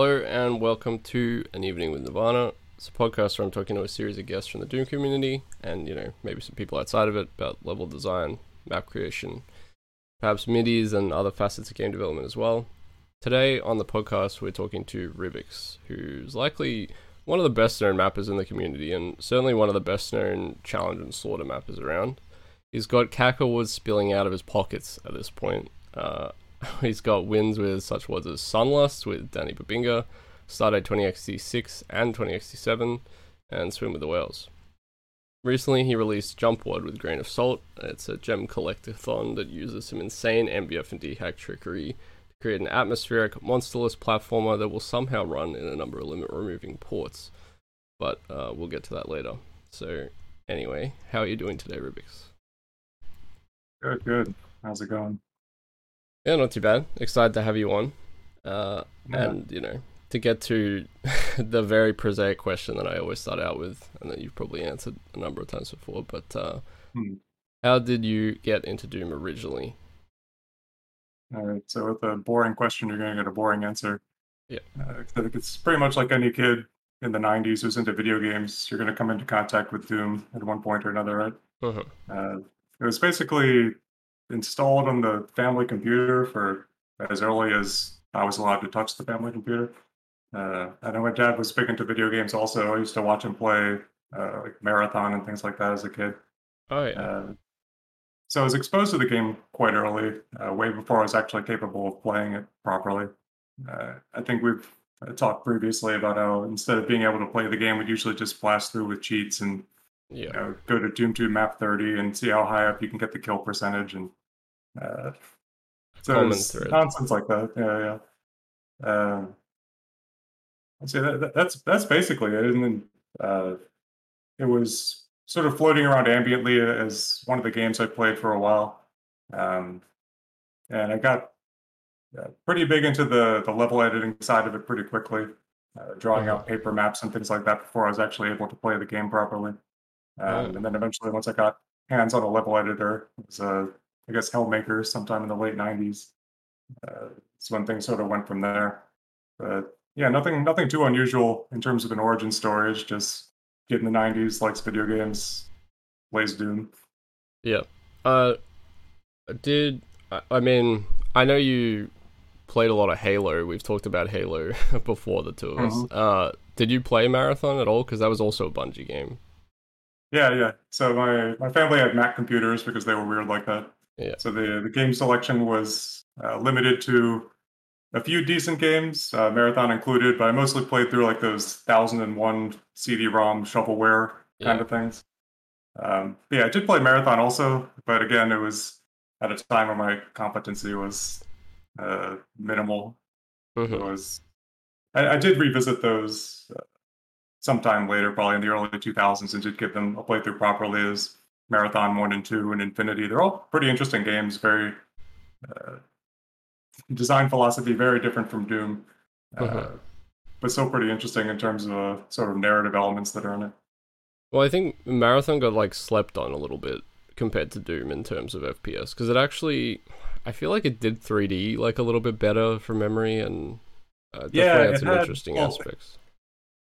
Hello and welcome to An Evening with Nirvana. It's a podcast where I'm talking to a series of guests from the Doom community and, you know, maybe some people outside of it about level design, map creation, perhaps MIDIs and other facets of game development as well. Today on the podcast, we're talking to Ribbiks, who's likely one of the best known mappers in the community and certainly one of the best known challenge and slaughter mappers around. He's got Cacowards spilling out of his pockets at this point. Uh, He's got wins with such words as Sunlust with Dannebubinga, Stardate 20X6 and 20X7, and Swim with the Whales. Recently, he released Jumpwad with Grain of Salt. It's a gem collectathon that uses some insane MBF and DHack trickery to create an atmospheric, monsterless platformer that will somehow run in a number of limit removing ports. But uh, we'll get to that later. So, anyway, how are you doing today, Ribbiks? Good, good. How's it going? Yeah, not too bad. Excited to have you on. Uh, yeah. And, you know, to get to the very prosaic question that I always start out with, and that you've probably answered a number of times before, but uh, hmm. how did you get into Doom originally? All right, so with a boring question, you're going to get a boring answer. Yeah. Uh, I think it's pretty much like any kid in the 90s who's into video games, you're going to come into contact with Doom at one point or another, right? Uh-huh. Uh, it was basically installed on the family computer for as early as I was allowed to touch the family computer. Uh, I know my dad was big into video games also. I used to watch him play uh, like Marathon and things like that as a kid. Oh, yeah. Uh, so I was exposed to the game quite early, uh, way before I was actually capable of playing it properly. Uh, I think we've talked previously about how instead of being able to play the game, we'd usually just blast through with cheats and yeah. you know, go to Doom 2 map 30 and see how high up you can get the kill percentage and uh, so nonsense like that. Yeah, yeah. Um, see that, that, that's that's basically it. And then uh, it was sort of floating around ambiently as one of the games I played for a while. Um, and I got uh, pretty big into the the level editing side of it pretty quickly, uh, drawing out uh-huh. paper maps and things like that before I was actually able to play the game properly. Um, and then eventually, once I got hands on a level editor, it was a I guess Hellmaker sometime in the late '90s. Uh, it's when things sort of went from there. But yeah, nothing nothing too unusual in terms of an origin story. It's just kid in the '90s likes video games, plays Doom. Yeah. Uh, did I mean I know you played a lot of Halo. We've talked about Halo before the two of us. Mm-hmm. Uh, did you play Marathon at all? Because that was also a Bungie game. Yeah, yeah. So my my family had Mac computers because they were weird like that. Yeah. So the, the game selection was uh, limited to a few decent games, uh, Marathon included, but I mostly played through like those 1001 CD-ROM shovelware kind of things. Um, yeah, I did play Marathon also, but again, it was at a time where my competency was uh, minimal. Mm-hmm. It was I, I, did revisit those uh, sometime later, probably in the early 2000s, and did give them a playthrough properly as Marathon One and Two and Infinity. They're all pretty interesting games. Very uh, design philosophy very different from Doom, uh, uh-huh. but still pretty interesting in terms of uh, sort of narrative elements that are in it. Well, I think Marathon got like slept on a little bit compared to Doom in terms of FPS because it actually, I feel like it did 3D like a little bit better from memory and uh, definitely yeah, had some had, interesting well, aspects.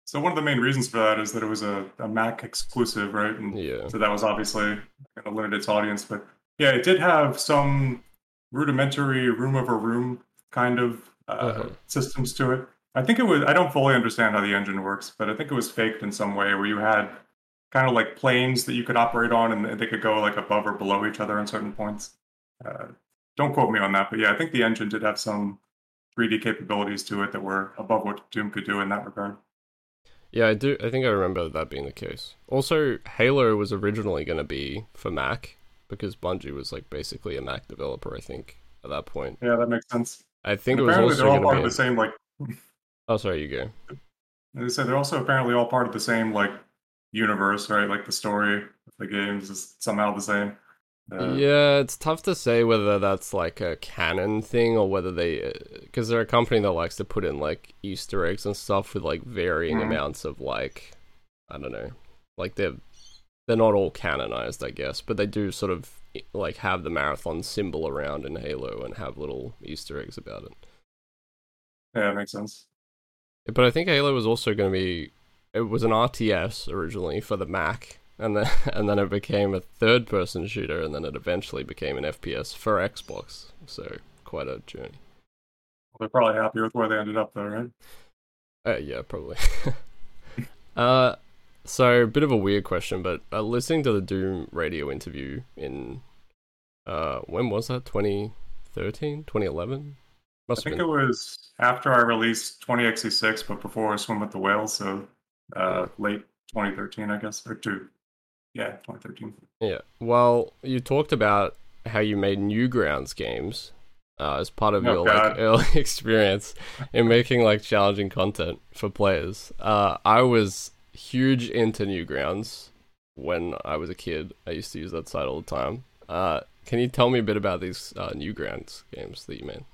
So one of the main reasons for that is that it was a, a Mac exclusive, right? And yeah. So that was obviously going to limit its audience, but yeah, it did have some rudimentary room over room kind of uh, uh-huh. systems to it. I think it was. I don't fully understand how the engine works, but I think it was faked in some way where you had kind of like planes that you could operate on, and they could go like above or below each other in certain points. Uh, don't quote me on that, but yeah, I think the engine did have some 3D capabilities to it that were above what Doom could do in that regard. Yeah, I do. I think I remember that being the case. Also, Halo was originally going to be for Mac because Bungie was like basically a Mac developer. I think at that point. Yeah, that makes sense. I think and it was also they're all part of the same like. oh, sorry, you go. They said they're also apparently all part of the same like universe, right? Like the story of the games is somehow the same. Uh, yeah, it's tough to say whether that's like a canon thing or whether they, because uh, they're a company that likes to put in like Easter eggs and stuff with like varying mm-hmm. amounts of like, I don't know, like they're they're not all canonized, I guess, but they do sort of like have the marathon symbol around in Halo and have little Easter eggs about it. Yeah, that makes sense. But I think Halo was also going to be. It was an RTS originally for the Mac, and then and then it became a third-person shooter, and then it eventually became an FPS for Xbox. So quite a journey. Well, they're probably happy with where they ended up, though, right? Uh, yeah, probably. uh, so a bit of a weird question, but uh, listening to the Doom radio interview in uh, when was that? 2013, 2011? Must I think been. it was after I released 20X6, but before swim with the whales, so uh, late 2013, I guess, or two. Yeah, 2013. Yeah. Well, you talked about how you made Newgrounds games uh, as part of oh, your like early experience in making like challenging content for players. Uh, I was huge into Newgrounds when I was a kid. I used to use that site all the time. Uh, can you tell me a bit about these uh, Newgrounds games that you made?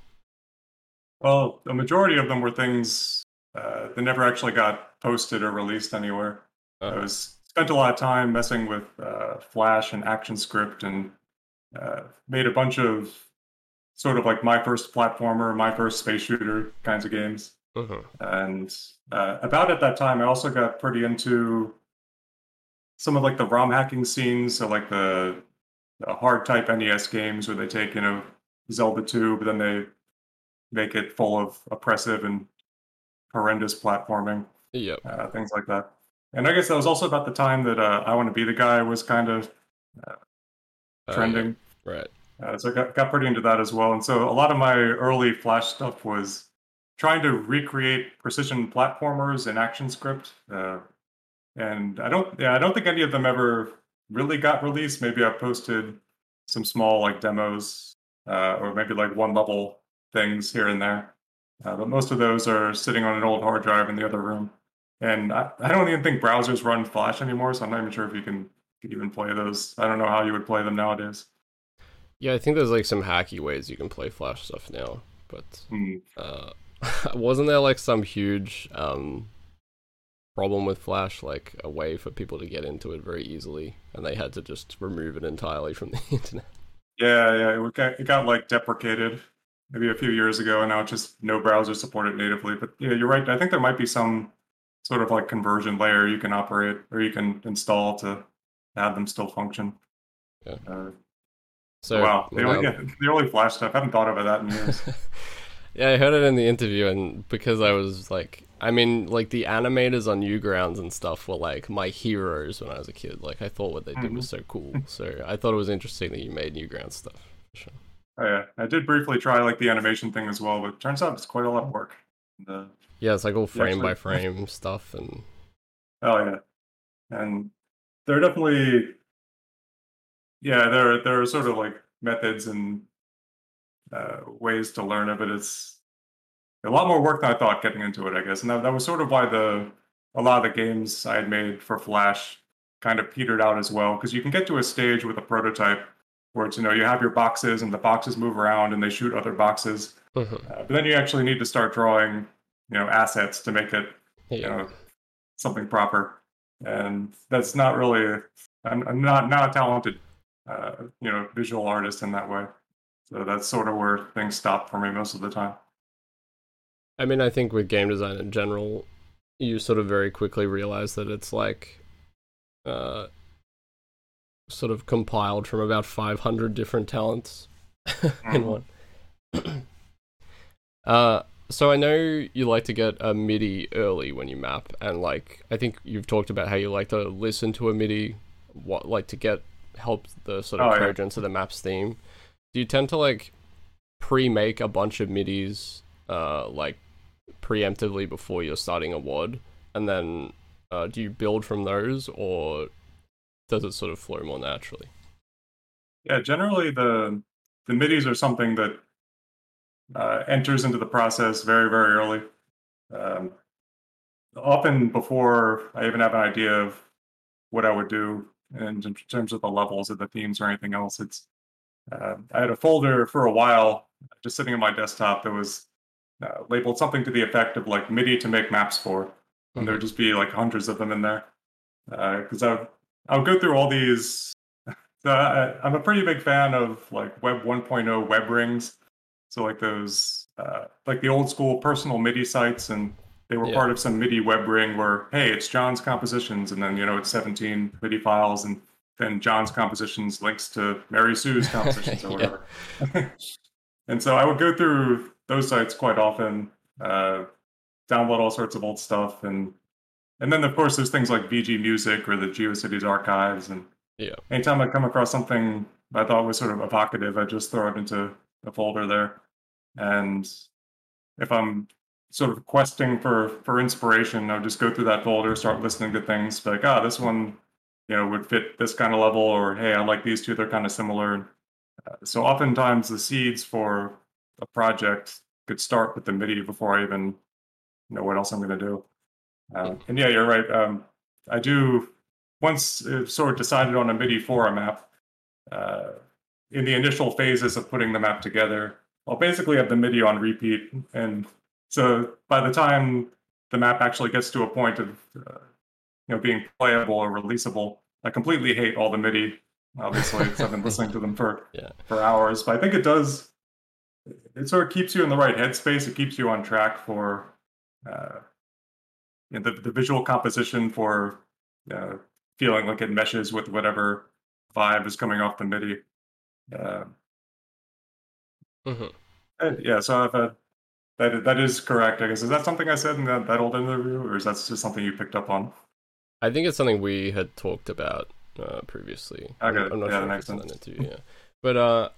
Well, the majority of them were things uh, that never actually got posted or released anywhere. Uh-huh. I was spent a lot of time messing with uh, Flash and ActionScript and uh, made a bunch of sort of like my first platformer, my first space shooter kinds of games. Uh-huh. And uh, about at that time, I also got pretty into some of like the ROM hacking scenes. So like the, the hard type NES games where they take you know Zelda 2, but then they make it full of oppressive and horrendous platforming. Yep. Uh, things like that. And I guess that was also about the time that uh, I Want to Be the Guy was kind of uh, trending. Yeah. Right. Uh, so I got, got pretty into that as well. And so a lot of my early Flash stuff was trying to recreate precision platformers in ActionScript. Uh, and I don't, yeah, I don't think any of them ever really got released. Maybe I posted some small like demos, uh, or maybe like one level things here and there. Uh, but most of those are sitting on an old hard drive in the other room. And I, I don't even think browsers run Flash anymore, so I'm not even sure if you can even play those. I don't know how you would play them nowadays. Yeah, I think there's like some hacky ways you can play Flash stuff now, but mm. uh, wasn't there like some huge um, problem with Flash, like a way for people to get into it very easily, and they had to just remove it entirely from the internet. Yeah, yeah, it got, it got like deprecated maybe a few years ago, and now it's just no browser supported natively. But yeah, you're right. I think there might be some sort of like conversion layer you can operate or you can install to have them still function. Yeah. Uh, so wow, the only, yeah, the only Flash stuff. I haven't thought about that in years. Yeah, I heard it in the interview, and because I was like, I mean, like the animators on Newgrounds and stuff were like my heroes when I was a kid. Like I thought what they did mm-hmm. was so cool. So I thought it was interesting that you made Newgrounds stuff. Sure. Oh yeah, I did briefly try like the animation thing as well, but turns out it's quite a lot of work. The, yeah, it's like all frame actually... by frame stuff, and oh yeah, and there are definitely yeah, there there are sort of like methods and uh, ways to learn it, but it's a lot more work than I thought getting into it, I guess. And that, that was sort of why the a lot of the games I had made for Flash kind of petered out as well, because you can get to a stage with a prototype where it's you know you have your boxes and the boxes move around and they shoot other boxes, mm-hmm. uh, but then you actually need to start drawing you know assets to make it yeah. you know something proper, and that's not really I'm, I'm not not a talented uh, you know visual artist in that way. So that's sort of where things stop for me most of the time. I mean, I think with game design in general, you sort of very quickly realize that it's like uh, sort of compiled from about 500 different talents mm-hmm. in one. uh, so I know you like to get a MIDI early when you map, and like I think you've talked about how you like to listen to a MIDI, what like to get help the sort of oh, coherence yeah. of the map's theme. Do you tend to like pre-make a bunch of midis uh like preemptively before you're starting a wad, and then uh, do you build from those or does it sort of flow more naturally? Yeah generally the the midis are something that uh, enters into the process very very early um, often before i even have an idea of what i would do and in terms of the levels of the themes or anything else it's uh, I had a folder for a while just sitting on my desktop that was uh, labeled something to the effect of like MIDI to make maps for, and mm-hmm. there would just be like hundreds of them in there. Because uh, I I would go through all these. So I, I'm a pretty big fan of like Web 1.0 web rings. So like those uh, like the old school personal MIDI sites, and they were Yeah. part of some MIDI web ring where, hey, it's John's compositions, and then you know it's 17 MIDI files, and then John's compositions links to Mary Sue's compositions or whatever. and so I would go through those sites quite often, uh, download all sorts of old stuff, and and then of course there's things like VG Music or the GeoCities archives, and Yeah. anytime I come across something I thought was sort of evocative, I just throw it into a folder there, and if I'm sort of questing for for inspiration, I'll just go through that folder, start listening to things, like, ah, this one, you know, would fit this kind of level, or hey, I like these two, they're kind of similar. Uh, so oftentimes the seeds for a project could start with the MIDI before I even know what else I'm going to do. Uh, and yeah, you're right. Um, I do once sort of decided on a MIDI for a map. Uh, in the initial phases of putting the map together, I'll basically have the MIDI on repeat, and so by the time the map actually gets to a point of uh, you know being playable or releasable, I completely hate all the MIDI. Obviously, 'cause I've been listening to them for Yeah. for hours, but I think it does. It sort of keeps you in the right headspace. It keeps you on track for uh, you know, the the visual composition for uh, feeling like it meshes with whatever vibe is coming off the MIDI. Uh, hmm uh, yeah, so I've had, that that is correct. I guess is that something I said in that, that old interview, or is that just something you picked up on? I think it's something we had talked about uh, previously. Okay, I'm, I'm not yeah, sure that if makes it's sense. interview. Yeah, but uh,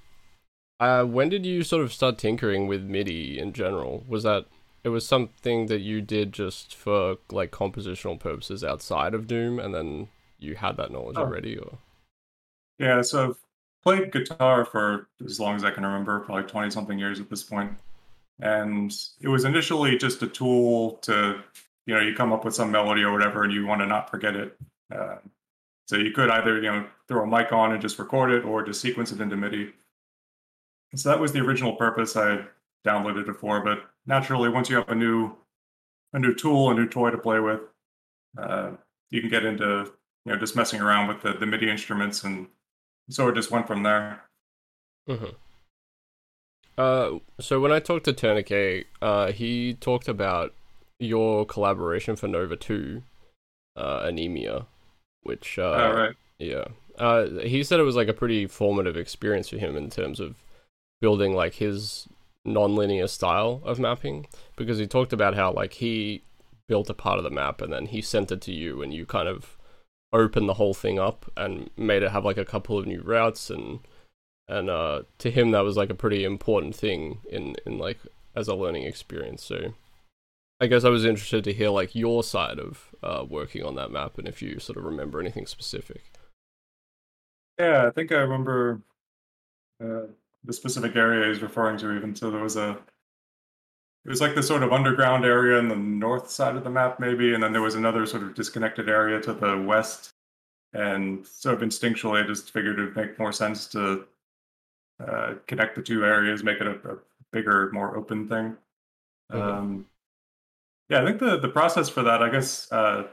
uh, when did you sort of start tinkering with MIDI in general? Was that it was something that you did just for like compositional purposes outside of Doom, and then you had that knowledge Oh. already, or Yeah, so played guitar for as long as I can remember, probably 20 something years at this point. And it was initially just a tool to, you know, you come up with some melody or whatever and you want to not forget it. Uh, so you could either, you know, throw a mic on and just record it or just sequence it into MIDI. So that was the original purpose I downloaded it for. But naturally, once you have a new, a new tool, a new toy to play with, uh, you can get into, you know, just messing around with the, the MIDI instruments and so it just went from there. hmm Uh, so when I talked to Tourniquet, uh, he talked about your collaboration for Nova Two, uh, Anemia, which uh, All right. Yeah. Uh, he said it was like a pretty formative experience for him in terms of building like his non-linear style of mapping because he talked about how like he built a part of the map and then he sent it to you and you kind of opened the whole thing up and made it have like a couple of new routes and and uh to him that was like a pretty important thing in in like as a learning experience so I guess I was interested to hear like your side of uh, working on that map and if you sort of remember anything specific. Yeah, I think I remember uh, the specific area he's referring to. Even so, there was a. It was like this sort of underground area in the north side of the map, maybe, and then there was another sort of disconnected area to the west. And sort of instinctually, I just figured it would make more sense to uh, connect the two areas, make it a, a bigger, more open thing. Mhm. Um, yeah, I think the the process for that, I guess, uh,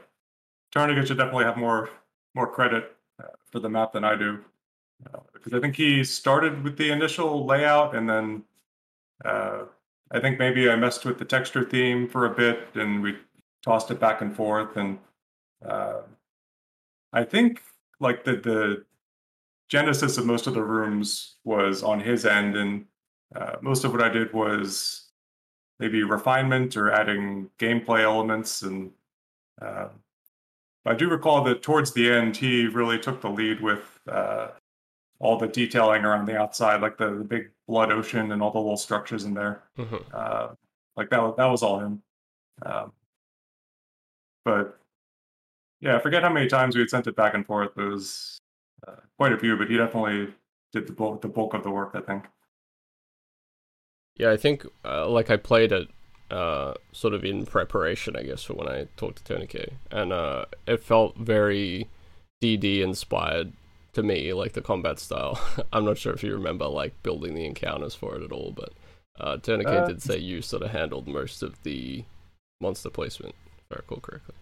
Tourniquet should definitely have more more credit uh, for the map than I do, uh, because I think he started with the initial layout, and then uh, I think maybe I messed with the texture theme for a bit, and we tossed it back and forth, and uh, I think like the the genesis of most of the rooms was on his end, and uh, most of what I did was maybe refinement or adding gameplay elements and. Uh, I do recall that towards the end, he really took the lead with uh, all the detailing around the outside, like the, the big blood ocean and all the little structures in there. Mhm. Uh, like that, was- that was all him. Um, but yeah, I forget how many times we had sent it back and forth. It was uh, quite a few, but he definitely did the bulk, the bulk of the work, I think. Yeah, I think uh, like I played it uh, sort of in preparation, I guess, for when I talked to Tourniquet, and uh, it felt very DD inspired to me, like the combat style. I'm not sure if you remember like building the encounters for it at all, but uh, Tourniquet Uh, did say you sort of handled most of the monster placement, if I recall correctly.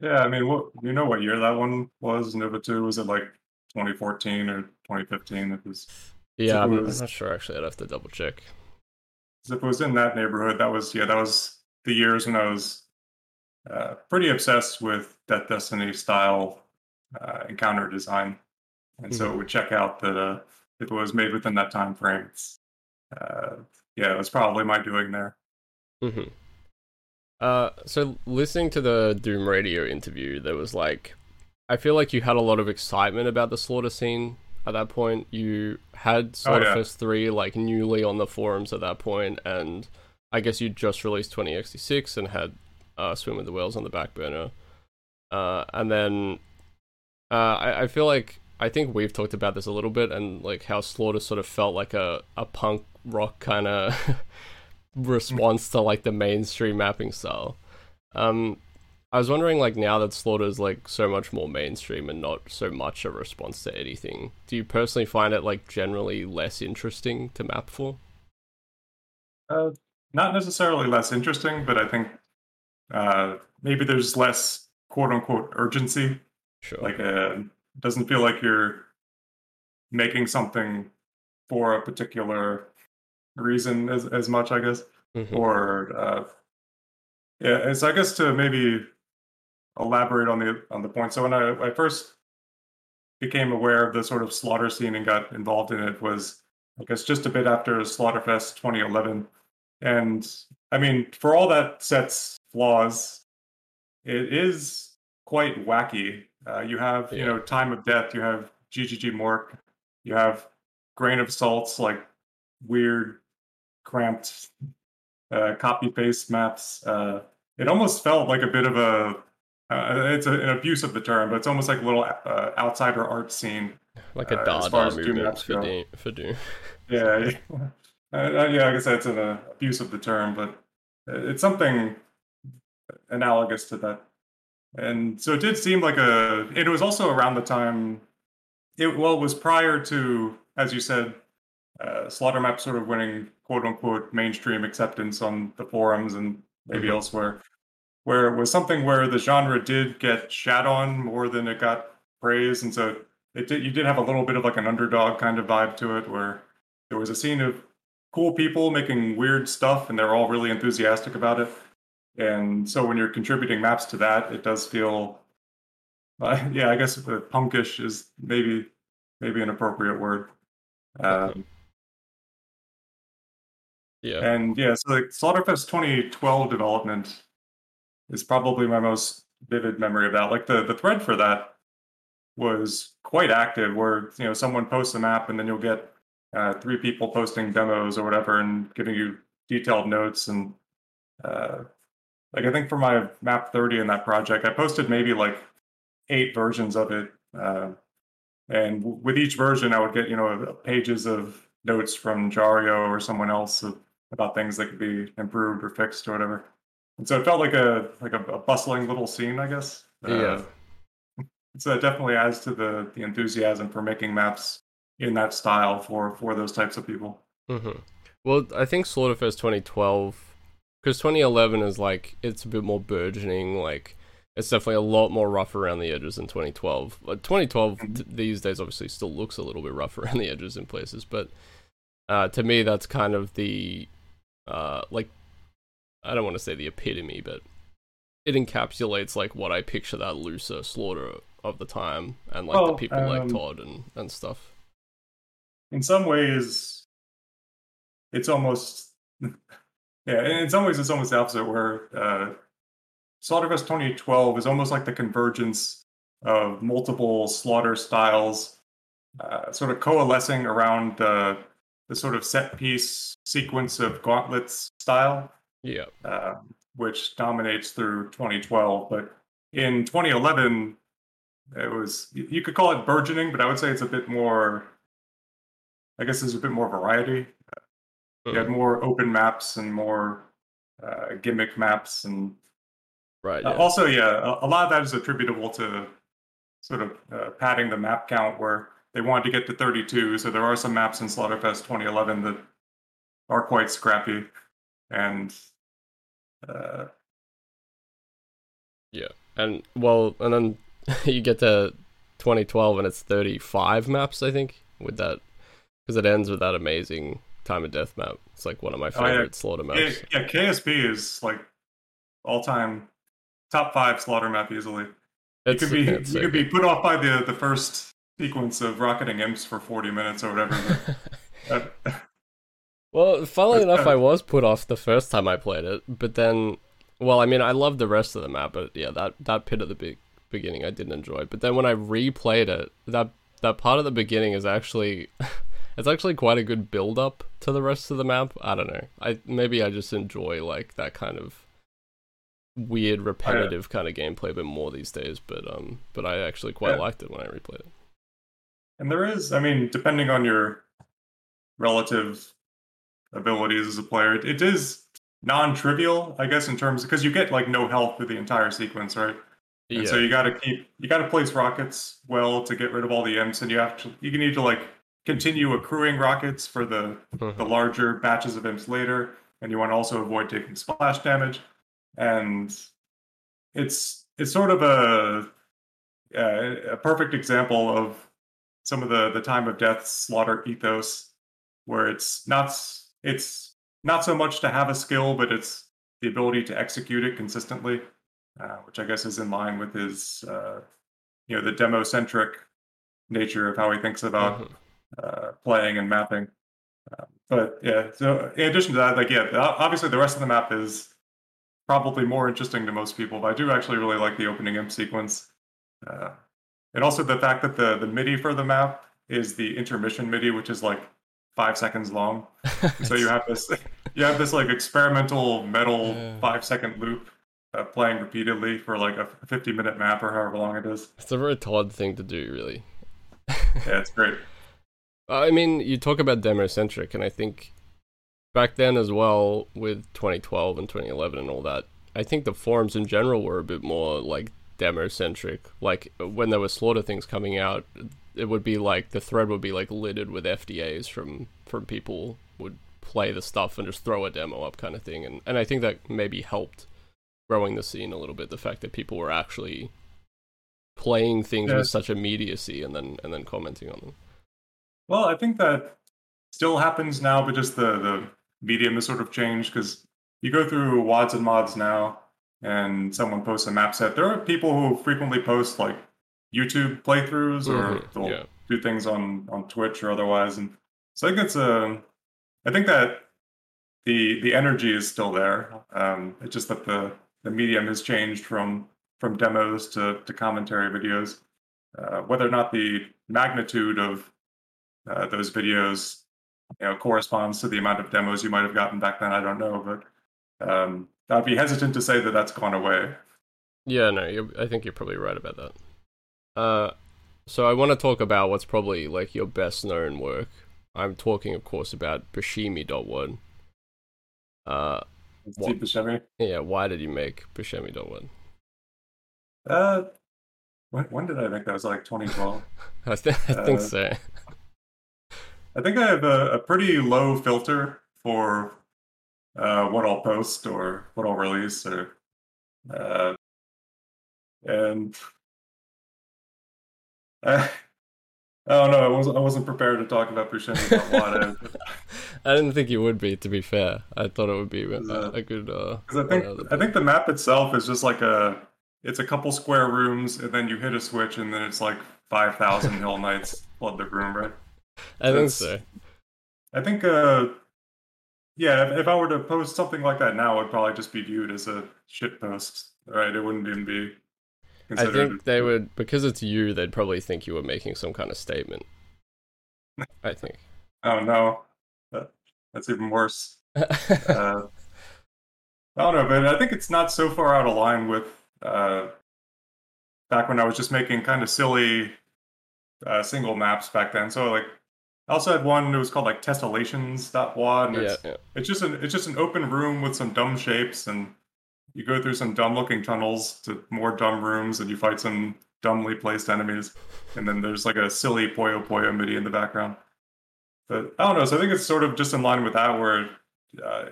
Yeah, I mean, what you know what year that one was? Nova Two was it like 2014 or 2015? It was Yeah, it I'm, I'm not sure actually. I'd have to double check. if it was in that neighborhood, that was yeah, that was the years when I was uh, pretty obsessed with Death Destiny style uh, encounter design, and mm-hmm. so it would check out that uh, if it was made within that time frame, uh, yeah, it was probably my doing there. Mm-hmm. Uh, so listening to the Doom Radio interview, there was like, I feel like you had a lot of excitement about the slaughter scene at that point. You had Slaughterfest oh, yeah. 3 like newly on the forums at that point, and I guess you just released 20X6 and had uh, Swim with the Whales on the back burner. Uh, and then uh, I, I feel like I think we've talked about this a little bit, and like how Slaughter sort of felt like a, a punk rock kind of response to like the mainstream mapping style. Um, I was wondering, like, now that Slaughter is like so much more mainstream and not so much a response to anything, do you personally find it like generally less interesting to map for? Uh, not necessarily less interesting, but I think uh, maybe there's less quote unquote urgency. Sure. Like, uh, it doesn't feel like you're making something for a particular reason as as much, I guess. Mm-hmm. Or uh, yeah, so I guess to maybe elaborate on the on the point. So when I, I first became aware of the sort of slaughter scene and got involved in it was I guess just a bit after Slaughterfest 2011. And I mean, for all that sets flaws, it is quite wacky. Uh, you have, yeah. you know, Time of Death, you have GGG Mork, you have Grain of Salts, like weird, cramped, uh, copy paste maps. Uh, it almost felt like a bit of a uh, it's a, an abuse of the term, but it's almost like a little uh, outsider art scene, like a Dada movement for Doom. For Doom. yeah, yeah. Uh, yeah, I said, it's an uh, abuse of the term, but it's something analogous to that. And so it did seem like a. It was also around the time. It well, it was prior to, as you said, uh, Slaughter Map sort of winning quote unquote mainstream acceptance on the forums and maybe mm-hmm. elsewhere where it was something where the genre did get shat on more than it got praise, and so it did. You did have a little bit of like an underdog kind of vibe to it, where there was a scene of cool people making weird stuff, and they're all really enthusiastic about it. And so when you're contributing maps to that, it does feel, uh, yeah, I guess the punkish is maybe maybe an appropriate word. Um, yeah. And yeah, so like Slaughterfest 2012 development is probably my most vivid memory of that. Like the the thread for that was quite active, where you know someone posts a map and then you'll get uh, three people posting demos or whatever and giving you detailed notes and uh, like I think for my map 30 in that project, I posted maybe like eight versions of it. Uh, and with each version, I would get, you know, pages of notes from Jario or someone else about things that could be improved or fixed or whatever. And so it felt like a like a, a bustling little scene, I guess. Yeah. Uh, so it definitely adds to the the enthusiasm for making maps in that style for for those types of people. Mm-hmm. Well, I think Slaughterfest 2012, because 2011 is like it's a bit more burgeoning. Like it's definitely a lot more rough around the edges than 2012. But 2012 mm-hmm. these days obviously still looks a little bit rough around the edges in places, but uh, to me that's kind of the uh, like I don't want to say the epitome, but it encapsulates like what I picture that looser slaughter of the time and like well, the people um, like Todd and, and stuff. In some ways, it's almost yeah. In some ways, it's almost the opposite. Where uh, Slaughterfest 2012 is almost like the convergence of multiple slaughter styles, uh, sort of coalescing around uh, the sort of set piece sequence of gauntlets style yeah, uh, which dominates through 2012. But in 2011, it was you could call it burgeoning, but I would say it's a bit more. I guess there's a bit more variety. You had more open maps and more uh, gimmick maps, and right. Uh, yeah. Uh, also, yeah, a, a, lot of that is attributable to sort of uh, padding the map count, where they wanted to get to 32. So there are some maps in Slaughterfest 2011 that are quite scrappy, and uh, yeah, and well, and then you get to 2012 and it's 35 maps, I think, with that because it ends with that amazing time of death map. It's like one of my favorite oh, yeah. slaughter maps. Yeah, yeah, KSP is like all time top five slaughter map easily. It's, you could be you so could be put off by the the first sequence of rocketing imps for 40 minutes or whatever. that- Well, funnily enough, uh, I was put off the first time I played it, but then, well, I mean, I loved the rest of the map, but yeah, that that pit at the big beginning I didn't enjoy. But then when I replayed it, that that part of the beginning is actually, it's actually quite a good build up to the rest of the map. I don't know. I maybe I just enjoy like that kind of weird, repetitive kind of gameplay a bit more these days. But um, but I actually quite Yeah. liked it when I replayed it. and there is, I mean, depending on your relative abilities as a player, it, it is non-trivial, I guess, in terms because you get like no health through the entire sequence, right? And Yeah, so you got to keep you got to place rockets well to get rid of all the imps, and you have to you can need to like continue accruing rockets for the Mhm. the larger batches of imps later, and you want to also avoid taking splash damage. And it's it's sort of a a perfect example of some of the the time of death slaughter ethos, where it's not it's not so much to have a skill, but it's the ability to execute it consistently, uh, which I guess is in line with his uh, you know the demo centric nature of how he thinks about Mhm. Uh, playing and mapping. Uh, but yeah, so in addition to that, like yeah, obviously the rest of the map is probably more interesting to most people. But I do actually really like the opening imp sequence, uh, and also the fact that the the MIDI for the map is the intermission MIDI, which is like five seconds long. So you have this you have this like experimental metal Yeah. five second loop uh, playing repeatedly for like a 50 minute map or however long it is. It's a very Todd thing to do, really. Yeah, it's great. Uh, I mean, you talk about demo centric, and I think back then as well, with 2012 and 2011 and all that, I think the forums in general were a bit more like demo centric. Like when there were slaughter things coming out, it would be like the thread would be like littered with FDAs from from people would play the stuff and just throw a demo up kind of thing, and and I think that maybe helped growing the scene a little bit. The fact that people were actually playing things Yeah. with such immediacy and then and then commenting on them. Well, I think that still happens now, but just the the medium has sort of changed because you go through wads and mods now, and someone posts a map set. There are people who frequently post like YouTube playthroughs or Mhm, they'll yeah. do things on on Twitch or otherwise, and so I think it's a. I think that the the energy is still there. Um, it's just that the the medium has changed from from demos to to commentary videos. Uh, whether or not the magnitude of uh, those videos you know corresponds to the amount of demos you might have gotten back then, I don't know, but um, I'd be hesitant to say that that's gone away. Yeah, no, you're, I think you're probably right about that. Uh, so I want to talk about what's probably like your best known work. I'm talking, of course, about Buscemi.wad. Uh, Steve Buscemi. yeah, why did you make Buscemi.wad? Uh, when, when did I make that? Was like 2012? I, th- I think Uh, so. I think I have a, a pretty low filter for uh, what I'll post or what I'll release, or uh, and I, I don't know. I wasn't I wasn't prepared to talk about Buscemi I, didn't think you would be, to be fair. I thought it would be a, Uh, a good. Uh, Because I think one out of I the- think the map itself is just like a it's a couple square rooms and then you hit a switch and then it's like five thousand hill knights flood the room, right? I think so. I think uh yeah, if, if I were to post something like that now, it would probably just be viewed as a shit post, right? It wouldn't even be I think they would because it's you. They'd probably think you were making some kind of statement. I think. Oh no, that, that's even worse. Uh, I don't know, but I think it's not so far out of line with uh, back when I was just making kind of silly uh, single maps back then. So like, I also had one that was called like Testellations.wad, and yeah, it's, yeah. it's just an it's just an open room with some dumb shapes, and you go through some dumb looking tunnels to more dumb rooms, and you fight some dumbly placed enemies, and then there's like a silly poyo poyo MIDI in the background. But I don't know. So I think it's sort of just in line with that, where uh,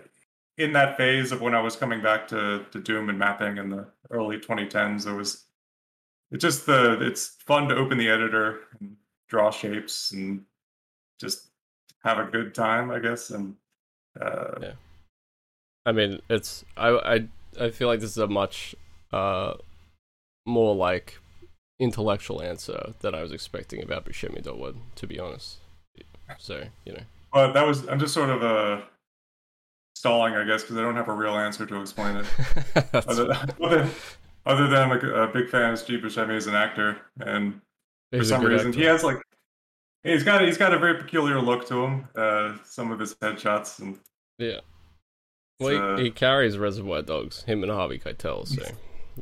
in that phase of when I was coming back to, to Doom and mapping in the early 2010s, there was it's just the it's fun to open the editor and draw shapes and just have a good time, I guess. And uh, I mean, it's I I I feel like this is a much uh, more like intellectual answer that I was expecting about Buscemi.wad, to be honest. So you know, But that was I'm just sort of uh, stalling, I guess, because I don't have a real answer to explain it. Other, other, other than a big fan of Steve Buscemi as an actor, and for he's a some reason actor. he has like he's got he's got a very peculiar look to him. Uh, some of his headshots and Yeah. Well, uh, he, he carries Reservoir Dogs, him and Harvey Keitel, so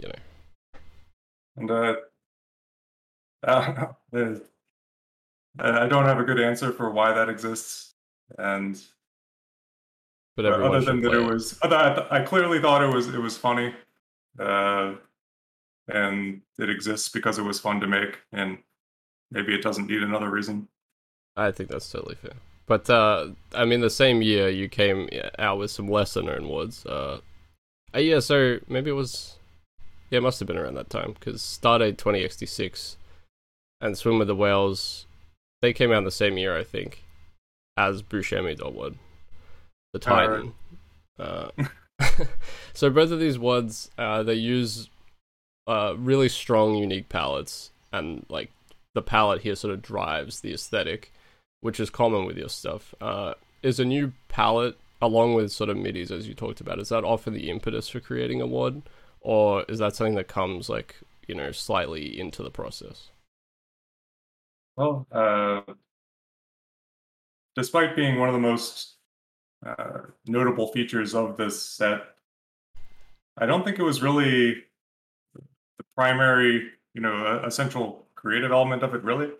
you know. and uh, uh, I don't have a good answer for why that exists, and But other than that, play it was. I, I clearly thought it was it was funny, uh, and it exists because it was fun to make, and maybe it doesn't need another reason. I think that's totally fair. But uh, I mean, the same year you came out with some lesser known words. Uh, uh, yeah, so maybe it was. Yeah, it must have been around that time because Stardate 20X6 and Swim with the Whales, they came out the same year, I think, as Buscemi.wad, the. Titan. Uh, so both of these words, uh, they use uh, really strong, unique palettes, and like the palette here sort of drives the aesthetic, which is common with your stuff. Uh, is a new palette along with sort of midis as you talked about? Is that often the impetus for creating a WOD, or is that something that comes like you know slightly into the process? Well, uh, despite being one of the most uh, notable features of this set, I don't think it was really the primary, you know, essential creative element of it. Really,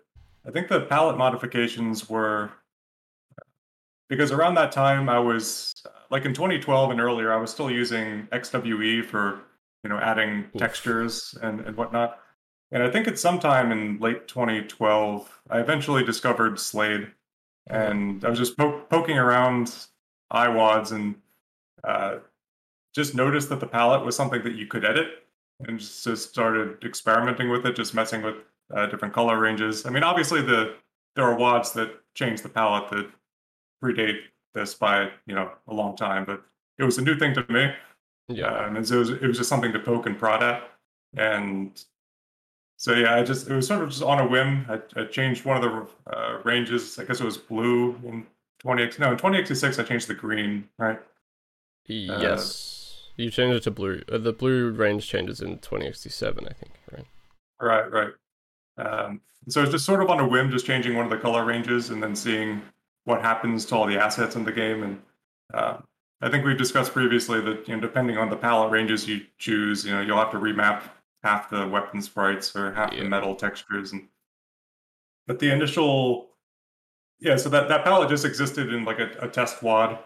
I think the palette modifications were because around that time I was like in 2012 and earlier, I was still using XWE for you know adding Oof. textures and and whatnot. And I think it's sometime in late 2012, I eventually discovered Slade, and I was just po- poking around iWads and uh, just noticed that the palette was something that you could edit, and just, just started experimenting with it, just messing with uh, different color ranges. I mean, obviously the there are wads that change the palette that predate this by you know a long time, but it was a new thing to me. Yeah, Um, and so it was, it was just something to poke and prod at. And so, yeah, I just, it was sort of just on a whim. I, I changed one of the uh, ranges. I guess it was blue in 20X. No, in 20X6, I changed the green, right? yes, you changed it to blue. Uh, the blue range changes in 20X7, I think, right? Right, right. Um, so it's just sort of on a whim, just changing one of the color ranges and then seeing what happens to all the assets in the game. And uh, I think we've discussed previously that you know, depending on the palette ranges you choose, you know, you'll have to remap half the weapon sprites or half Yeah. the metal textures. And but the initial, yeah, so that that palette just existed in like a, a test wad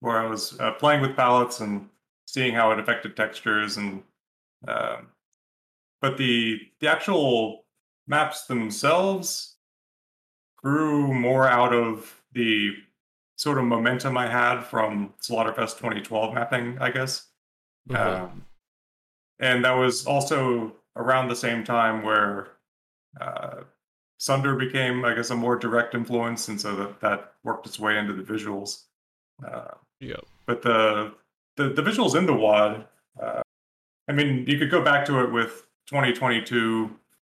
where I was uh, playing with palettes and seeing how it affected textures and. Um, but the the actual maps themselves grew more out of the sort of momentum I had from Slaughterfest 2012 mapping, I guess. Mhm. Um, and that was also around the same time where uh, Sunder became, I guess, a more direct influence, and so that that worked its way into the visuals. Uh, Yeah. but the the, the visuals in the WAD, uh, I mean, you could go back to it with 2022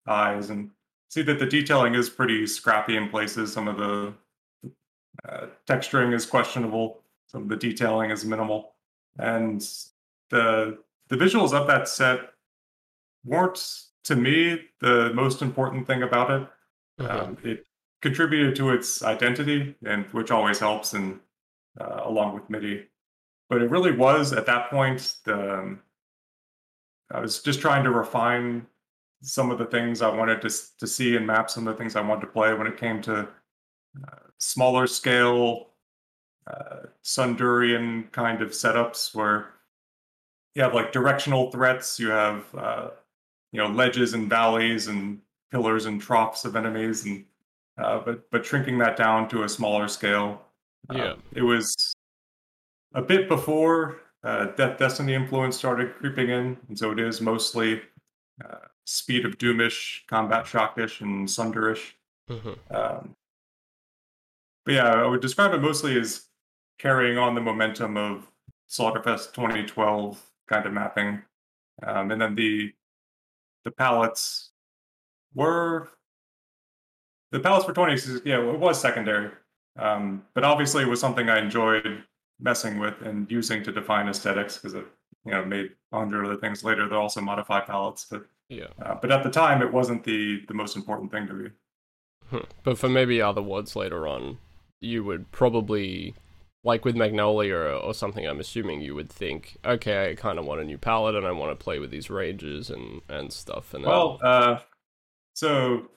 eyes and see that the detailing is pretty scrappy in places. Some of the uh, texturing is questionable. Some of the detailing is minimal, and the the visuals of that set weren't to me the most important thing about it. Mhm. Um, it contributed to its identity, and which always helps, and uh, along with MIDI. But it really was at that point the um, I was just trying to refine some of the things I wanted to to see and map some of the things I wanted to play when it came to uh, smaller scale uh, Sundurian kind of setups where you have like directional threats, you have uh, you know ledges and valleys and pillars and troughs of enemies, and uh, but but shrinking that down to a smaller scale. Uh, Yeah. it was a bit before uh, Death Destiny influence started creeping in, and so it is mostly uh, speed of doomish, combat shockish, and sunderish. Mhm. Um, but yeah, I would describe it mostly as carrying on the momentum of Slaughterfest 2012 kind of mapping. um, and then the the palettes were the palettes for 20 yeah it was secondary um, but obviously it was something i enjoyed messing with and using to define aesthetics because it you know made a hundred other things later that also modify palettes but Yeah. uh, but at the time it wasn't the the most important thing to me Hmm. But for maybe other WADs later on, you would probably, like with Magnolia or, or something, I'm assuming you would think, okay, I kind of want a new palette and I want to play with these ranges and, and stuff. And Well, uh, so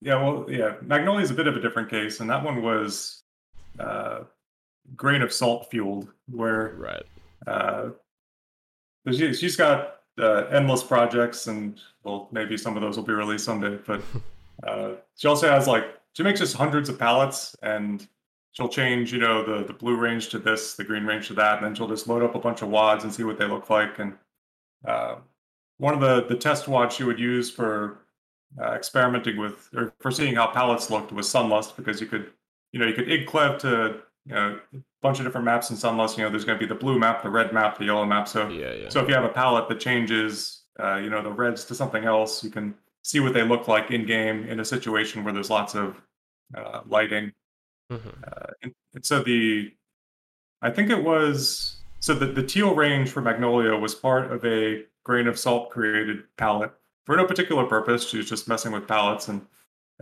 yeah, well, yeah, Magnolia is a bit of a different case, and that one was uh, grain of salt fueled, where right. uh, she, she's got uh, endless projects, and well, maybe some of those will be released someday. But uh, she also has like she makes just hundreds of palettes, and she'll change, you know, the the blue range to this, the green range to that, and then she'll just load up a bunch of wads and see what they look like. And uh, one of the the test wads she would use for uh, experimenting with or for seeing how palettes looked was Sunlust because you could, you know, you could idclev to you know a bunch of different maps in Sunlust. You know, there's going to be the blue map, the red map, the yellow map. So Yeah, yeah. so if you have a palette that changes, uh, you know, the reds to something else, you can see what they look like in game in a situation where there's lots of uh, lighting. Mhm. Uh, and, and so the, I think it was so the the teal range for Magnolia was part of a grain of salt created palette for no particular purpose. She was just messing with palettes, and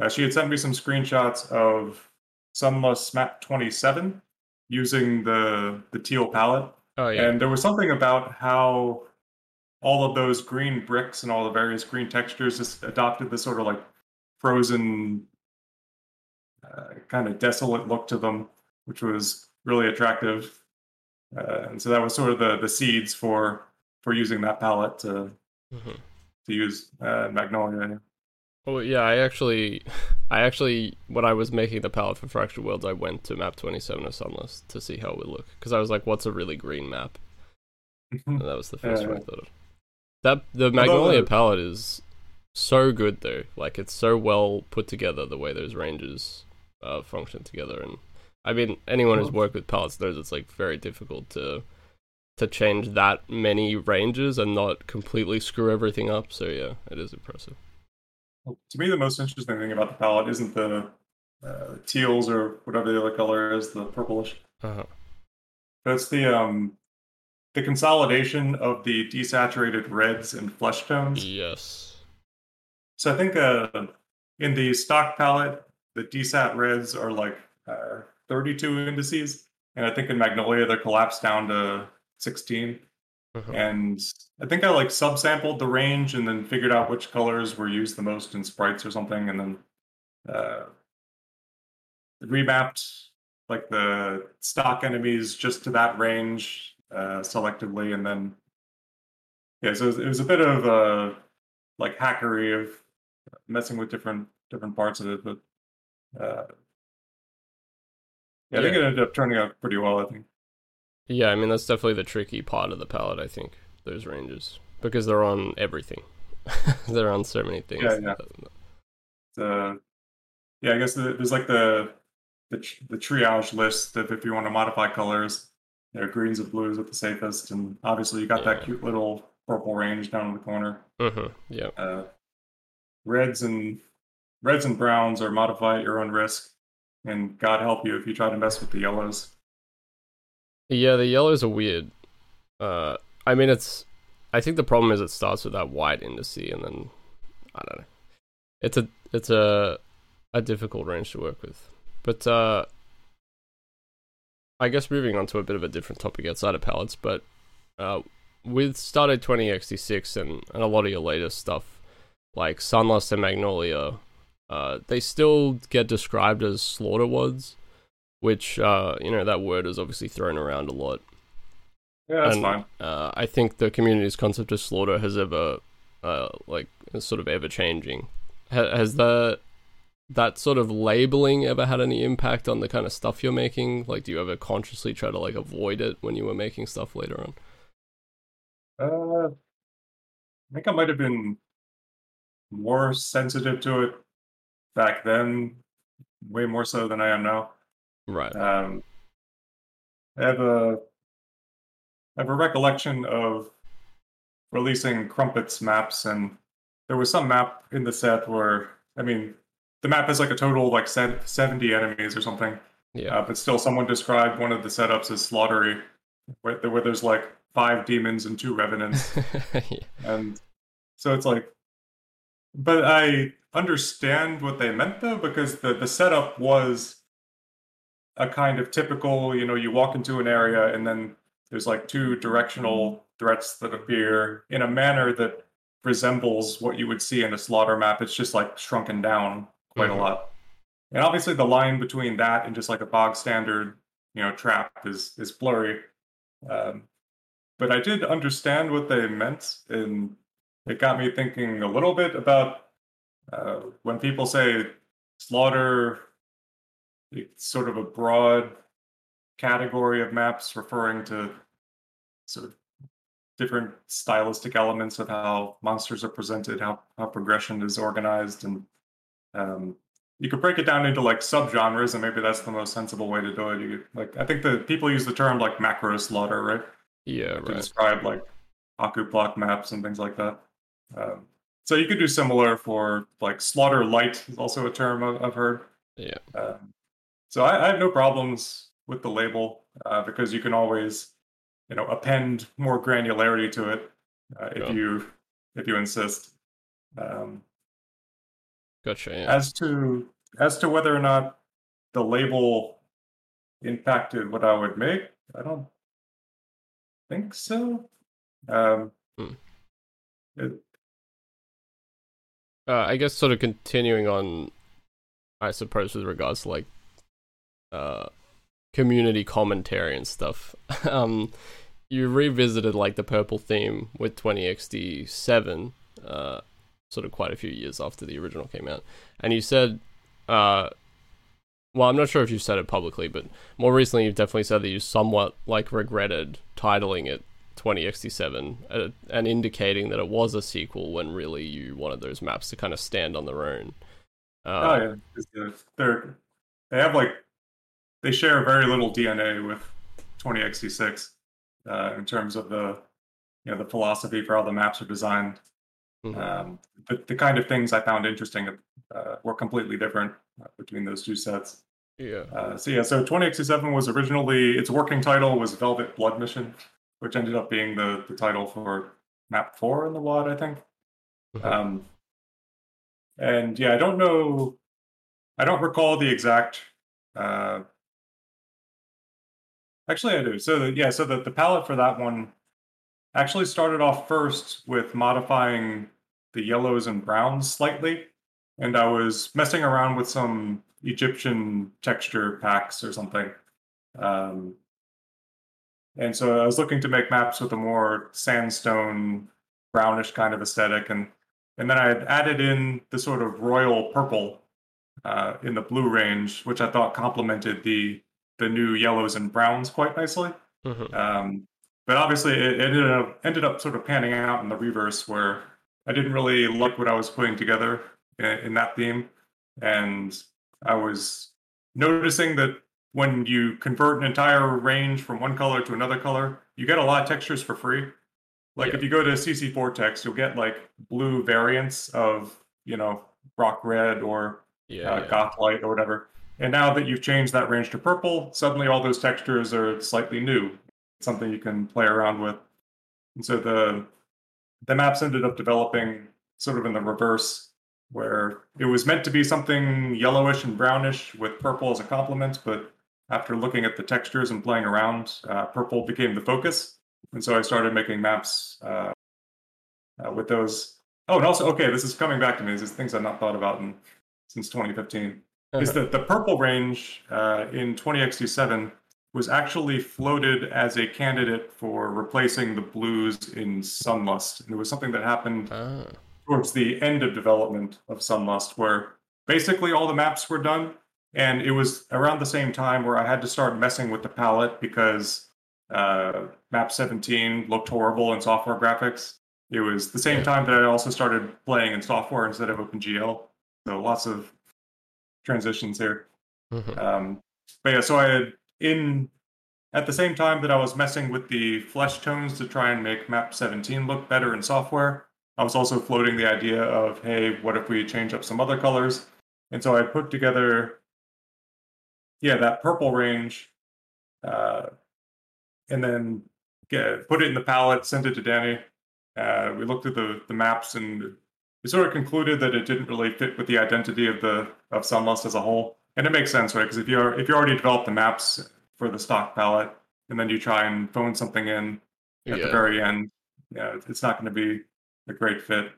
uh, she had sent me some screenshots of Sunlust Map 27 using the the teal palette. Oh, yeah. And there was something about how all of those green bricks and all the various green textures just adopted this sort of like frozen, uh, kind of desolate look to them, which was really attractive. Uh, and so that was sort of the the seeds for for using that palette to Mhm. to use uh, Magnolia. Oh yeah, I actually, I actually, when I was making the palette for Fractured Worlds, I went to map 27 of Sunlust to see how it would look because I was like, "What's a really green map?" And that was the first one I thought of. That the Magnolia palette is so good though. Like it's so well put together the way those ranges uh, function together. And I mean, anyone who's worked with palettes knows it's like very difficult to to change that many ranges and not completely screw everything up. So yeah, it is impressive. To me, the most interesting thing about the palette isn't the uh, teals or whatever the other color is, the purplish. Uh-huh. That's the um the consolidation of the desaturated reds and flesh tones. Yes. So I think uh in the stock palette, the desat reds are like uh, 32 indices, and I think in Magnolia they're collapsed down to 16. Uh-huh. And I think I like subsampled the range and then figured out which colors were used the most in sprites or something, and then uh, remapped like the stock enemies just to that range uh, selectively, and then yeah, so it was, it was a bit of uh, like hackery of messing with different different parts of it, but uh, yeah, I think Yeah. it ended up turning out pretty well. I think. Yeah, I mean that's definitely the tricky part of the palette. I think those ranges because they're on everything. they're on so many things. Yeah, yeah. the yeah, I guess the, there's like the the the triage list of if you want to modify colors, are greens and blues at the safest, and obviously you got that cute little purple range down in the corner. Mhm, Yeah. Uh, reds and reds and browns are modify at your own risk, and God help you if you try to mess with the yellows. Yeah, the yellows are weird. Uh, I mean, it's. I think the problem is it starts with that white indice, and then I don't know. It's a it's a a difficult range to work with, but uh, I guess moving on to a bit of a different topic outside of palettes, but uh, with Stardate 20X6 and and a lot of your latest stuff, like Sunlust and Magnolia, uh, they still get described as slaughter wads which uh, you know that word is obviously thrown around a lot. Yeah, that's And, fine. Uh, I think the community's concept of slaughter has ever, uh, like, is sort of ever changing. Ha- has the that sort of labeling ever had any impact on the kind of stuff you're making? Like, do you ever consciously try to like avoid it when you were making stuff later on? Uh, I think I might have been more sensitive to it back then, way more so than I am now. Right. Um, I have a I have a recollection of releasing Crumpets maps, and there was some map in the set where I mean, the map has like a total of like seventy enemies or something. Yeah. Uh, but still, someone described one of the setups as slaughtery, where, where there's like five demons and two revenants, yeah. and so it's like. But I understand what they meant though, because the the setup was a kind of typical. You know, you walk into an area and then there's like two directional threats that appear in a manner that resembles what you would see in a slaughter map. It's just like shrunken down quite Mhm. a lot. And obviously the line between that and just like a bog standard, you know, trap is is blurry. Um, but I did understand what they meant, and it got me thinking a little bit about uh, when people say slaughter. It's sort of a broad category of maps referring to sort of different stylistic elements of how monsters are presented, how, how progression is organized, and um, you could break it down into like subgenres, and maybe that's the most sensible way to do it. You could, like I think the people use the term like macro slaughter, right, Yeah, to right. describe like Aku block maps and things like that. Um, so you could do similar for like slaughter light is also a term I've, I've heard. Yeah. Um, so I, I have no problems with the label uh, because you can always, you know, append more granularity to it uh, if Sure. you if you insist. Um, Gotcha. Yeah. as to as to whether or not the label impacted what I would make, I don't think so. Um, Hmm. it, uh, I guess sort of continuing on, I suppose with regards to like, uh, community commentary and stuff. um, you revisited like the purple theme with 20X7, uh, sort of quite a few years after the original came out, and you said, uh. Well, I'm not sure if you've said it publicly, but more recently you've definitely said that you somewhat like regretted titling it 20X7 uh, and indicating that it was a sequel when really you wanted those maps to kind of stand on their own. oh yeah, uh, they have like they share very little DNA with 20X6 uh, in terms of the you know the philosophy for how the maps are designed. mhm. Um, the, the kind of things I found interesting uh, were completely different uh, between those two sets. yeah. Uh, so yeah, so 20X7 was originally its working title was Velvet Blood Mission, which ended up being the the title for map four in the WAD, I think. Mhm. Um, and yeah, I don't know, I don't recall the exact. Uh, actually, I do. So yeah, so the the palette for that one actually started off first with modifying the yellows and browns slightly, and I was messing around with some Egyptian texture packs or something. Um, and so I was looking to make maps with a more sandstone, brownish kind of aesthetic, and and then I had added in the sort of royal purple uh, in the blue range, which I thought complemented the the new yellows and browns quite nicely. Mhm. Um, but obviously, it ended up ended up sort of panning out in the reverse, where I didn't really like what I was putting together in, in that theme, and I was noticing that when you convert an entire range from one color to another color, you get a lot of textures for free. Like Yeah. if you go to CC4-tex, you'll get like blue variants of you know rock red or Yeah. uh, yeah. goth light or whatever. And now that you've changed that range to purple, suddenly all those textures are slightly new. Something you can play around with. And so the the maps ended up developing sort of in the reverse, where it was meant to be something yellowish and brownish with purple as a complement, but after looking at the textures and playing around, uh, purple became the focus. And so I started making maps uh, uh, with those. Oh, and also, okay, this is coming back to me. These things I've not thought about in, since 2015 is that the purple range uh, in 20X7 was actually floated as a candidate for replacing the blues in Sunlust. And it was something that happened Ah. towards the end of development of Sunlust, where basically all the maps were done. And it was around the same time where I had to start messing with the palette because uh, map 17 looked horrible in software graphics. It was the same time that I also started playing in software instead of OpenGL. So lots of transitions here. Mhm. Um, but yeah, so I had in at the same time that I was messing with the flesh tones to try and make map 17 look better in software, I was also floating the idea of, hey, what if we change up some other colors? And so I put together, yeah, that purple range, uh, and then get, put it in the palette, sent it to Danne. Uh, we looked at the, the maps and we sort of concluded that it didn't really fit with the identity of the of Sunlust as a whole. And it makes sense, right? Because if you're if you already developed the maps for the stock palette, and then you try and phone something in at yeah. the very end, yeah, it's not going to be a great fit.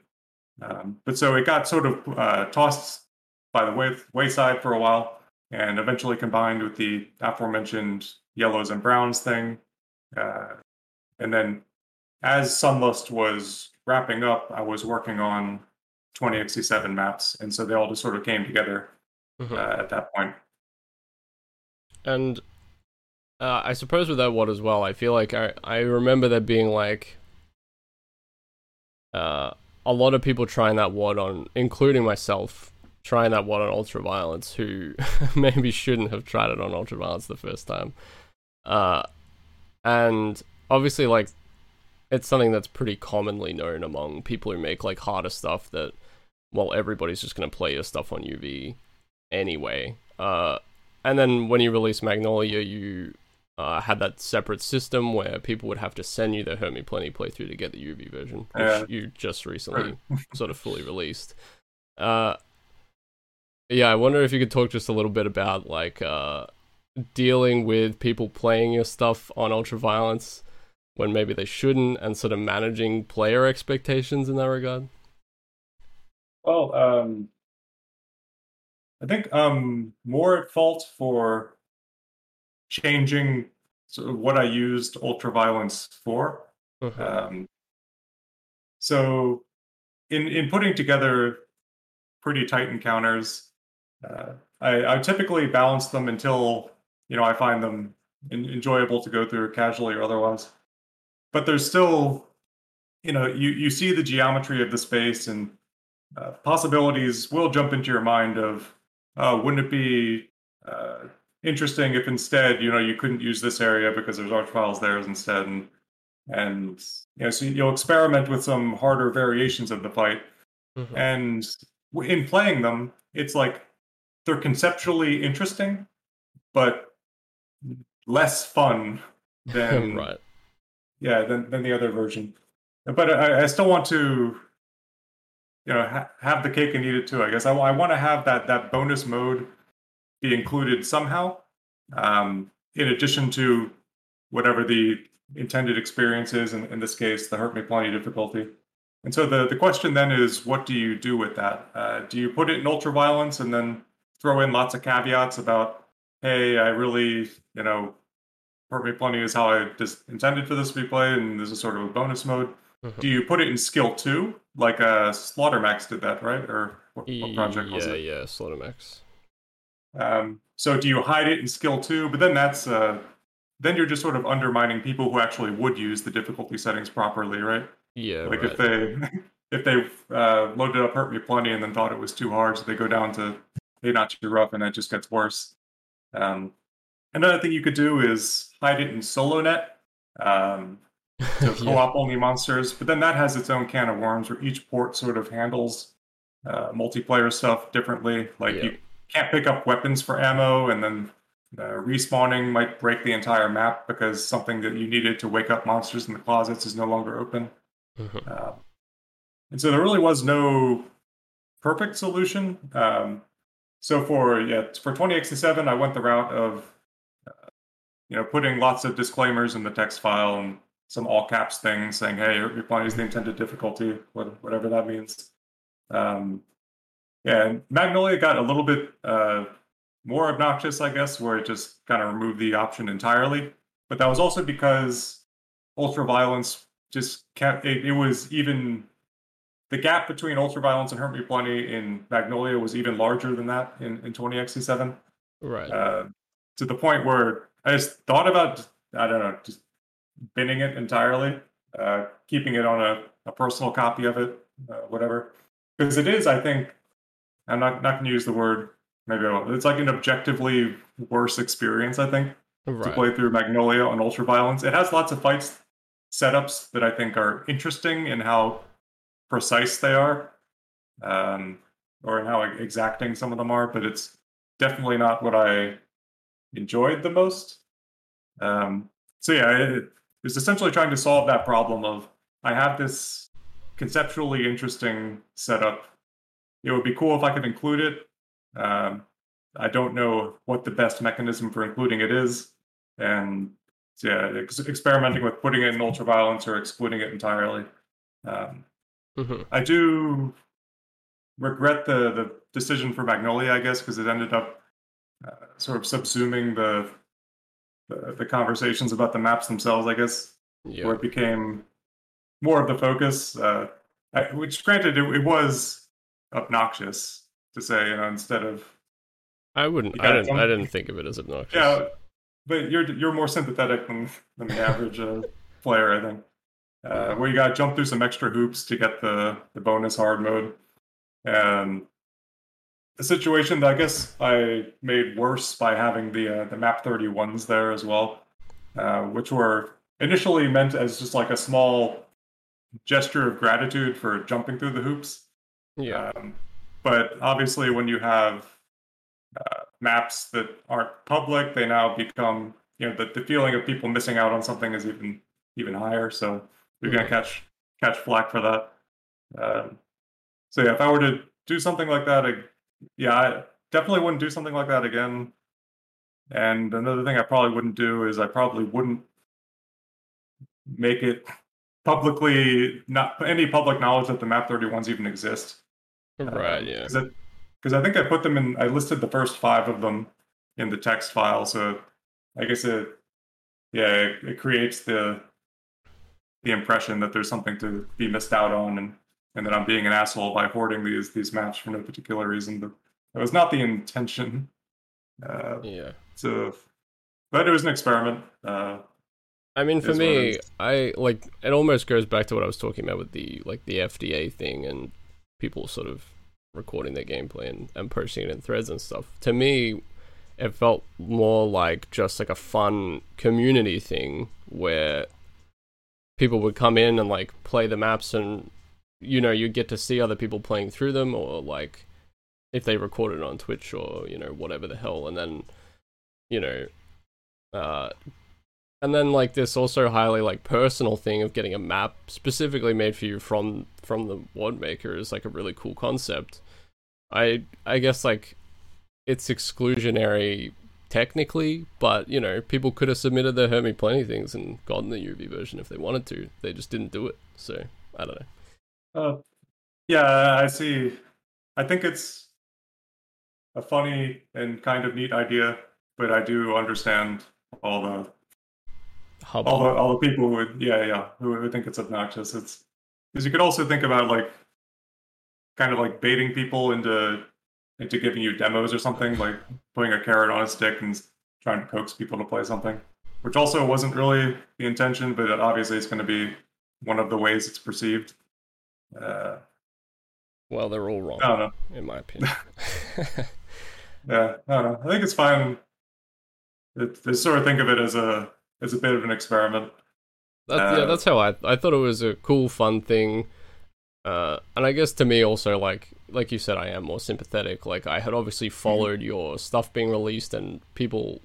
Um, but so it got sort of uh, tossed by the way, wayside for a while, and eventually combined with the aforementioned yellows and browns thing. Uh, and then as Sunlust was wrapping up, I was working on 20X7 maps, and so they all just sort of came together mm-hmm. uh, at that point. And uh, I suppose with that WAD as well, I feel like I I remember there being like uh, a lot of people trying that WAD on, including myself, trying that WAD on Ultraviolence, who maybe shouldn't have tried it on Ultraviolence the first time. Uh, and obviously, like it's something that's pretty commonly known among people who make like harder stuff that well everybody's just going to play your stuff on uv anyway uh and then when you release magnolia you uh, had that separate system where people would have to send you the Hurt Me Plenty playthrough to get the UV version, which you just recently sort of fully released. Uh, yeah, I wonder if you could talk just a little bit about like uh, dealing with people playing your stuff on Ultraviolence when maybe they shouldn't, and sort of managing player expectations in that regard? Well, um, I think um, more at fault for changing sort of what I used ultraviolence for. Uh-huh. Um, so, in in putting together pretty tight encounters, uh, I, I typically balance them until you know I find them in, enjoyable to go through casually or otherwise but there's still you know you you see the geometry of the space and uh, possibilities will jump into your mind of uh, wouldn't it be uh, interesting if instead you know you couldn't use this area because there's arch-viles there instead and and you know so you'll experiment with some harder variations of the fight. Mm-hmm. and in playing them it's like they're conceptually interesting but less fun than right. Yeah than, than the other version. But I, I still want to you know ha- have the cake and eat it too i guess. I, I want to have that that bonus mode be included somehow um, in addition to whatever the intended experience is in, in this case the hurt me plenty difficulty. And so the, the question then is what do you do with that? Uh, do you put it in ultra violence and then throw in lots of caveats about hey i really you know Hurt Me Plenty is how I just intended for this to be played, and this is sort of a bonus mode. Mm-hmm. Do you put it in skill two, like uh, Slaughtermax did that, right? Or what, what project yeah, was it? Yeah, yeah, Slaughtermax. Um, so do you hide it in skill two? But then that's uh, then you're just sort of undermining people who actually would use the difficulty settings properly, right? Yeah. Like right. if they if they uh, loaded up Hurt Me Plenty and then thought it was too hard, so they go down to Hey Not Too Rough, and it just gets worse. Um, Another thing you could do is hide it in SoloNet um, to co-op only monsters, but then that has its own can of worms where each port sort of handles uh, multiplayer stuff differently. Like yeah. you can't pick up weapons for ammo, and then uh, respawning might break the entire map because something that you needed to wake up monsters in the closets is no longer open. Mm-hmm. Uh, and so there really was no perfect solution. Um, so for yeah, for 20X7, I went the route of you know, putting lots of disclaimers in the text file and some all caps thing saying, "Hey, your point is the intended difficulty," whatever that means. Um, yeah, and Magnolia got a little bit uh, more obnoxious, I guess, where it just kind of removed the option entirely. But that was also because ultraviolence just kept it, it was even the gap between ultraviolence and hurt me plenty in Magnolia was even larger than that in, in 20X7. Right. Uh, to the point where I just thought about I don't know just binning it entirely, uh, keeping it on a, a personal copy of it, uh, whatever. Because it is, I think, I'm not not going to use the word maybe I'll, it's like an objectively worse experience. I think right. to play through Magnolia on Ultra Violence. It has lots of fights setups that I think are interesting in how precise they are, um, or in how exacting some of them are. But it's definitely not what I enjoyed the most. Um, so yeah, it, was essentially trying to solve that problem of I have this conceptually interesting setup. It would be cool if I could include it. Um, I don't know what the best mechanism for including it is, and yeah, ex- experimenting with putting it in ultraviolence or excluding it entirely. Um, mm-hmm. I do regret the the decision for Magnolia, I guess, because it ended up uh, sort of subsuming the, the, the conversations about the maps themselves. I guess yeah. where it became more of the focus. Uh, I, which, granted, it, it, was obnoxious to say, you know, instead of. I wouldn't. I didn't. I didn't think of it as obnoxious. Yeah, but you're you're more sympathetic than than the average uh, player, I think. Uh, where you got to jump through some extra hoops to get the the bonus hard mode, and a situation that I guess I made worse by having the uh, the map 31s there as well, uh, which were initially meant as just like a small gesture of gratitude for jumping through the hoops. Yeah. Um, but obviously, when you have uh, maps that aren't public, they now become you know the, the feeling of people missing out on something is even even higher. So you're gonna catch catch flack for that. Um, so yeah, if I were to do something like that, I, yeah, I definitely wouldn't do something like that again. And another thing I probably wouldn't do is I probably wouldn't make it publicly not any public knowledge that the map 31s even exist. Right, um, yeah. Because I think I put them in I listed the first 5 of them in the text file, so I guess it yeah, it, it creates the the impression that there's something to be missed out on and and that I'm being an asshole by hoarding these these maps for no particular reason. But that was not the intention. Uh, yeah. So, but it was an experiment. Uh, I mean, for me, I like it. Almost goes back to what I was talking about with the like the FDA thing and people sort of recording their gameplay and, and posting it in threads and stuff. To me, it felt more like just like a fun community thing where people would come in and like play the maps and you know you get to see other people playing through them or like if they record it on Twitch or you know whatever the hell and then you know uh and then like this also highly like personal thing of getting a map specifically made for you from from the WAD maker is like a really cool concept. I I guess like it's exclusionary technically, but you know people could have submitted their Hurt Me Plenty things and gotten the UV version if they wanted to. They just didn't do it. So I don't know. Uh, yeah, I see. I think it's a funny and kind of neat idea, but I do understand all the all the, all the people who would, yeah, yeah, who would think it's obnoxious. It's because you could also think about like kind of like baiting people into into giving you demos or something, like putting a carrot on a stick and trying to coax people to play something, which also wasn't really the intention, but obviously it's going to be one of the ways it's perceived. Uh, well, they're all wrong. I don't know. In my opinion. yeah, I don't know. I think it's fine. It, they sort of think of it as a it's a bit of an experiment. That's, uh, yeah, that's how I I thought it was a cool, fun thing. Uh, and I guess to me also like like you said, I am more sympathetic. Like I had obviously mm-hmm. followed mm-hmm. your stuff being released and people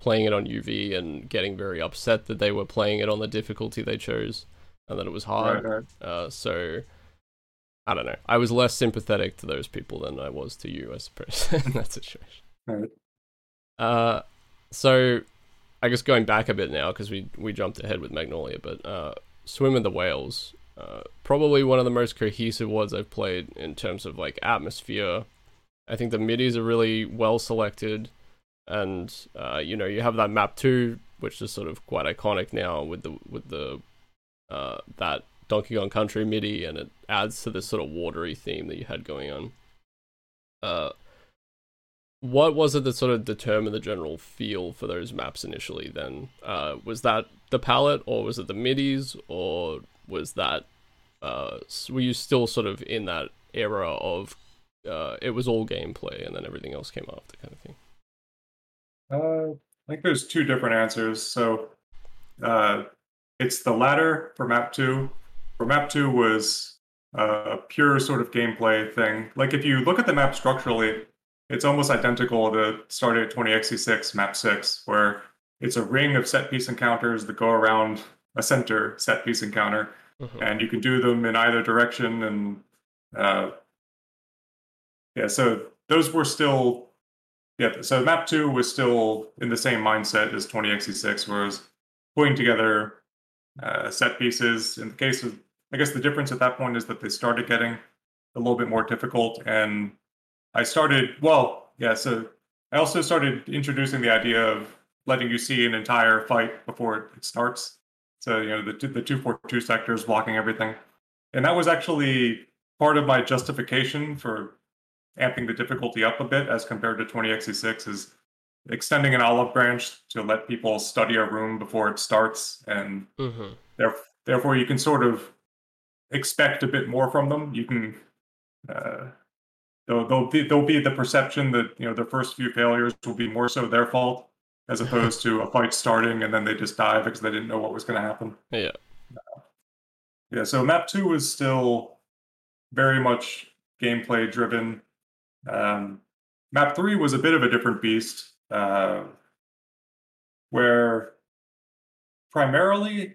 playing it on UV and getting very upset that they were playing it on the difficulty they chose and that it was hard. Right, right. Uh, so I don't know. I was less sympathetic to those people than I was to you, I suppose, in that situation. Right. Uh, so I guess going back a bit now because we we jumped ahead with Magnolia, but uh, Swim with the Whales, uh, probably one of the most cohesive ones I've played in terms of like atmosphere. I think the midis are really well selected, and uh, you know you have that map too, which is sort of quite iconic now with the with the uh, that Donkey Kong Country MIDI, and it adds to this sort of watery theme that you had going on. Uh, what was it that sort of determined the general feel for those maps initially then uh, was that the palette or was it the midis or was that uh, were you still sort of in that era of uh, it was all gameplay and then everything else came after kind of thing uh, I think there's two different answers. So uh, it's the latter for map two. For map two was a pure sort of gameplay thing. Like if you look at the map structurally, it's almost identical to Stardate 20X6 map six, where it's a ring of set piece encounters that go around a center set piece encounter, mm-hmm. and you can do them in either direction. And uh, yeah, so those were still yeah. So map two was still in the same mindset as 20X6, whereas putting together uh, set pieces. In the case of, I guess the difference at that point is that they started getting a little bit more difficult, and I started well, yeah. So I also started introducing the idea of letting you see an entire fight before it starts. So you know the the two four two sectors blocking everything, and that was actually part of my justification for amping the difficulty up a bit as compared to 20X6 is extending an olive branch to let people study a room before it starts, and mm-hmm. therefore you can sort of expect a bit more from them. You can uh, there'll, there'll be there'll be the perception that you know the first few failures will be more so their fault as opposed to a fight starting and then they just die because they didn't know what was going to happen. Yeah. Uh, yeah. So map two is still very much gameplay driven. Um, map three was a bit of a different beast, uh, where primarily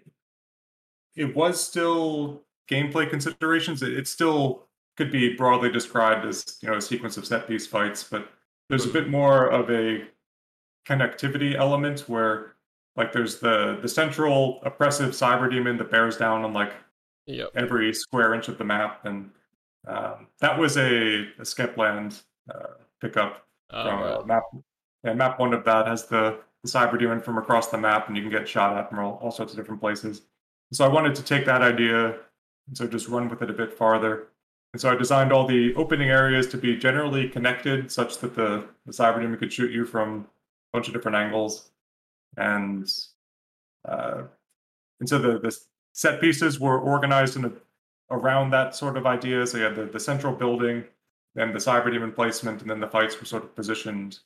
it was still gameplay considerations. It, it still could be broadly described as you know a sequence of set piece fights, but there's a bit more of a connectivity element where like there's the the central oppressive cyber demon that bears down on like yep. every square inch of the map, and um, that was a, a Skepland uh, pickup oh, from right. uh, map. And map one of that has the, the cyber demon from across the map, and you can get shot at from all, all sorts of different places. So I wanted to take that idea and so just run with it a bit farther. And so I designed all the opening areas to be generally connected such that the, the cyber demon could shoot you from a bunch of different angles. And uh, and so the, the set pieces were organized in a, around that sort of idea. So you had the, the central building, then the cyber demon placement, and then the fights were sort of positioned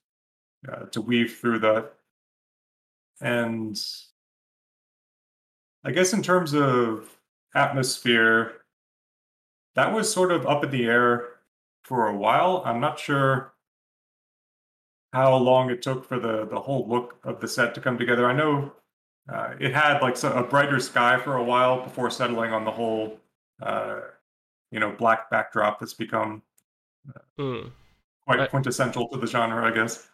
uh, to weave through that. And I guess in terms of atmosphere, that was sort of up in the air for a while. I'm not sure how long it took for the the whole look of the set to come together. I know uh, it had like a brighter sky for a while before settling on the whole, uh, you know, black backdrop that's become uh, mm. quite I, quintessential to the genre, I guess.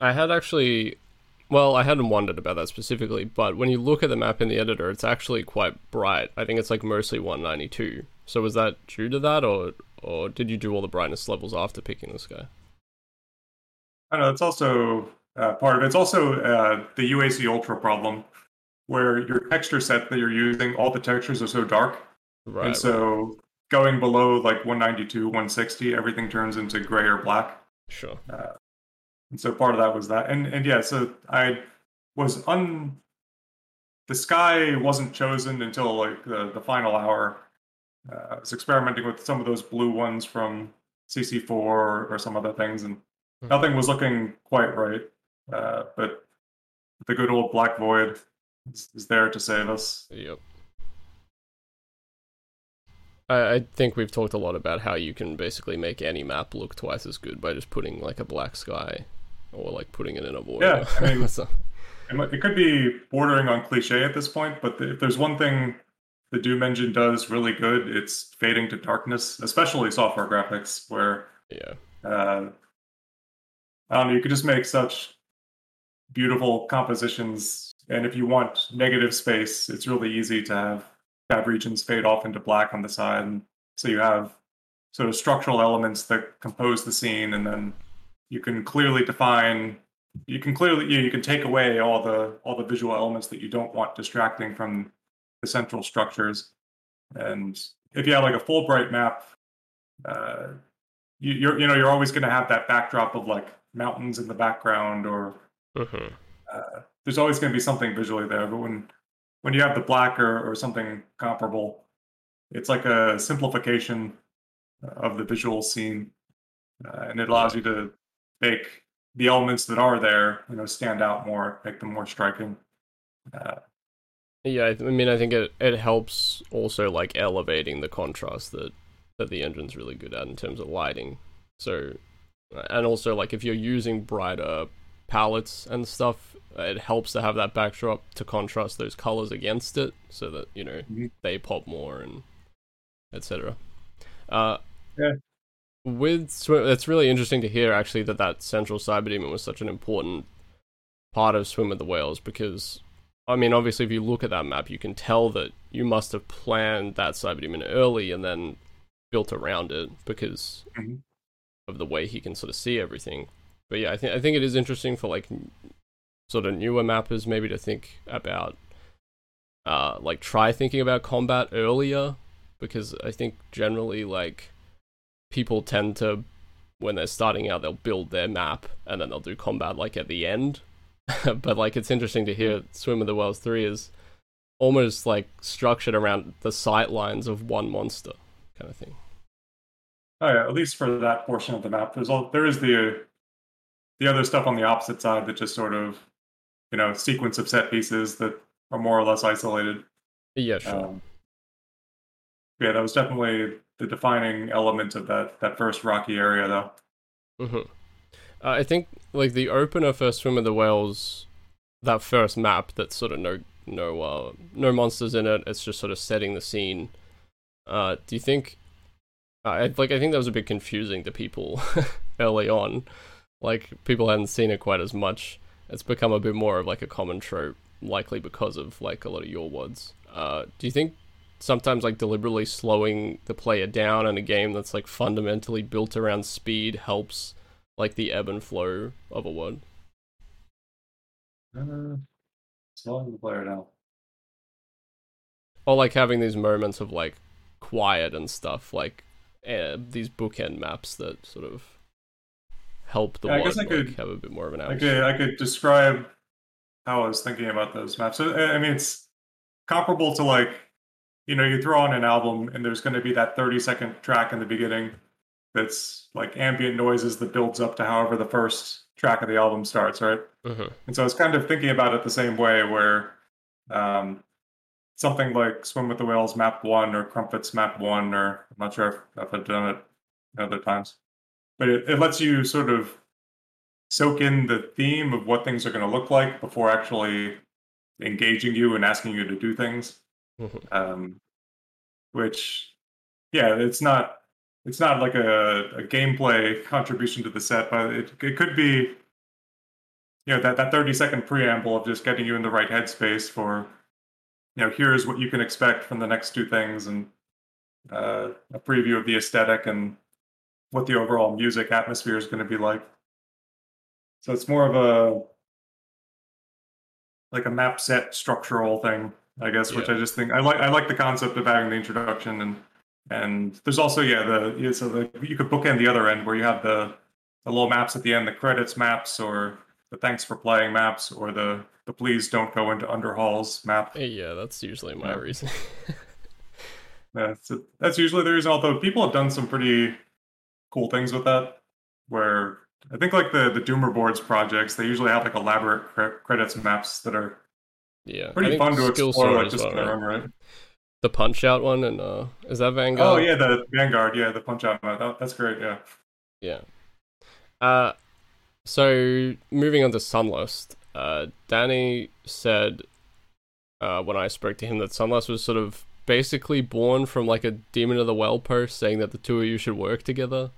I had actually, well, I hadn't wondered about that specifically, but when you look at the map in the editor, it's actually quite bright. I think it's like mostly 192. So was that due to that, or or did you do all the brightness levels after picking this guy? I know it's also uh, part of it. It's also uh, the UAC Ultra problem, where your texture set that you're using, all the textures are so dark, right, and so right. going below like 192, 160, everything turns into gray or black. Sure. Uh, and so part of that was that, and and yeah, so I was un. The sky wasn't chosen until like the, the final hour uh, I was experimenting with some of those blue ones from CC4 or, or some other things, and mm-hmm. nothing was looking quite right. Uh, but the good old Black Void is, is there to save us. Yep. I, I think we've talked a lot about how you can basically make any map look twice as good by just putting like a black sky or like putting it in a void. Yeah, I mean, so. it could be bordering on cliche at this point, but if there's one thing the Doom engine does really good. It's fading to darkness, especially software graphics, where yeah, uh, I don't know. You could just make such beautiful compositions, and if you want negative space, it's really easy to have have regions fade off into black on the side, and so you have sort of structural elements that compose the scene, and then you can clearly define. You can clearly you, know, you can take away all the all the visual elements that you don't want distracting from the central structures. And if you have like a Fullbright map, uh, you, you're you know you're always going to have that backdrop of like mountains in the background, or mm-hmm. uh, there's always going to be something visually there. But when when you have the black or, or something comparable, it's like a simplification of the visual scene, uh, and it allows you to make the elements that are there, you know, stand out more, make them more striking. Uh, yeah, I mean, I think it it helps also like elevating the contrast that that the engine's really good at in terms of lighting. So, and also like if you're using brighter palettes and stuff, it helps to have that backdrop to contrast those colors against it, so that you know mm-hmm. they pop more and etc. Uh, yeah. With swim, it's really interesting to hear actually that that central cyber demon was such an important part of Swim with the Whales because I mean, obviously, if you look at that map, you can tell that you must have planned that cyber demon early and then built around it because mm-hmm. of the way he can sort of see everything. But yeah, I think I think it is interesting for like sort of newer mappers maybe to think about, uh, like try thinking about combat earlier because I think generally like people tend to when they're starting out they'll build their map and then they'll do combat like at the end. But like it's interesting to hear swim of the whales 3 is almost like structured around the sight lines of one monster kind of thing. Oh yeah at least for that portion of the map. There's all there is the the other stuff on the opposite side that just sort of you know sequence of set pieces that are more or less isolated. Yeah sure. Um, yeah that was definitely the defining element of that that first rocky area, though. Mm-hmm. Uh, I think like the opener for Swim of the Whales, that first map that's sort of no no uh, no monsters in it. It's just sort of setting the scene. Uh, do you think? Uh, like I think that was a bit confusing to people early on. Like people hadn't seen it quite as much. It's become a bit more of like a common trope, likely because of like a lot of your words. Uh, do you think sometimes like deliberately slowing the player down in a game that's like fundamentally built around speed helps like the ebb and flow of a word. Uh, slowing the player down. Or like having these moments of like quiet and stuff, like uh, these bookend maps that sort of help the yeah, I guess I like, could have a bit more of an. I could, I could describe how I was thinking about those maps. I mean, it's comparable to like you know, you throw on an album and there's going to be that 30 second track in the beginning that's like ambient noises that builds up to however the first track of the album starts, right? Mm-hmm. And so I was kind of thinking about it the same way, where um, something like Swim with the Whales Map One or Crumpets Map One, or I'm not sure if, if I've done it other times, but it, it lets you sort of soak in the theme of what things are going to look like before actually engaging you and asking you to do things. Mm-hmm. Um, which, yeah, it's not it's not like a, a gameplay contribution to the set, but it it could be, you know, that that thirty second preamble of just getting you in the right headspace for, you know, here's what you can expect from the next two things, and uh, a preview of the aesthetic and what the overall music atmosphere is going to be like. So it's more of a like a map set structural thing I guess, which I just think I like. I like the concept of having the introduction and and there's also yeah the yeah, so the, you could bookend the other end where you have the the little maps at the end, the credits maps, or the thanks for playing maps, or the the please don't go into underhalls map. Eh, yeah, that's usually my yeah. reason. yeah, so that's usually the reason. Although people have done some pretty cool things with that, where I think like the the Doomer boards projects, they usually have like elaborate cre- credits maps that are yeah, pretty fun to explore, like just well, right? Run, right? The Punch Out one, and uh, is that Vanguard? Oh yeah, the Vanguard, yeah, the Punch Out. That, that's great, yeah. Yeah. Uh, so moving on to Sunlust, uh, Danne said uh, when I spoke to him that Sunlust was sort of basically born from like a Demon of the Well post saying that the two of you should work together,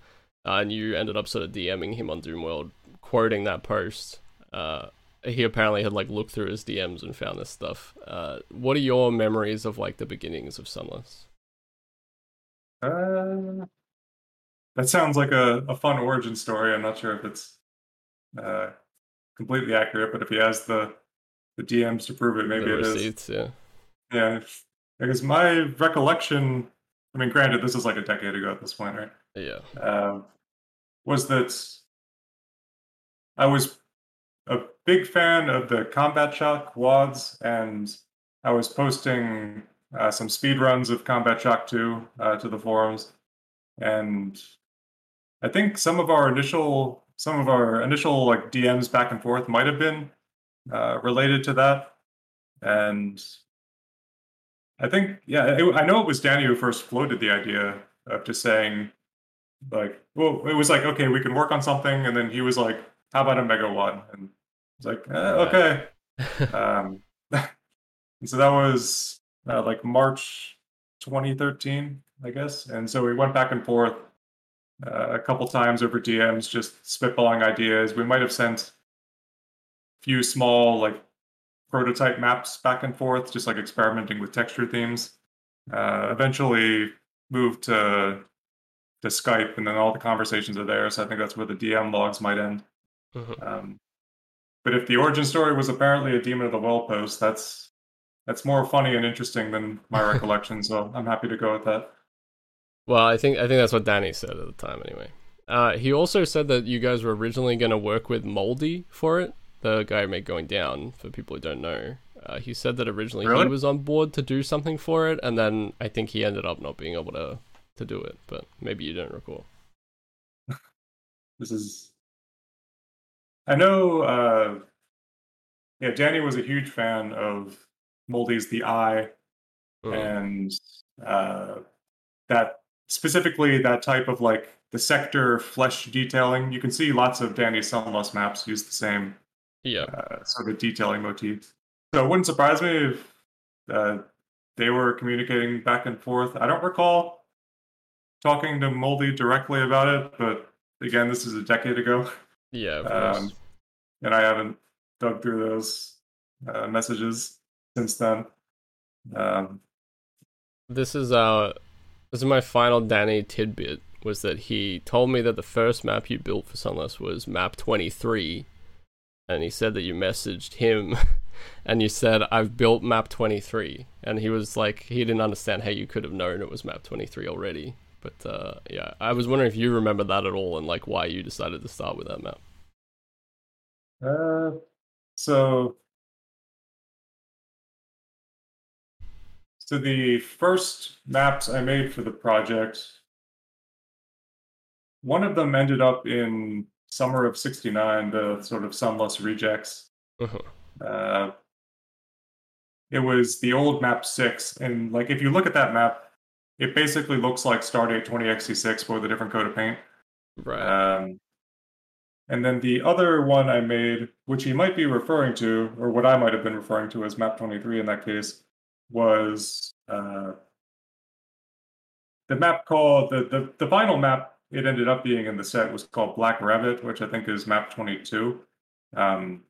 uh, and you ended up sort of DMing him on Doomworld, quoting that post. Uh, he apparently had like looked through his DMs and found this stuff. Uh, what are your memories of like the beginnings of Sunlust? Uh, that sounds like a, a fun origin story. I'm not sure if it's uh, completely accurate, but if he has the the DMs to prove it, maybe the it receipts, is. Yeah. Yeah. Because my recollection, I mean, granted, this is like a decade ago at this point, right? Yeah. Um, was that I was big fan of the Combat Shock WADs, and I was posting uh, some speed runs of Combat Shock 2 uh, to the forums. And I think some of our initial some of our initial like DMs back and forth might have been uh, related to that, and I think yeah, it, I know it was Danne who first floated the idea of just saying like, well, it was like okay, we can work on something, and then he was like, how about a mega one? And I was like, eh, okay. um, and so that was uh, like March 2013, I guess. And so we went back and forth uh, a couple times over DMs, just spitballing ideas. We might have sent a few small like prototype maps back and forth, just like experimenting with texture themes. Uh, eventually moved to to Skype, and then all the conversations are there. So I think that's where the DM logs might end. Mhm. Um, but if the origin story was apparently a Demon of the Well post, that's that's more funny and interesting than my recollection. So I'm happy to go with that. Well, I think I think that's what Danne said at the time, anyway. Uh, he also said that you guys were originally going to work with Mouldy for it, the guy who made Going Down. For people who don't know, uh, he said that originally Really? he was on board to do something for it, and then I think he ended up not being able to to do it. But maybe you don't recall. This is. I know. Uh, yeah, Danne was a huge fan of Mouldy's The Eye Mm. and uh, that specifically that type of like the sector flesh detailing. You can see lots of Danne's Sunlust maps use the same Yeah, uh, sort of detailing motif. So it wouldn't surprise me if uh, they were communicating back and forth. I don't recall talking to Mouldy directly about it, but again, this is a decade ago, yeah, Um, and I haven't dug through those uh, messages since then. Um, This is uh this is my final Danne tidbit was that he told me that the first map you built for Sunlust was map 23 and he said that you messaged him and you said I've built map 23 and he was like he didn't understand how you could have known it was map 23 already but uh yeah I was wondering if you remember that at all and like why you decided to start with that map Uh, so, so the first maps I made for the project, one of them ended up in summer of '69, the sort of Sunlust rejects. uh-huh. Uh, it was the old map six, and like if you look at that map, it basically looks like Stardate 20X6 but with a different coat of paint. right Um, and then the other one I made, which he might be referring to, or what I might have been referring to as map 23 in that case, was uh, the map called, the, the, the final map it ended up being in the set was called Black Rabbit, which I think is map 22. Um,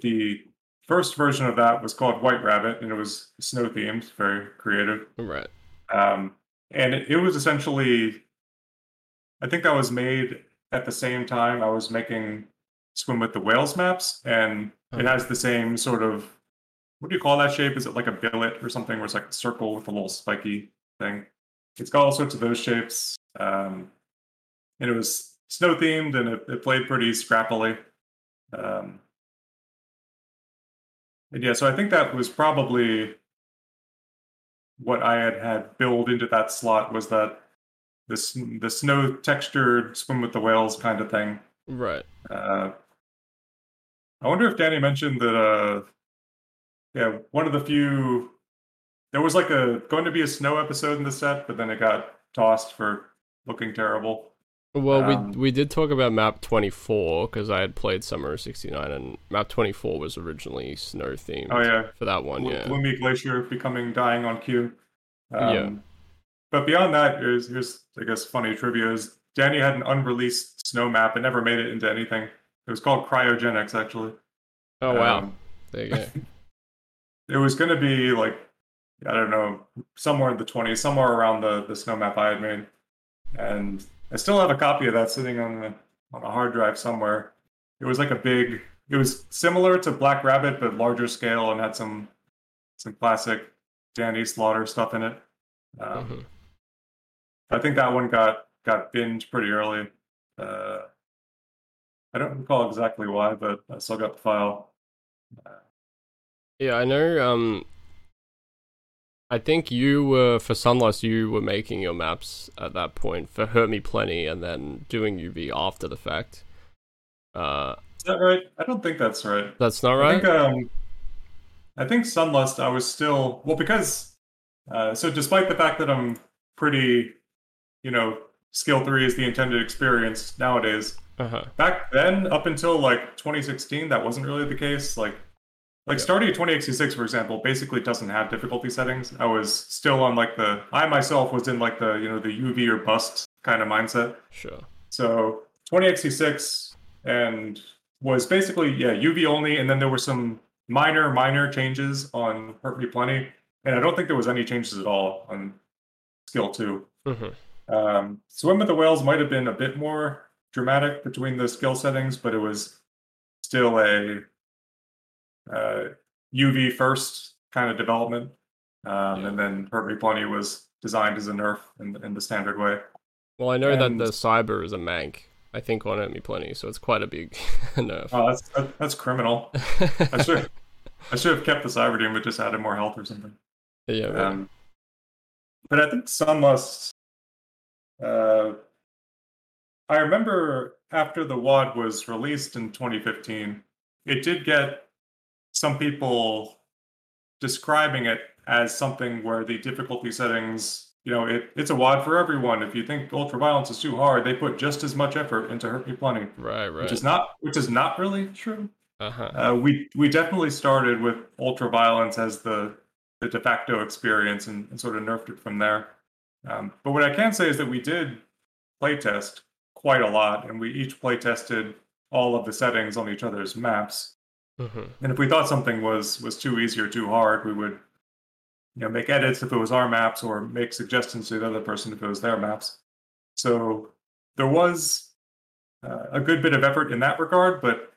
the first version of that was called White Rabbit, and it was snow themed, very creative. right Um, and it, it was essentially, I think that was made at the same time I was making Swim with the Whales maps, and it has the same sort of, what do you call that shape? Is it like a billet or something where it's like a circle with a little spiky thing? It's got all sorts of those shapes. Um, and it was snow themed and it, it played pretty scrappily. Um, and yeah, so I think that was probably what I had had built into that slot was that this the snow textured swim with the whales kind of thing. right Uh, I wonder if Danne mentioned that. Uh, yeah, one of the few. There was like a going to be a snow episode in the set, but then it got tossed for looking terrible. Well, Um, we we did talk about map 24 because I had played Summer of 69 and map 24 was originally snow themed Oh yeah, for that one, yeah. Gloomy Glacier becoming dying on cue. Um, Yeah. But beyond that, here's, here's I guess funny trivia is Danne had an unreleased snow map and never made it into anything. It was called Cryogenics actually. Oh wow. Um, there you go. it was going to be like I don't know somewhere in the 20s, somewhere around the the snow map I had made, and I still have a copy of that sitting on the on a hard drive somewhere. It was like a big. It was similar to Black Rabbit but larger scale and had some some classic Danne Slaughter stuff in it. Um, Mhm. I think that one got got binned pretty early. Uh, I don't recall exactly why, but I still got the file. Yeah, I know. Um, I think you were for Sunlust. You were making your maps at that point for Hurt Me Plenty, and then doing UV after the fact. Uh, Is that right? I don't think that's right. that's not right. I think um, I think Sunlust. I was still well because uh, so despite the fact that I'm pretty, you know, skill three is the intended experience nowadays. Uh-huh. Back then, up until like 2016, that wasn't really the case. Like, like Yeah. Stardate 20X6, for example, basically doesn't have difficulty settings. I was still on like the I myself was in like the you know the UV or bust kind of mindset. Sure. So 20X6 and was basically yeah UV only, and then there were some minor minor changes on Hurt Me Plenty, and I don't think there was any changes at all on Skill Two. hmm Um, Swim with the Whales might have been a bit more dramatic between the skill settings, but it was still a UV first kind of development. Um, Yeah. And then Hurt Me Plenty was designed as a nerf in, in the standard way. Well, I know that the cyber is a mank. I think on Hurt Me Plenty, so it's quite a big nerf. Oh, that's that, that's criminal. I should I should have kept the Cyber Doom, but just added more health or something. yeah. Um, but I think Sunlust. Uh, I remember after the WAD was released in 2015, it did get some people describing it as something where the difficulty settings, you know, it, it's a WAD for everyone. If you think ultraviolence is too hard, they put just as much effort into Hurt Me Plenty, right, which right. is not which is not really true. Uh-huh. Uh, we we definitely started with ultraviolence as the the de facto experience and, and sort of nerfed it from there. Um, but what I can say is that we did playtest quite a lot, and we each playtested all of the settings on each other's maps. Hmm And if we thought something was was too easy or too hard, we would you know make edits if it was our maps or make suggestions to the other person if it was their maps. So there was uh, a good bit of effort in that regard, but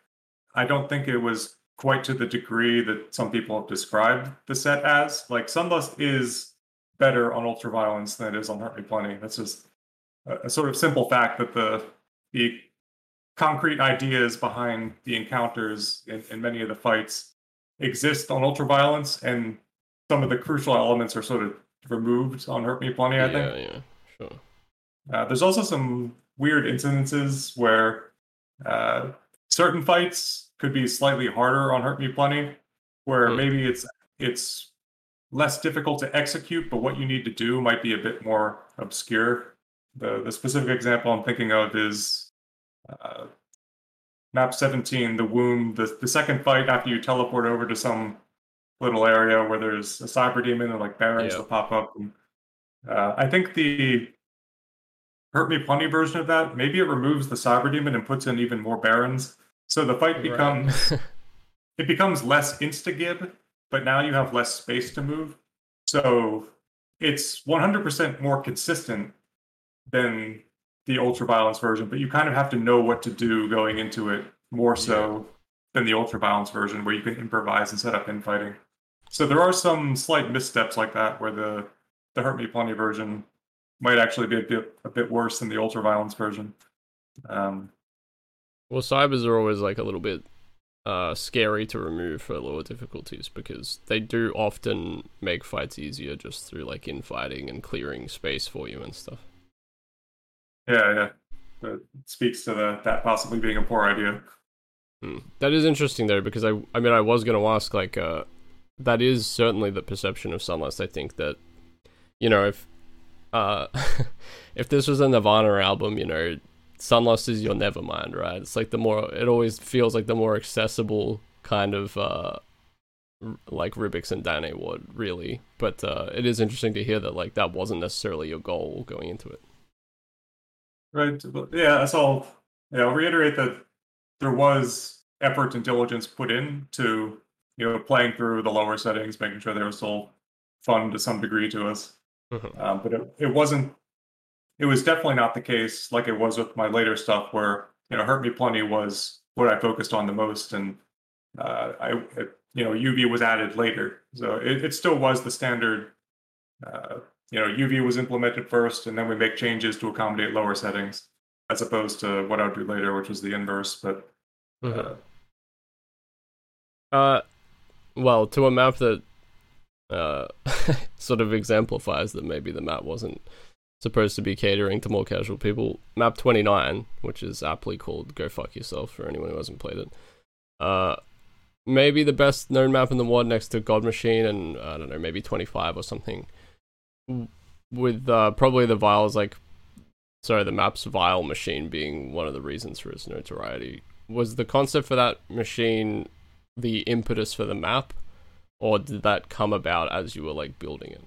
I don't think it was quite to the degree that some people have described the set as. Like Sunlust is better on ultraviolence than it is on Hurt Plenty. That's just a, a sort of simple fact that the the concrete ideas behind the encounters in, in many of the fights exist on ultraviolence, and some of the crucial elements are sort of removed on Hurt Me Plenty. I yeah, think yeah, sure. uh, there's also some weird incidences where uh, certain fights could be slightly harder on Hurt Me Plenty, where Hmm. maybe it's it's less difficult to execute, but what you need to do might be a bit more obscure. The the specific example I'm thinking of is uh, map 17, the womb, the, the second fight after you teleport over to some little area where there's a cyber demon and like barons Yeah. that pop up. And, uh, I think the Hurt Me Plenty version of that, maybe it removes the cyber demon and puts in even more barons. So the fight Right. becomes it becomes less instagib, but now you have less space to move. So it's 100% more consistent than the ultraviolence version, but you kind of have to know what to do going into it more so than the ultraviolence version where you can improvise and set up infighting. So there are some slight missteps like that where the the Hurt Me Plenty version might actually be a bit a bit worse than the ultraviolence version. Um, Well, cybers are always like a little bit uh, scary to remove for lower difficulties because they do often make fights easier just through like infighting and clearing space for you and stuff. Yeah, yeah. That speaks to the, that possibly being a poor idea. Hmm. That is interesting though because I I mean I was going to ask like uh that is certainly the perception of Sunlust. I think that you know if uh if this was a Nirvana album, you know, Sunlust is your Nevermind, right? It's like the more it always feels like the more accessible kind of uh like Ribbiks and Danne WAD, really. But uh it is interesting to hear that like that wasn't necessarily your goal going into it. Right. Yeah, so I'll, yeah, I'll reiterate that there was effort and diligence put into you know playing through the lower settings, making sure they were still fun to some degree to us. Mhm. Um, but it, it wasn't. It was definitely not the case like it was with my later stuff, where you know, Hurt Me Plenty was what I focused on the most, and uh, I, it, you know, UV was added later, so it, it still was the standard. Uh, you know, UV was implemented first, and then we make changes to accommodate lower settings, as opposed to what I would do later, which was the inverse. But uh, Uh, well, to a map that uh, sort of exemplifies that maybe the map wasn't supposed to be catering to more casual people. Map 29, which is aptly called Go Fuck Yourself for anyone who hasn't played it. Uh, maybe the best known map in the world next to God Machine and I don't know, maybe 25 or something. With uh, probably the vials like sorry, the map's vial machine being one of the reasons for its notoriety. Was the concept for that machine the impetus for the map, or did that come about as you were like building it?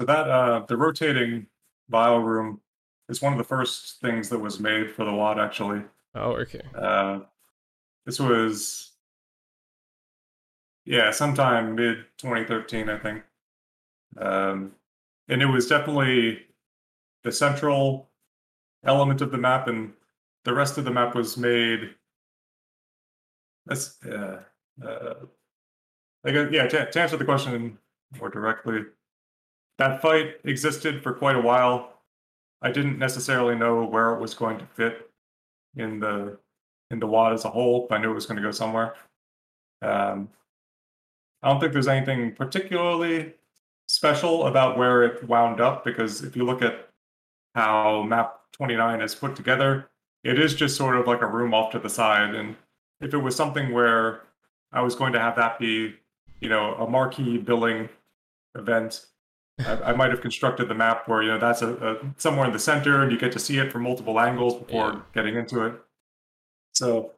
So that uh, the rotating vial room is one of the first things that was made for the WAD. Actually, Oh, okay. uh, this was yeah, sometime mid 2013, I think. Um, and it was definitely the central element of the map, and the rest of the map was made. That's uh, uh, I guess, yeah. To, to answer the question more directly, that fight existed for quite a while. I didn't necessarily know where it was going to fit in the in the wad as a whole, but I knew it was going to go somewhere. Um, I don't think there's anything particularly special about where it wound up because if you look at how map 29 is put together, it is just sort of like a room off to the side. And if it was something where I was going to have that be, you know, a marquee billing event, I, I might have constructed the map where you know that's a, a, somewhere in the center, and you get to see it from multiple angles before Yeah. getting into it. So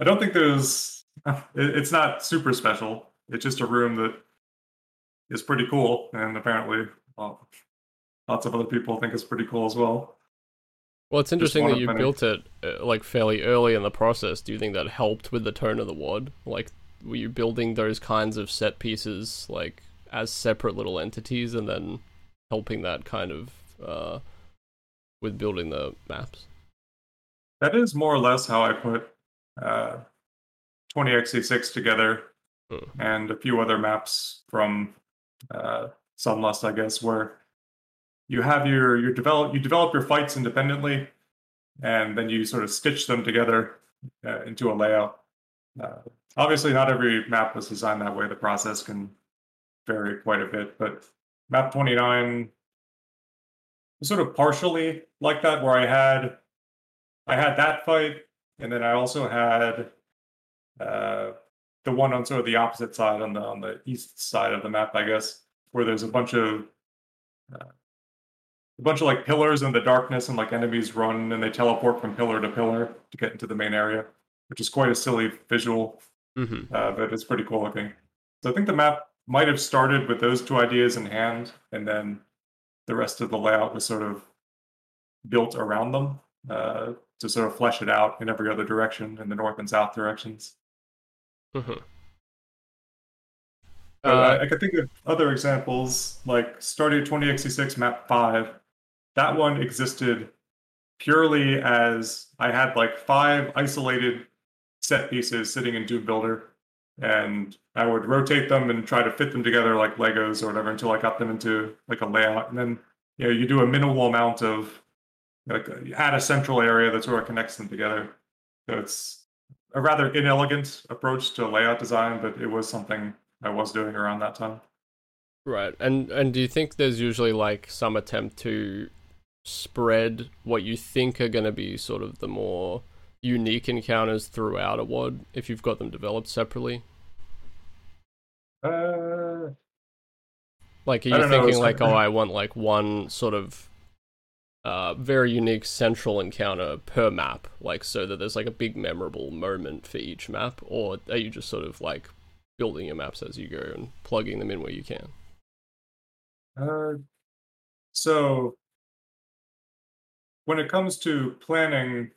I don't think there's. It, it's not super special. It's just a room that is pretty cool, and apparently, well, lots of other people think it's pretty cool as well. Well, it's interesting that you many. built it uh, like fairly early in the process. Do you think that helped with the tone of the WAD? Like, were you building those kinds of set pieces like as separate little entities, and then helping that kind of uh, with building the maps? That is more or less how I put uh, 20X6 together Hmm. and a few other maps from uh, Sunlust, I guess, where you have your your develop you develop your fights independently, and then you sort of stitch them together uh, into a layout. Uh, obviously, not every map was designed that way. The process can vary quite a bit, but map 29 was sort of partially like that, where I had I had that fight, and then I also had uh, the one on sort of the opposite side, on the on the east side of the map, I guess, where there's a bunch of uh, a bunch of like pillars in the darkness, and like enemies run and they teleport from pillar to pillar to get into the main area, which is quite a silly visual, Mm-hmm. uh, but it's pretty cool looking. So I think the map might have started with those two ideas in hand, and then the rest of the layout was sort of built around them uh, to sort of flesh it out in every other direction, in the north and south directions. Mm-hmm. Uh, I, I could think of other examples like Stardate 20X6 map 5. That one existed purely as I had like five isolated set pieces sitting in Doom Builder, and I would rotate them and try to fit them together like Legos or whatever until I got them into like a layout. And then you know you do a minimal amount of like you add a central area that sort of connects them together. So it's a rather inelegant approach to layout design, but it was something I was doing around that time. Right. And and do you think there's usually like some attempt to spread what you think are going to be sort of the more unique encounters throughout a WAD if you've got them developed separately? Uh, Like, are you know, thinking like, like- oh, I want like one sort of uh, very unique central encounter per map, like so that there's like a big memorable moment for each map, or are you just sort of like building your maps as you go and plugging them in where you can? uh, so when it comes to planning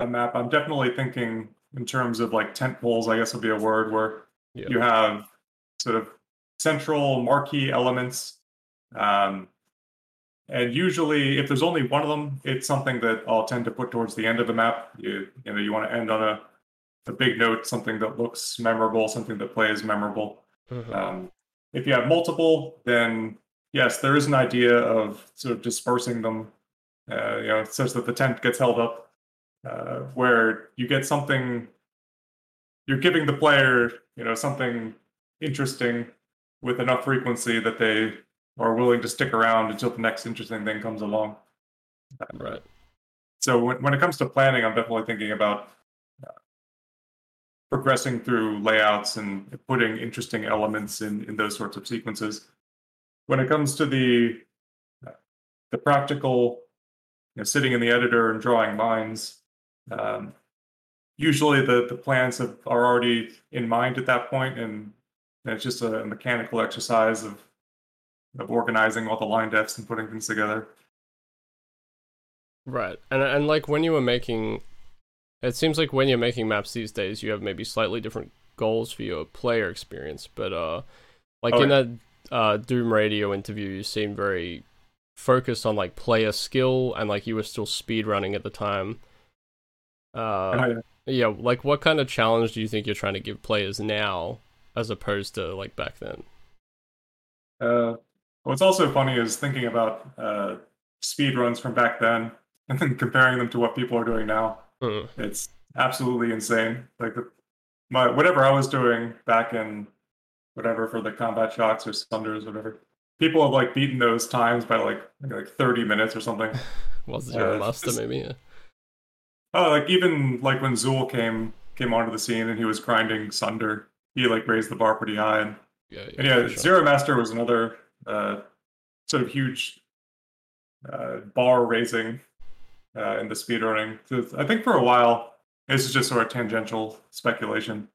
a map, I'm definitely thinking in terms of like tent poles, I guess would be a word where you have sort of central marquee elements. Um, and usually, if there's only one of them, it's something that I'll tend to put towards the end of the map. You, you know, you want to end on a, a big note, something that looks memorable, something that plays memorable. Mhm. Um, if you have multiple, then yes, there is an idea of sort of dispersing them, uh, you know, such that the tent gets held up, uh, where you get something. You're giving the player, you know, something interesting with enough frequency that they or willing to stick around until the next interesting thing comes along. Right. So when, when it comes to planning, I'm definitely thinking about uh, progressing through layouts and putting interesting elements in, in those sorts of sequences. When it comes to the uh, the practical, you know, sitting in the editor and drawing lines, um, usually the, the plans have, are already in mind at that point, and, and it's just a mechanical exercise of of organizing all the line defs and putting things together. Right. And and like when you were making it seems like when you're making maps these days you have maybe slightly different goals for your player experience, but uh like Oh, in yeah. that uh Doom radio interview you seemed very focused on like player skill and like you were still speed running at the time. Uh And I, yeah, like what kind of challenge do you think you're trying to give players now as opposed to like back then? Uh, what's also funny is thinking about uh, speed runs from back then and then comparing them to what people are doing now. Hmm. It's absolutely insane. Like the, my whatever I was doing back in whatever for the combat shocks or Sunders, whatever. People have like beaten those times by like like 30 minutes or something. Was Zero Uh, maybe? Yeah. Oh, like even like when Zool came came onto the scene and he was grinding Sunder, he like raised the bar pretty high. And, Yeah, and yeah, for sure. Zero Master was another sort of huge uh, bar raising uh, in the speedrunning. So I think for a while, this is just sort of tangential speculation.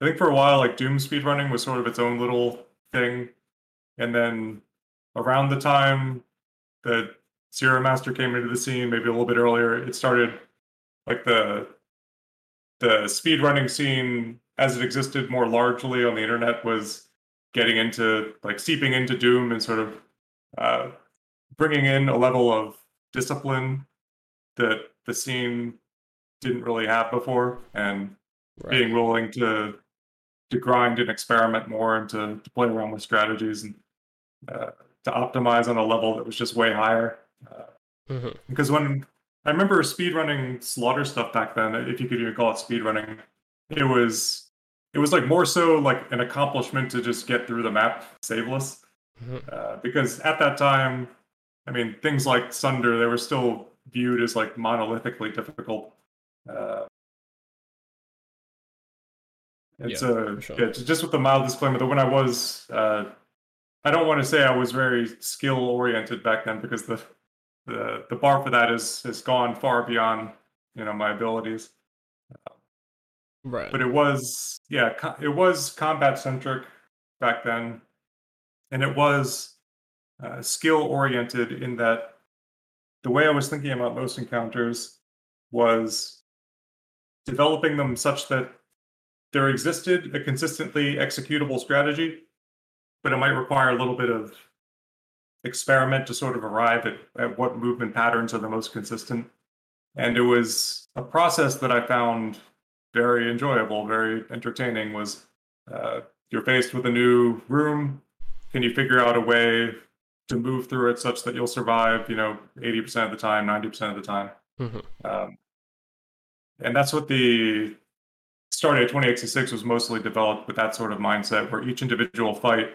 I think for a while, like Doom speedrunning was sort of its own little thing, and then around the time that Zero Master came into the scene, maybe a little bit earlier, it started like the the speedrunning scene as it existed more largely on the internet was getting into like seeping into Doom and sort of uh, bringing in a level of discipline that the scene didn't really have before, and Right. being willing to to grind and experiment more and to, to play around with strategies and uh, to optimize on a level that was just way higher. Uh, Mhm. because when I remember speedrunning slaughter stuff back then, if you could even call it speedrunning, it was it was like more so like an accomplishment to just get through the map saveless. Mhm. Uh, because at that time, I mean, things like Sunder, they were still viewed as like monolithically difficult. Uh, it's Yeah, a sure. yeah, just with the mild disclaimer that when I was, uh, I don't want to say I was very skill oriented back then because the the the bar for that is has gone far beyond you know my abilities. Right. But it was yeah, it was combat centric back then, and it was uh, skill oriented in that the way I was thinking about most encounters was developing them such that there existed a consistently executable strategy, but it might require a little bit of experiment to sort of arrive at, at what movement patterns are the most consistent. And it was a process that I found very enjoyable, very entertaining. Was uh, you're faced with a new room, can you figure out a way to move through it such that you'll survive? You know, eighty percent of the time, ninety percent of the time. Mhm. Um, and that's what the Stardate 20X6 was mostly developed with that sort of mindset, where each individual fight,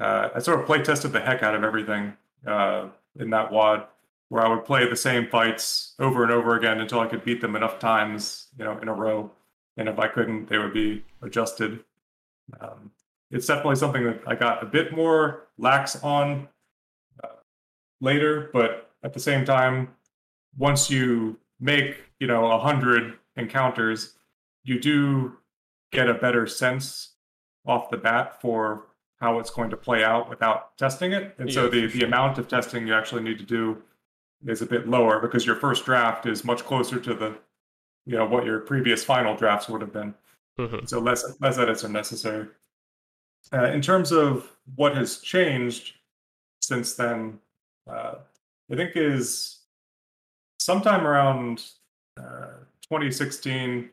uh, I sort of play tested the heck out of everything uh, in that WAD, where I would play the same fights over and over again until I could beat them enough times, you know, in a row. And if I couldn't, they would be adjusted. Um, it's definitely something that I got a bit more lax on uh, later, but at the same time, once you make you know a hundred encounters, you do get a better sense off the bat for how it's going to play out without testing it. And so the, the amount of testing you actually need to do is a bit lower because your first draft is much closer to the you know what your previous final drafts would have been. Mhm. So less less edits are necessary. Uh, in terms of what has changed since then, uh, I think is sometime around uh, 2016,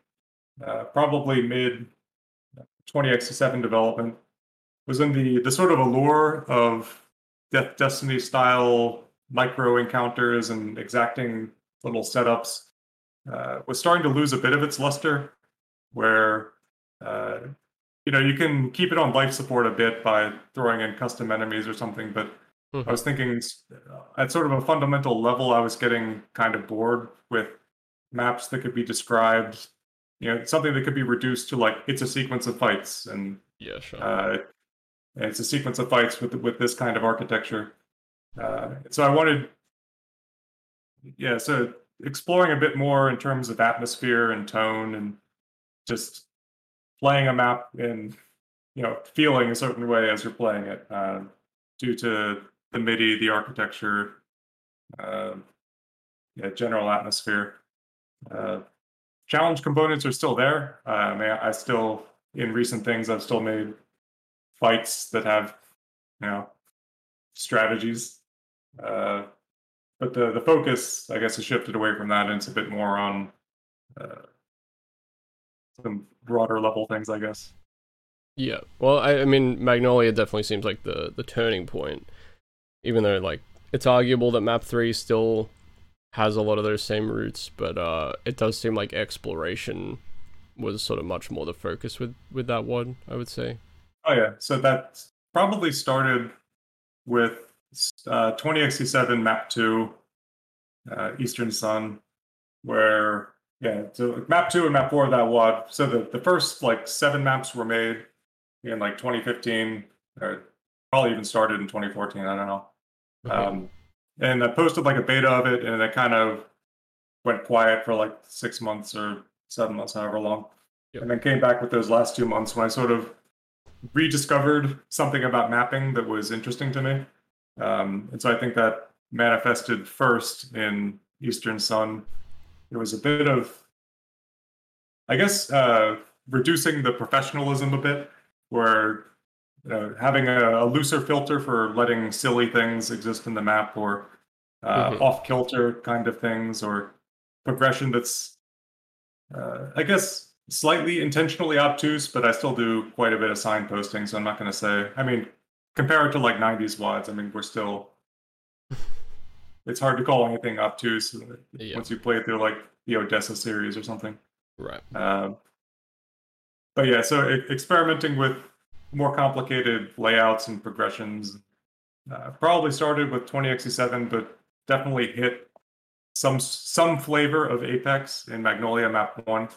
uh, probably mid 20x7 development, was in the the sort of allure of Death Destiny style micro encounters and exacting little setups uh, was starting to lose a bit of its luster, where uh, you know you can keep it on life support a bit by throwing in custom enemies or something, but Mm-hmm. I was thinking at sort of a fundamental level, I was getting kind of bored with maps that could be described, you know, something that could be reduced to like it's a sequence of fights, and yeah, sure. Uh, it's a sequence of fights with with this kind of architecture. Uh, so I wanted, yeah, so exploring a bit more in terms of atmosphere and tone, and just playing a map and you know, feeling a certain way as you're playing it, uh, due to the MIDI, the architecture, uh, yeah, general atmosphere. Uh, challenge components are still there. Um, I still, in recent things, I've still made fights that have, you know, strategies. Uh, but the the focus, I guess, has shifted away from that, and it's a bit more on uh, some broader level things, I guess. Yeah, well, I, I mean, Magnolia definitely seems like the the turning point even though like it's arguable that map 3 still has a lot of those same roots but uh it does seem like exploration was sort of much more the focus with with that one i would say. Oh yeah. So that probably started with uh 20X7 map 2 uh, eastern sun where yeah so map 2 and map 4 of that WAD so the, the first like seven maps were made in like 2015 or probably even started in 2014 i don't know Okay. Um, and I posted like a beta of it, and it kind of went quiet for like six months or seven months, however long, yep. and then came back with those last two months when I sort of rediscovered something about mapping that was interesting to me. Um, and so I think that manifested first in Eastern Sun. It was a bit of, I guess, uh, reducing the professionalism a bit, where uh, having a, a, looser filter for letting silly things exist in the map or uh, mm-hmm. off kilter kind of things or progression that's uh, i guess slightly intentionally obtuse but i still do quite a bit of signposting so i'm not going to say i mean compare it to like 90s WADs i mean we're still it's hard to call anything obtuse yeah. once you play it through like the odessa series or something right um, but yeah so experimenting with more complicated layouts and progressions. Uh, probably started with 20X7, but definitely hit some some flavor of Apex in Magnolia Map One.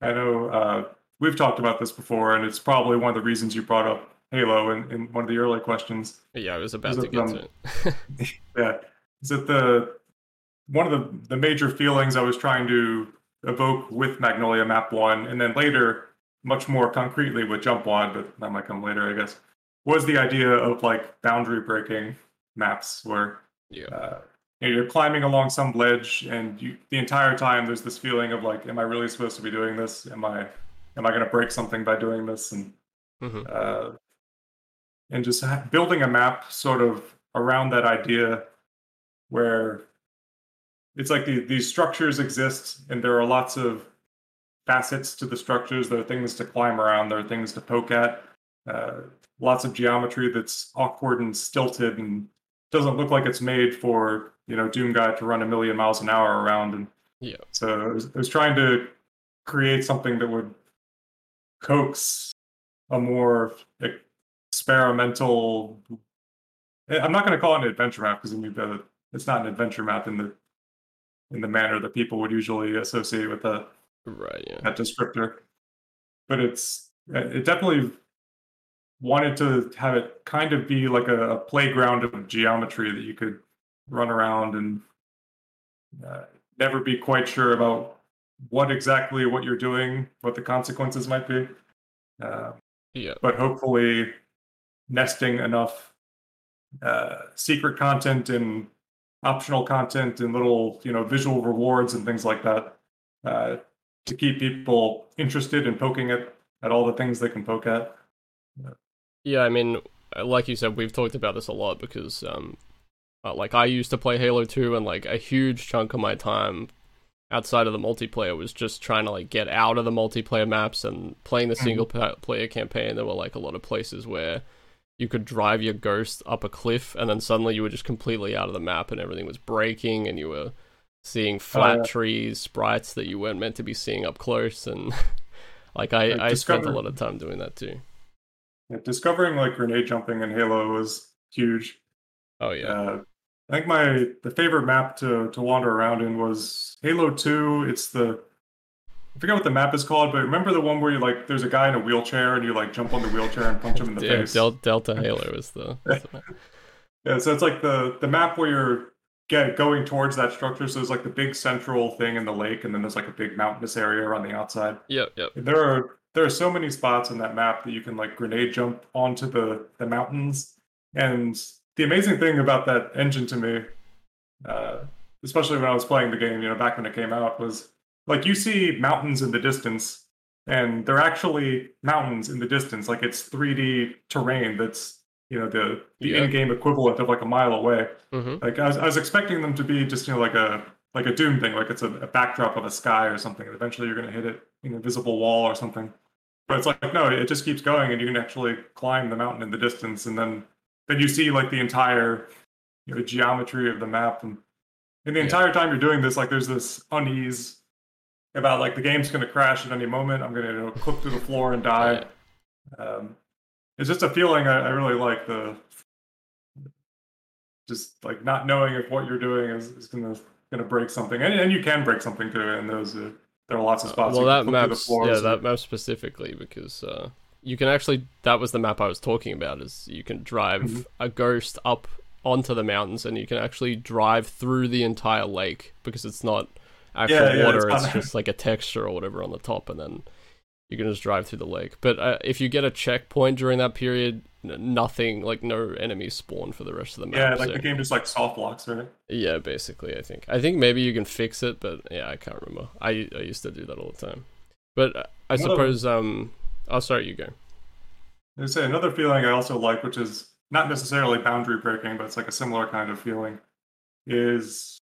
I know uh, we've talked about this before, and it's probably one of the reasons you brought up Halo in, in one of the early questions. Yeah, I was about to get um, to it. yeah, is it the one of the the major feelings I was trying to evoke with Magnolia Map One, and then later much more concretely with jump WAD, but that might come later, I guess, was the idea of like boundary breaking maps where yeah. uh, you are climbing along some ledge and you, the entire time there's this feeling of like, am I really supposed to be doing this? Am I am I going to break something by doing this? And mm-hmm. uh, and just building a map sort of around that idea where it's like the, these structures exist and there are lots of facets to the structures. There are things to climb around. There are things to poke at. Uh, lots of geometry that's awkward and stilted and doesn't look like it's made for you know Doom guy to run a million miles an hour around. And yeah, so I was, I was trying to create something that would coax a more experimental. Eh, I'm not going to call it an adventure map because it's not an adventure map in the in the manner that people would usually associate with that right yeah. that descriptor but it's it definitely wanted to have it kind of be like a, a playground of geometry that you could run around and uh, never be quite sure about what exactly what you're doing what the consequences might be uh, yeah but hopefully nesting enough uh, secret content and optional content and little you know visual rewards and things like that uh, to keep people interested in poking at at all the things they can poke at. Yeah, I mean, like you said, we've talked about this a lot because, um, uh, like I used to play Halo 2, and like a huge chunk of my time outside of the multiplayer was just trying to like get out of the multiplayer maps and playing the mm-hmm. single player campaign. There were like a lot of places where you could drive your ghost up a cliff, and then suddenly you were just completely out of the map, and everything was breaking, and you were seeing flat uh, trees, sprites that you weren't meant to be seeing up close, and like I, I spent a lot of time doing that too. Yeah, discovering like grenade jumping in Halo was huge. Oh yeah. Uh, I think my the favorite map to to wander around in was Halo Two. It's the I forget what the map is called, but remember the one where you like there's a guy in a wheelchair and you like jump on the wheelchair and punch him in the yeah, face. Del- Delta Halo is the. yeah, so it's like the the map where you're get going towards that structure. So there's like the big central thing in the lake, and then there's like a big mountainous area around the outside. Yep, yep. There are there are so many spots in that map that you can like grenade jump onto the the mountains. And the amazing thing about that engine to me, uh, especially when I was playing the game, you know, back when it came out, was like you see mountains in the distance, and they're actually mountains in the distance. Like it's 3D terrain that's you know the the Yeah. in-game equivalent of like a mile away. hmm Like I was, I was expecting them to be just you know like a like a Doom thing, like it's a, a backdrop of a sky or something. And eventually you're going to hit it in a visible wall or something. But it's like no, it just keeps going, and you can actually climb the mountain in the distance, and then then you see like the entire you know geometry of the map, and and the Yeah. entire time you're doing this, like there's this unease about like the game's going to crash at any moment. I'm going to you know, clip through the floor and die. Um, it's just a feeling I, I really like the just like not knowing if what you're doing is, is gonna gonna break something, and, and you can break something too. And those uh, there are lots of spots. well, that can flip through the map, yeah, and- that map specifically because uh, you can actually. That was the map I was talking about. Is you can drive Mhm. a ghost up onto the mountains, and you can actually drive through the entire lake because it's not actual Yeah, yeah, water. it's It's, just like a texture or whatever on the top, and then you can just drive through the lake. But uh, if you get a checkpoint during that period, n- nothing like no enemies spawn for the rest of the map. yeah, like so- the game just like soft blocks, right? Yeah, basically, I think. I think maybe you can fix it, but yeah, I can't remember. I I used to do that all the time. But uh, I Another- suppose um I'll oh sorry, you go. I say another feeling I also like, which is not necessarily boundary breaking, but it's like a similar kind of feeling, is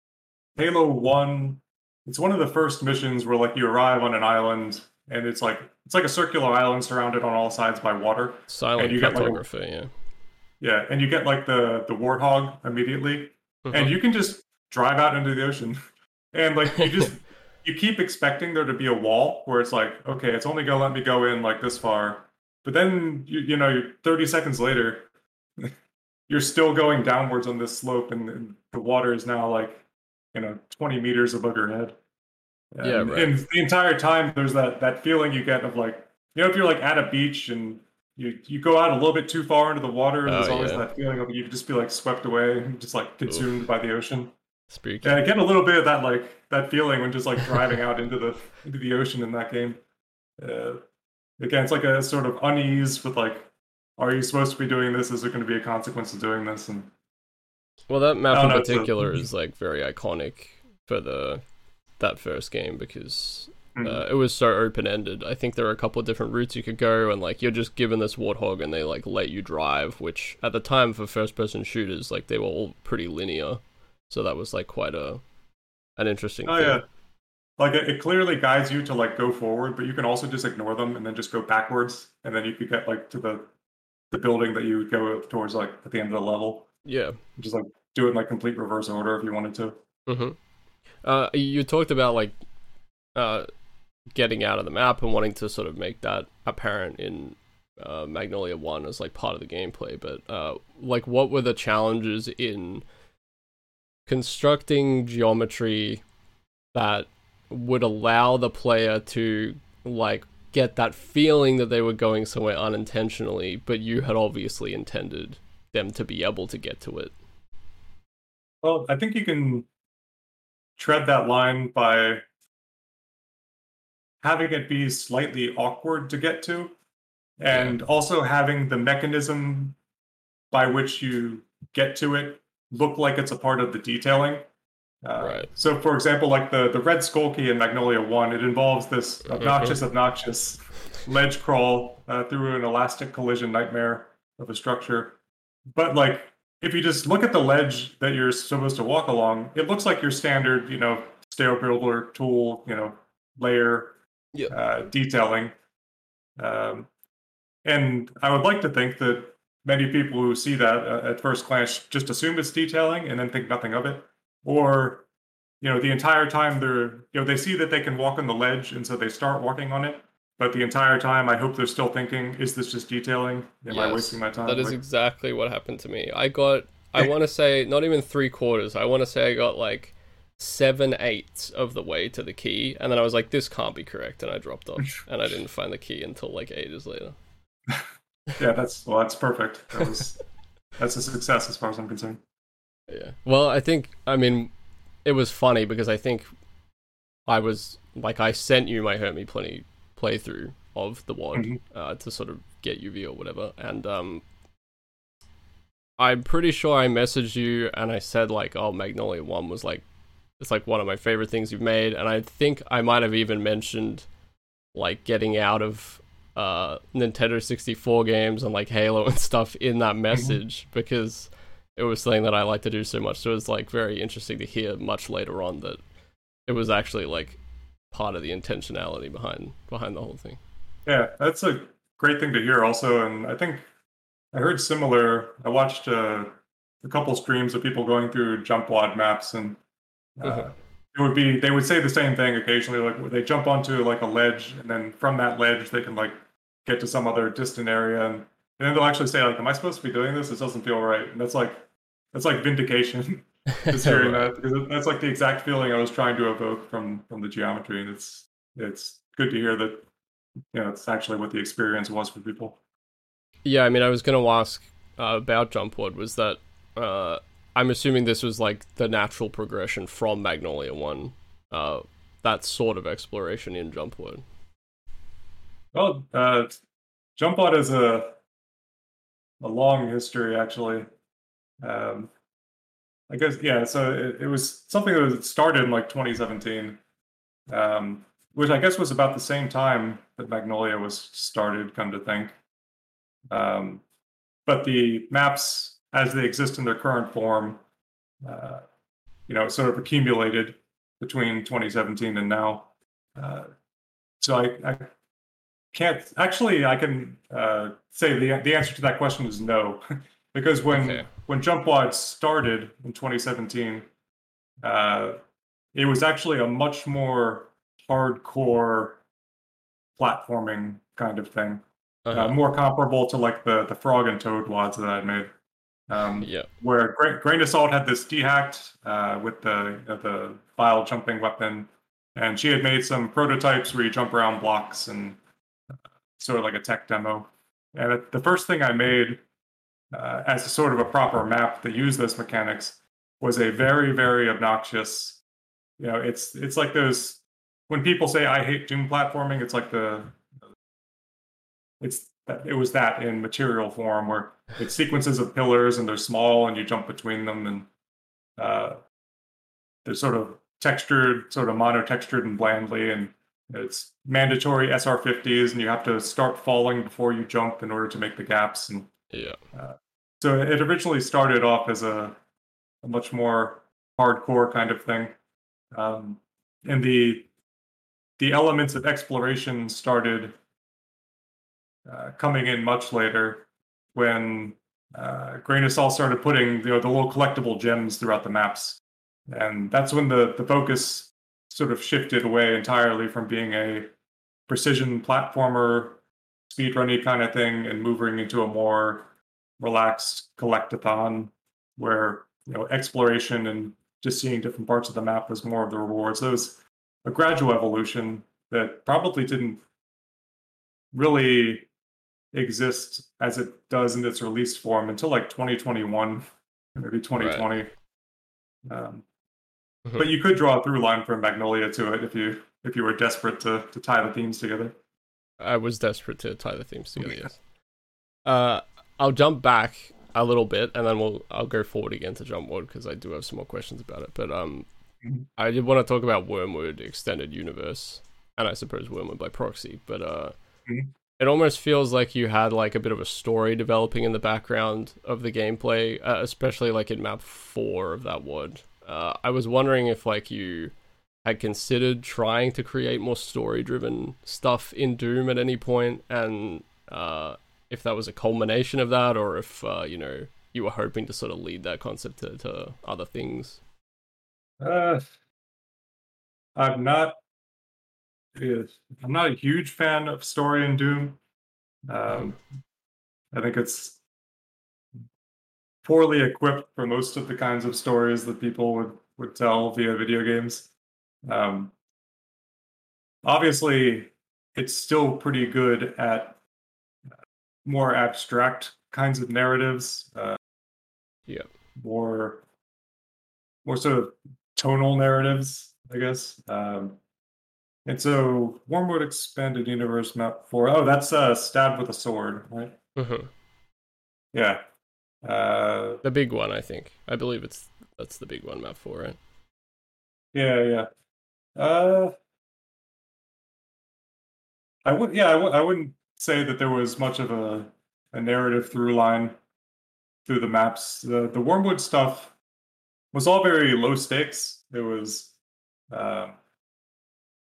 Halo One. It's one of the first missions where like you arrive on an island and it's like it's like a circular island surrounded on all sides by water. Silent you get, like, cartography, yeah. Yeah, and you get like the the warthog immediately, and Mhm. you can just drive out into the ocean, and like you just you keep expecting there to be a wall where it's like, okay, it's only gonna let me go in like this far, but then you you know, 30 seconds later, you're still going downwards on this slope, and, and the water is now like you know 20 meters above your head. Yeah, And- right. And the entire time, there's that that feeling you get of like, you know, if you're like at a beach and you you go out a little bit too far into the water, and there's Oh, always yeah. that feeling of you could just be like swept away, just like consumed by the ocean. Spooky. Yeah, I get a little bit of that like that feeling when just like driving out into the into the ocean in that game. Uh, again, it's like a sort of unease with like, are you supposed to be doing this? Is there going to be a consequence of doing this? And Well that map Oh, in no, it's a- particular is like very iconic for the that first game because mm, uh, it was so open ended. I think there are a couple of different routes you could go, and like you're just given this warthog, and they like let you drive. Which at the time for first person shooters, like they were all pretty linear, so that was like quite a an interesting. oh thing. yeah, like it, it clearly guides you to like go forward, but you can also just ignore them and then just go backwards, and then you could get like to the the building that you would go towards like at the end of the level. Yeah. Just like do it in like complete reverse order if you wanted to. hmm Uh, you talked about like uh, getting out of the map and wanting to sort of make that apparent in uh, Magnolia One as like part of the gameplay, but uh, like what were the challenges in constructing geometry that would allow the player to like get that feeling that they were going somewhere unintentionally, but you had obviously intended them to be able to get to it. Well, I think you can tread that line by having it be slightly awkward to get to, and also having the mechanism by which you get to it look like it's a part of the detailing. Uh, Right. So, for example, like the the red skull key in Magnolia One, it involves this obnoxious, obnoxious ledge crawl uh, through an elastic collision nightmare of a structure. But like, if you just look at the ledge that you're supposed to walk along, it looks like your standard, you know, stair builder tool, you know, layer Yeah. uh, detailing. Um, and I would like to think that many people who see that uh, at first glance just assume it's detailing and then think nothing of it, or you know, the entire time they're, you know, they see that they can walk on the ledge, and so they start walking on it. But the entire time, I hope they're still thinking, "Is this just detailing? Am I wasting my time?" That is Like, exactly what happened to me. I got I want to say not even three quarters. I want to say I got like seven eighths of the way to the key, and then I was like, "This can't be correct," and I dropped off, and I didn't find the key until like ages later. yeah, that's well, that's perfect. That was that's a success as far as I'm concerned. Yeah. Well, I think I mean it was funny because I think I was like I sent you my Hurt Me Plenty playthrough of the WAD mm-hmm. uh, to sort of get UV or whatever, and um, I'm pretty sure I messaged you and I said like, "Oh, Magnolia One was like, it's like one of my favorite things you've made," and I think I might have even mentioned like getting out of uh, Nintendo 64 games and like Halo and stuff in that mm-hmm. message mm-hmm. because it was something that I like to do so much. So it was like very interesting to hear much later on that it was actually like part of the intentionality behind behind the whole thing. Yeah, that's a great thing to hear also and I think I heard similar I watched uh, a couple streams of people going through jump WAD maps and uh, mm-hmm. it would be they would say the same thing occasionally like they jump onto like a ledge and then from that ledge they can like get to some other distant area and, and then they'll actually say like am i supposed to be doing this this doesn't feel right and that's like that's like vindication just hearing that because that's like the exact feeling i was trying to evoke from from the geometry and it's it's good to hear that you know it's actually what the experience was for people. Yeah i mean i was going to ask uh, about jump WAD was that uh, i'm assuming this was like the natural progression from magnolia 1 uh, that sort of exploration in jump WAD well, uh, jump WAD is a a long history actually. Um, I guess yeah. So it, it, was something that was started in like 2017, um, which I guess was about the same time that Magnolia was started. Come to think, um, but the maps as they exist in their current form, uh, you know, sort of accumulated between 2017 and now. Uh, so I, I can't actually. I can uh, say the the answer to that question is no, because when okay. When Jump WAD started in 2017, uh, it was actually a much more hardcore platforming kind of thing, uh, uh-huh. uh, more comparable to like the the Frog and Toad wads that I made. Um, yeah. Where Gra- Grain of Salt had this dehacked uh, with the uh, the file jumping weapon, and she had made some prototypes where you jump around blocks and sort of like a tech demo. And the first thing I made uh, as a sort of a proper map that used those mechanics was a very, very obnoxious. You know, it's it's like those when people say I hate Doom platforming. It's like the it's it was that in material form where it's sequences of pillars and they're small and you jump between them and uh, they're sort of textured, sort of mono textured and blandly and it's mandatory SR50s, and you have to start falling before you jump in order to make the gaps. And yeah, uh, so it originally started off as a, a much more hardcore kind of thing, um, and the the elements of exploration started uh, coming in much later when uh, Assault started putting you know the little collectible gems throughout the maps, and that's when the the focus sort of shifted away entirely from being a precision platformer, speedrunny kind of thing, and moving into a more relaxed collectathon where you know exploration and just seeing different parts of the map was more of the reward. So it was a gradual evolution that probably didn't really exist as it does in its released form until like 2021, maybe 2020. Right. Um, Mm-hmm. But you could draw a through line from Magnolia to it if you if you were desperate to to tie the themes together. I was desperate to tie the themes together. Yes. Uh, I'll jump back a little bit, and then we'll I'll go forward again to jump WAD because I do have some more questions about it. But um, mm-hmm. I did want to talk about Wormwood Extended Universe, and I suppose Wormwood by proxy. But uh, mm-hmm. it almost feels like you had like a bit of a story developing in the background of the gameplay, uh, especially like in map four of that WAD. Uh, I was wondering if like you had considered trying to create more story driven stuff in Doom at any point, and uh, if that was a culmination of that, or if uh, you know you were hoping to sort of lead that concept to, to other things. Uh, I'm not. I'm not a huge fan of story in Doom. Um, I think it's poorly equipped for most of the kinds of stories that people would would tell via video games. Um, obviously, it's still pretty good at more abstract kinds of narratives. Uh, yeah, more more sort of tonal narratives, I guess. Um, and so, Wormwood Expanded Universe Map Four. Oh, that's uh, Stab with a Sword, right? Mm-hmm. Yeah. Uh, the big one, I think. I believe it's that's the big one, Map Four, right? Yeah, yeah. Uh, I would, yeah, I w- I wouldn't say that there was much of a, a narrative through line through the maps. The the Wormwood stuff was all very low stakes. It was, um,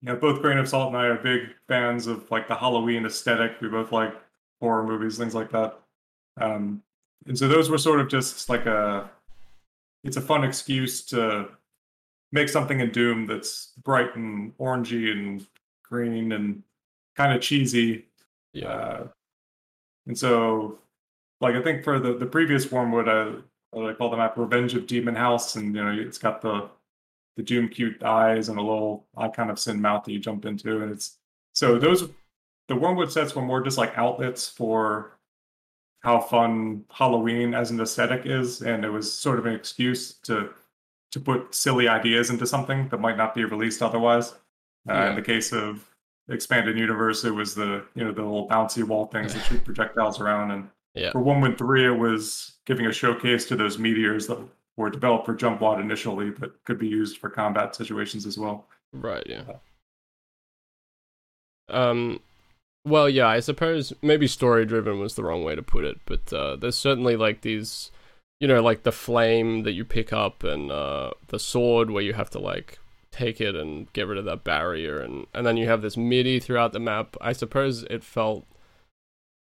you know, both Grain of Salt and I are big fans of like the Halloween aesthetic. We both like horror movies, things like that. Um, and so those were sort of just like a, it's a fun excuse to make something in Doom that's bright and orangey and green and kind of cheesy. Yeah. Uh, and so, like, I think for the, the previous Wormwood, I, I call the map Revenge of Demon House, and you know, it's got the the Doom cute eyes and a little icon of Sin mouth that you jump into, and it's so those the Wormwood sets were more just like outlets for how fun Halloween as an aesthetic is, and it was sort of an excuse to to put silly ideas into something that might not be released otherwise. Uh, Yeah. In the case of expanded universe, it was the you know the little bouncy wall things that shoot projectiles around, and Yeah. for Wormwood Three, it was giving a showcase to those meteors that were developed for jump wad initially, but could be used for combat situations as well. Right, yeah. Um well, yeah, I suppose maybe story driven was the wrong way to put it, but uh there's certainly like these you know, like the flame that you pick up and uh the sword where you have to like take it and get rid of that barrier and and then you have this MIDI throughout the map. I suppose it felt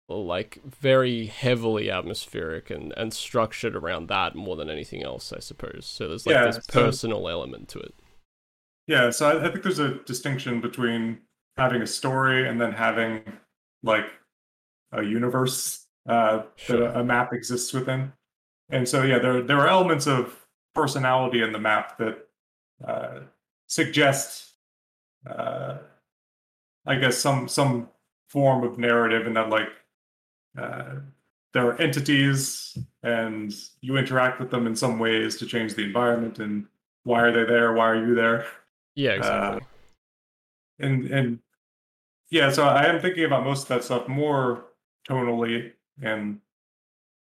like very heavily atmospheric and and structured around that more than anything else, I suppose. So there's like Yeah, this so- personal element to it. Yeah, so I, I think there's a distinction between having a story and then having like a universe uh, Sure. that a, a map exists within. And so yeah, there there are elements of personality in the map that uh, suggest, uh, I guess, some some form of narrative, and that like uh, there are entities, and you interact with them in some ways to change the environment. And why are they there? Why are you there? Yeah, exactly. and and yeah, so I am thinking about most of that stuff more tonally and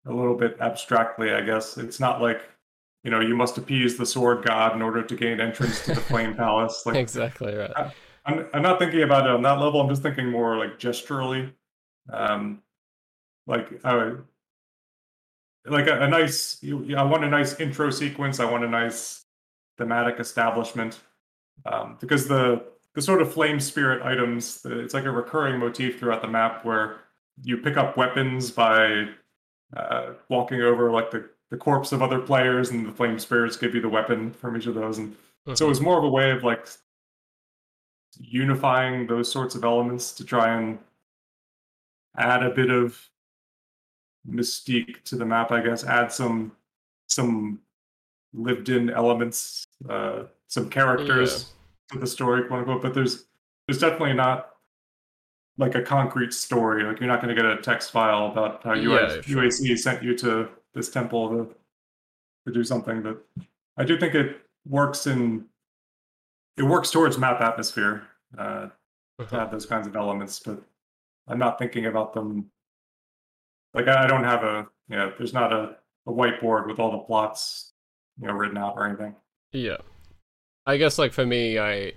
a little bit abstractly, I guess. It's not like you know you must appease the sword god in order to gain entrance to the flame palace. Like exactly right. I'm I'm not thinking about it on that level. I'm just thinking more like gesturally, um, like I like a, a nice. You, I want a nice intro sequence. I want a nice thematic establishment, um, because the the sort of flame spirit items. It's like a recurring motif throughout the map where you pick up weapons by uh, walking over like the the corpse of other players, and the flame spirits give you the weapon from each of those, and so it was more of a way of like unifying those sorts of elements to try and add a bit of mystique to the map, I guess. Add some some lived in elements, uh, some characters to the story, quote unquote. But there's there's definitely not like a concrete story. Like you're not going to get a text file about how Yeah, UA- sure. UAC sent you to this temple to to do something. But I do think it works in it works towards map atmosphere uh, to Uh-huh. have those kinds of elements, but I'm not thinking about them. Like I don't have a you know, there's not a, a whiteboard with all the plots you know written out or anything. Yeah. I guess like for me, I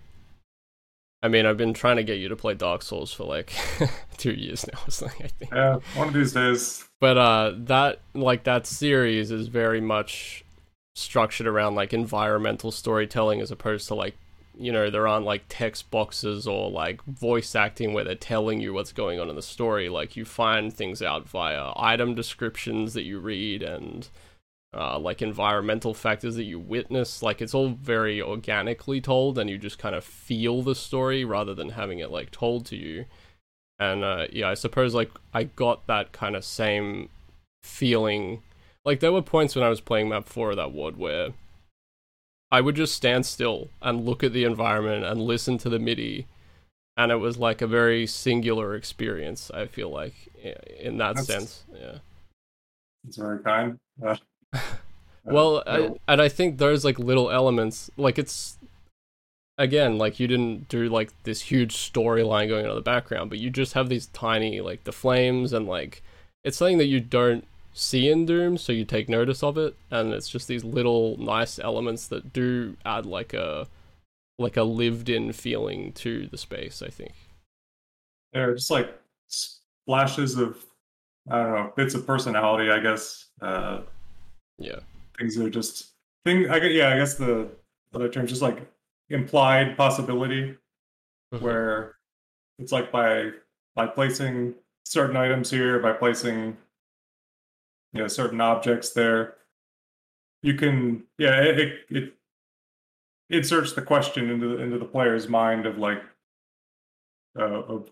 I mean, I've been trying to get you to play Dark Souls for like 2 years now, so I think. Yeah, one of these days. But uh that like that series is very much structured around like environmental storytelling as opposed to like you know, there aren't like text boxes or like voice acting where they're telling you what's going on in the story. Like you find things out via item descriptions that you read and uh, like environmental factors that you witness. Like it's all very organically told, and you just kind of feel the story rather than having it like told to you. And uh, yeah, I suppose like I got that kind of same feeling like there were points when I was playing map 4 of that WAD where I would just stand still and look at the environment and listen to the MIDI and it was like a very singular experience, I feel like in that That's, sense. Yeah. It's very kind. Uh, well, I, and I think there's like little elements like it's again like you didn't do like this huge storyline going on in the background but you just have these tiny like the flames and like it's something that you don't see in doom so you take notice of it and it's just these little nice elements that do add like a like a lived in feeling to the space i think. They're just like splashes of i don't know bits of personality i guess uh yeah. Things are just thing i yeah i guess the other term just like implied possibility mm-hmm. where it's like by by placing certain items here by placing you know certain objects there you can yeah it, it, it inserts the question into the, into the player's mind of like uh, of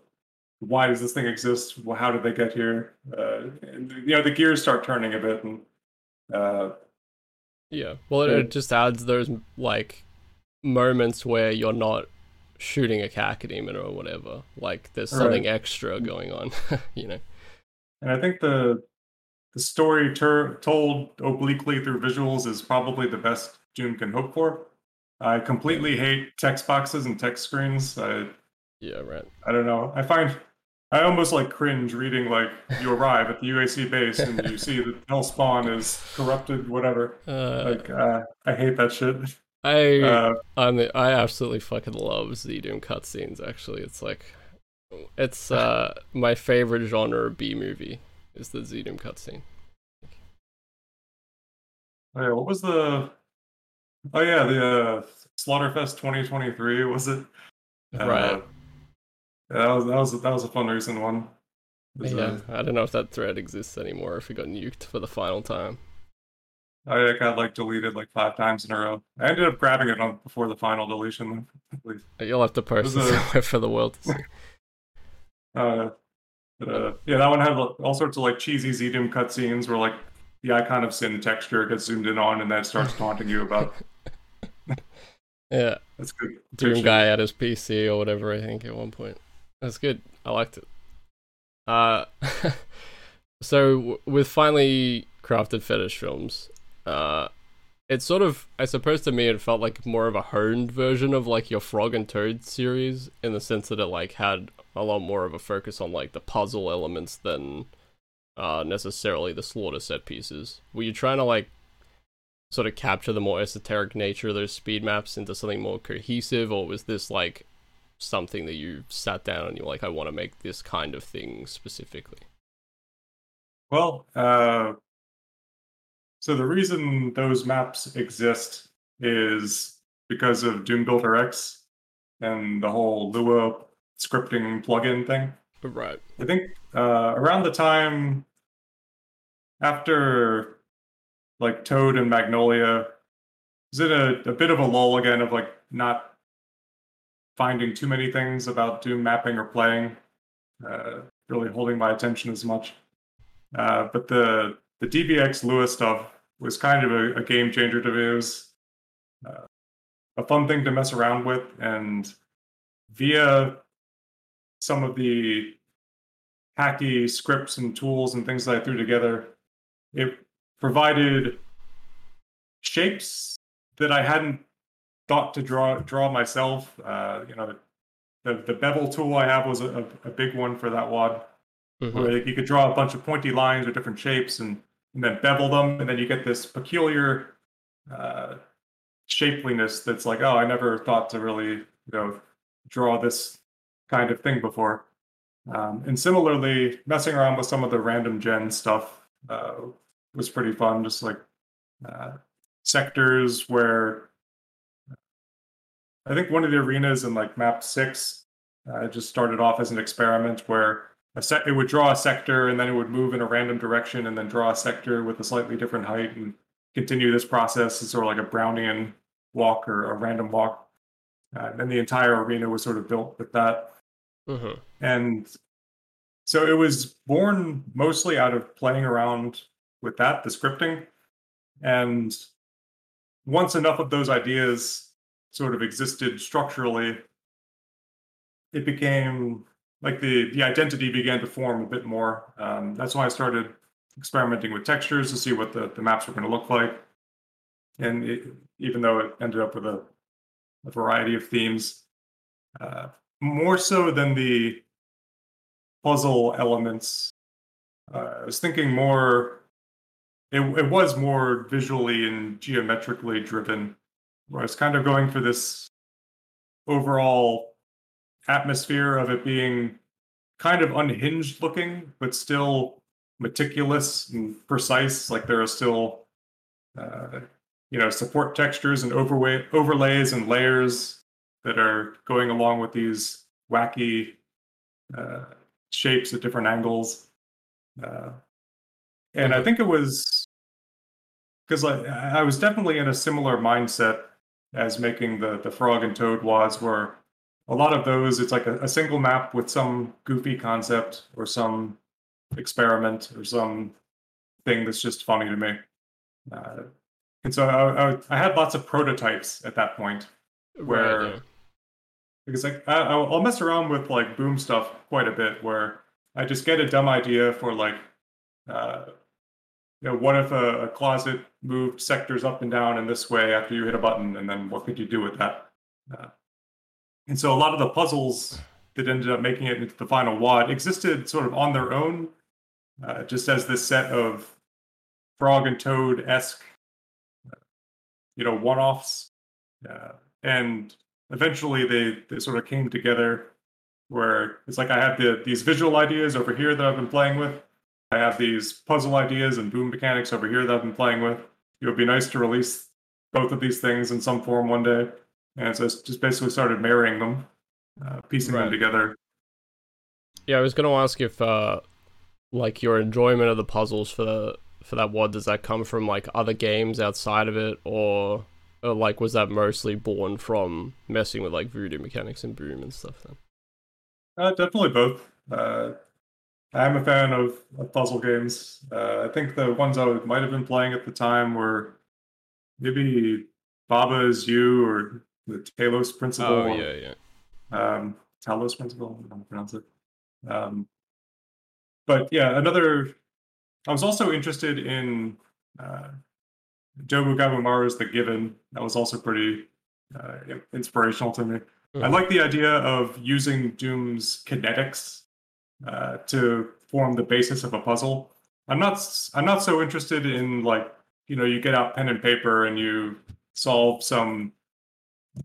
why does this thing exist? Well how did they get here? Uh, and, you know the gears start turning a bit and uh, yeah well it, it just adds those like moments where you're not shooting a Cacodemon or whatever. Like there's something right. extra going on, you know. And I think the the story ter- told obliquely through visuals is probably the best Doom can hope for. I completely hate text boxes and text screens. I, yeah, right. I don't know. I find I almost like cringe reading like you arrive at the UAC base and you see that Hellspawn is corrupted, whatever. Uh, like uh, I hate that shit. I uh, I'm the, I absolutely fucking love ZDoom cutscenes. Actually, it's like it's uh my favorite genre B movie is the ZDoom cutscene. Oh yeah, what was the? Oh yeah, the uh, Slaughterfest 2023 was it? Uh, right. Yeah, that was that was that was a fun recent one. yeah, uh, I don't know if that thread exists anymore. If it got nuked for the final time. I got like deleted like five times in a row. I ended up grabbing it on before the final deletion. You'll have to post it a... for the world to see. uh, but, uh, yeah, that one had all sorts of like cheesy ZDoom cutscenes where like the icon of sin texture gets zoomed in on and then starts taunting you about. yeah, that's good. Doom guy at his PC or whatever. I think at one point. That's good. I liked it. Uh, so w- with finely crafted fetish films, uh, it's sort of, I suppose to me, it felt like more of a honed version of like your Frog and Toad series in the sense that it like had a lot more of a focus on like the puzzle elements than uh, necessarily the slaughter set pieces. Were you trying to like sort of capture the more esoteric nature of those speed maps into something more cohesive, or was this like something that you sat down and you're like, I want to make this kind of thing specifically? Well, uh, so the reason those maps exist is because of Doom Builder X and the whole Lua scripting plugin thing. Right. I think uh, around the time after like Toad and Magnolia, is it a, a bit of a lull again of like not finding too many things about Doom mapping or playing, uh, really holding my attention as much. Uh, but the the DBX Lua stuff was kind of a, a game changer to me. It was uh, a fun thing to mess around with, and via some of the hacky scripts and tools and things that I threw together, it provided shapes that I hadn't thought to draw draw myself. Uh, you know, the the bevel tool I have was a, a big one for that WAD, mm-hmm. where you could draw a bunch of pointy lines or different shapes and and then bevel them, and then you get this peculiar uh, shapeliness that's like, oh, I never thought to really, you know, draw this kind of thing before. Um, and similarly, messing around with some of the random gen stuff uh, was pretty fun. Just like uh, sectors where I think one of the arenas in like map six uh, just started off as an experiment where a set it would draw a sector and then it would move in a random direction and then draw a sector with a slightly different height and continue this process as sort of like a Brownian walk or a random walk. Uh, and then the entire arena was sort of built with that. Mm-hmm. And so it was born mostly out of playing around with that, the scripting. And once enough of those ideas sort of existed structurally, it became like the the identity began to form a bit more. Um, that's why I started experimenting with textures to see what the, the maps were going to look like. And it, even though it ended up with a, a variety of themes, uh, more so than the puzzle elements, uh, I was thinking more. It, it was more visually and geometrically driven, I was kind of going for this overall atmosphere of it being kind of unhinged looking, but still meticulous and precise. Like there are still, uh, you know, support textures and overlay overlays and layers that are going along with these wacky uh, shapes at different angles. Uh, and I think it was because I, I was definitely in a similar mindset as making the the frog and toad wads where a lot of those it's like a, a single map with some goofy concept or some experiment or some thing that's just funny to me. Uh, and so I, I, I, had lots of prototypes at that point where right, yeah. because like I, I'll mess around with like boom stuff quite a bit where I just get a dumb idea for like uh, you know what if a, a closet moved sectors up and down in this way after you hit a button and then what could you do with that uh, and so a lot of the puzzles that ended up making it into the final WAD existed sort of on their own, uh, just as this set of frog and toad esque, you know, one offs. Uh, and eventually they, they sort of came together where it's like I have the, these visual ideas over here that I've been playing with. I have these puzzle ideas and boom mechanics over here that I've been playing with. It would be nice to release both of these things in some form one day. And so I just basically started marrying them, uh, piecing right. them together. Yeah, I was going to ask if, uh, like, your enjoyment of the puzzles for the, for that WAD does that come from like other games outside of it, or, or like was that mostly born from messing with like voodoo mechanics and boom and stuff? Then, uh, definitely both. Uh, I'm a fan of, of puzzle games. Uh, I think the ones I might have been playing at the time were maybe Baba is You or the Talos principle. Oh yeah, yeah. Um, Talos principle. I don't pronounce it. Um, but yeah, another. I was also interested in uh, Jobu Gabumaru's The Given. That was also pretty uh, inspirational to me. Mm-hmm. I like the idea of using Doom's kinetics uh, to form the basis of a puzzle. I'm not. I'm not so interested in like you know you get out pen and paper and you solve some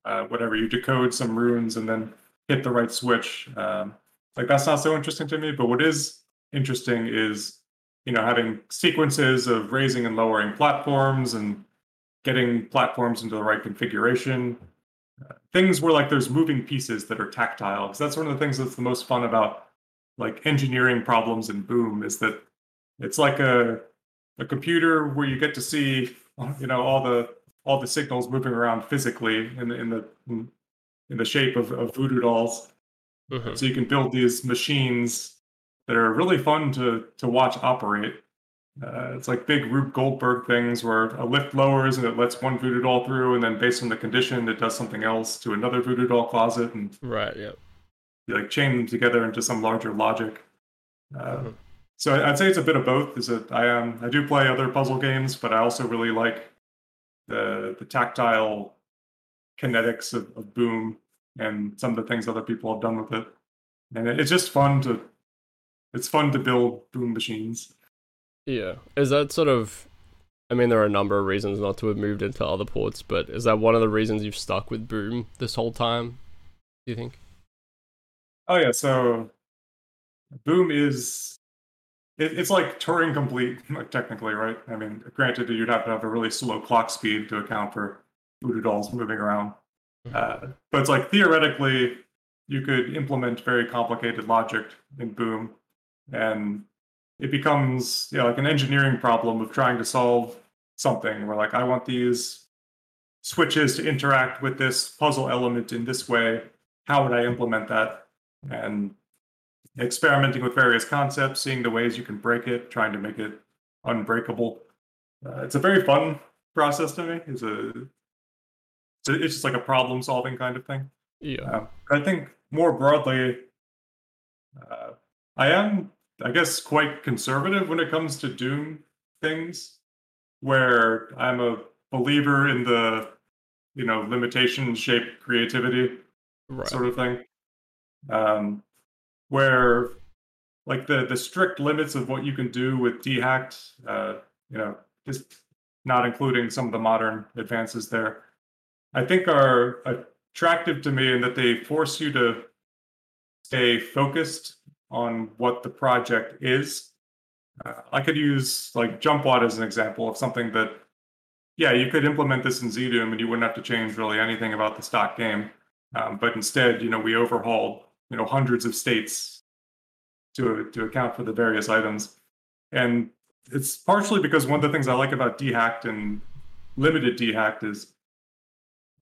uh, whatever you decode some runes and then hit the right switch. Um, like that's not so interesting to me. But what is interesting is you know having sequences of raising and lowering platforms and getting platforms into the right configuration. Uh, things where like there's moving pieces that are tactile because that's one of the things that's the most fun about like engineering problems in Boom is that it's like a a computer where you get to see you know all the all the signals moving around physically in the in the in the shape of, of voodoo dolls. Mm-hmm. So you can build these machines that are really fun to to watch operate. Uh, it's like big Rube Goldberg things where a lift lowers and it lets one voodoo doll through, and then based on the condition, it does something else to another voodoo doll closet, and right, yeah, like chain them together into some larger logic. Uh, mm-hmm. So I'd say it's a bit of both. Is that I um I do play other puzzle games, but I also really like the the tactile kinetics of, of Boom and some of the things other people have done with it. And it, it's just fun to it's fun to build Boom machines. Yeah. Is that sort of I mean there are a number of reasons not to have moved into other ports, but is that one of the reasons you've stuck with Boom this whole time? Do you think? Oh yeah, so Boom is it, it's like Turing complete, like technically, right? I mean, granted, you'd have to have a really slow clock speed to account for voodoo dolls moving around. Mm-hmm. Uh, but it's like theoretically, you could implement very complicated logic in Boom, and it becomes you know, like an engineering problem of trying to solve something where like I want these switches to interact with this puzzle element in this way. How would I implement that? And experimenting with various concepts, seeing the ways you can break it, trying to make it unbreakable. Uh, it's a very fun process to me. It's a it's just like a problem solving kind of thing. Yeah. Um, I think more broadly, uh, I am, I guess, quite conservative when it comes to Doom things, where I'm a believer in the, you know, limitation shape creativity right. sort of thing. Um, where like the the strict limits of what you can do with dehacked, uh, you know, just not including some of the modern advances there, I think are attractive to me in that they force you to stay focused on what the project is. Uh, I could use like JumpWad as an example of something that, yeah, you could implement this in ZDoom and you wouldn't have to change really anything about the stock game. Um, but instead, you know, we overhauled, you know, hundreds of states to to account for the various items, and it's partially because one of the things I like about dehacked and limited dehacked is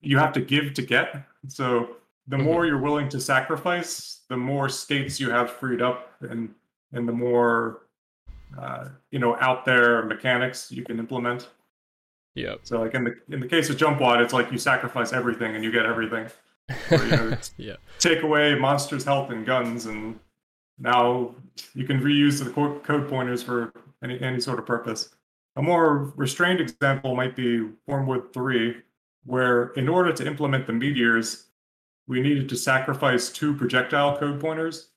you have to give to get. So the mm-hmm. more you're willing to sacrifice, the more states you have freed up, and and the more uh, you know out there mechanics you can implement. Yeah. So like in the in the case of jump JumpWad, it's like you sacrifice everything and you get everything. Or, you know, yeah. Take away monsters' health and guns, and now you can reuse the code pointers for any any sort of purpose. A more restrained example might be Wormwood 3, where in order to implement the meteors, we needed to sacrifice two projectile code pointers,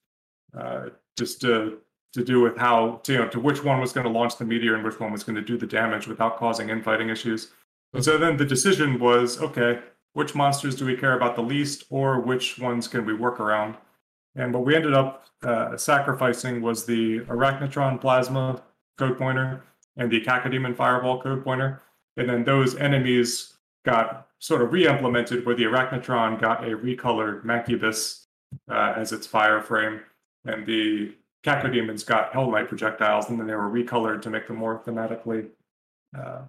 uh, just to to do with how to, you know to which one was going to launch the meteor and which one was going to do the damage without causing infighting issues. And so then the decision was, okay, which monsters do we care about the least, or which ones can we work around? And what we ended up uh, sacrificing was the Arachnotron Plasma code pointer and the Cacodemon Fireball code pointer. And then those enemies got sort of re-implemented where the Arachnotron got a recolored Mancubus uh, as its fire frame, and the Cacodemons got Hell Knight projectiles, and then they were recolored to make them more thematically. Uh,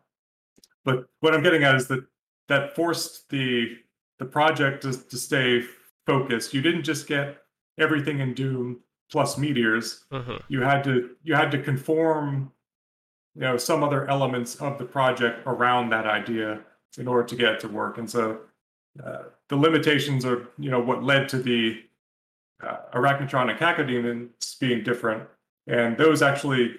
but what I'm getting at is that that forced the the project to, to stay focused. You didn't just get everything in Doom plus meteors. Uh-huh. You had to you had to conform, you know, some other elements of the project around that idea in order to get it to work. And so uh, the limitations are, you know, what led to the uh, Arachnotron and Cacodemons being different. And those actually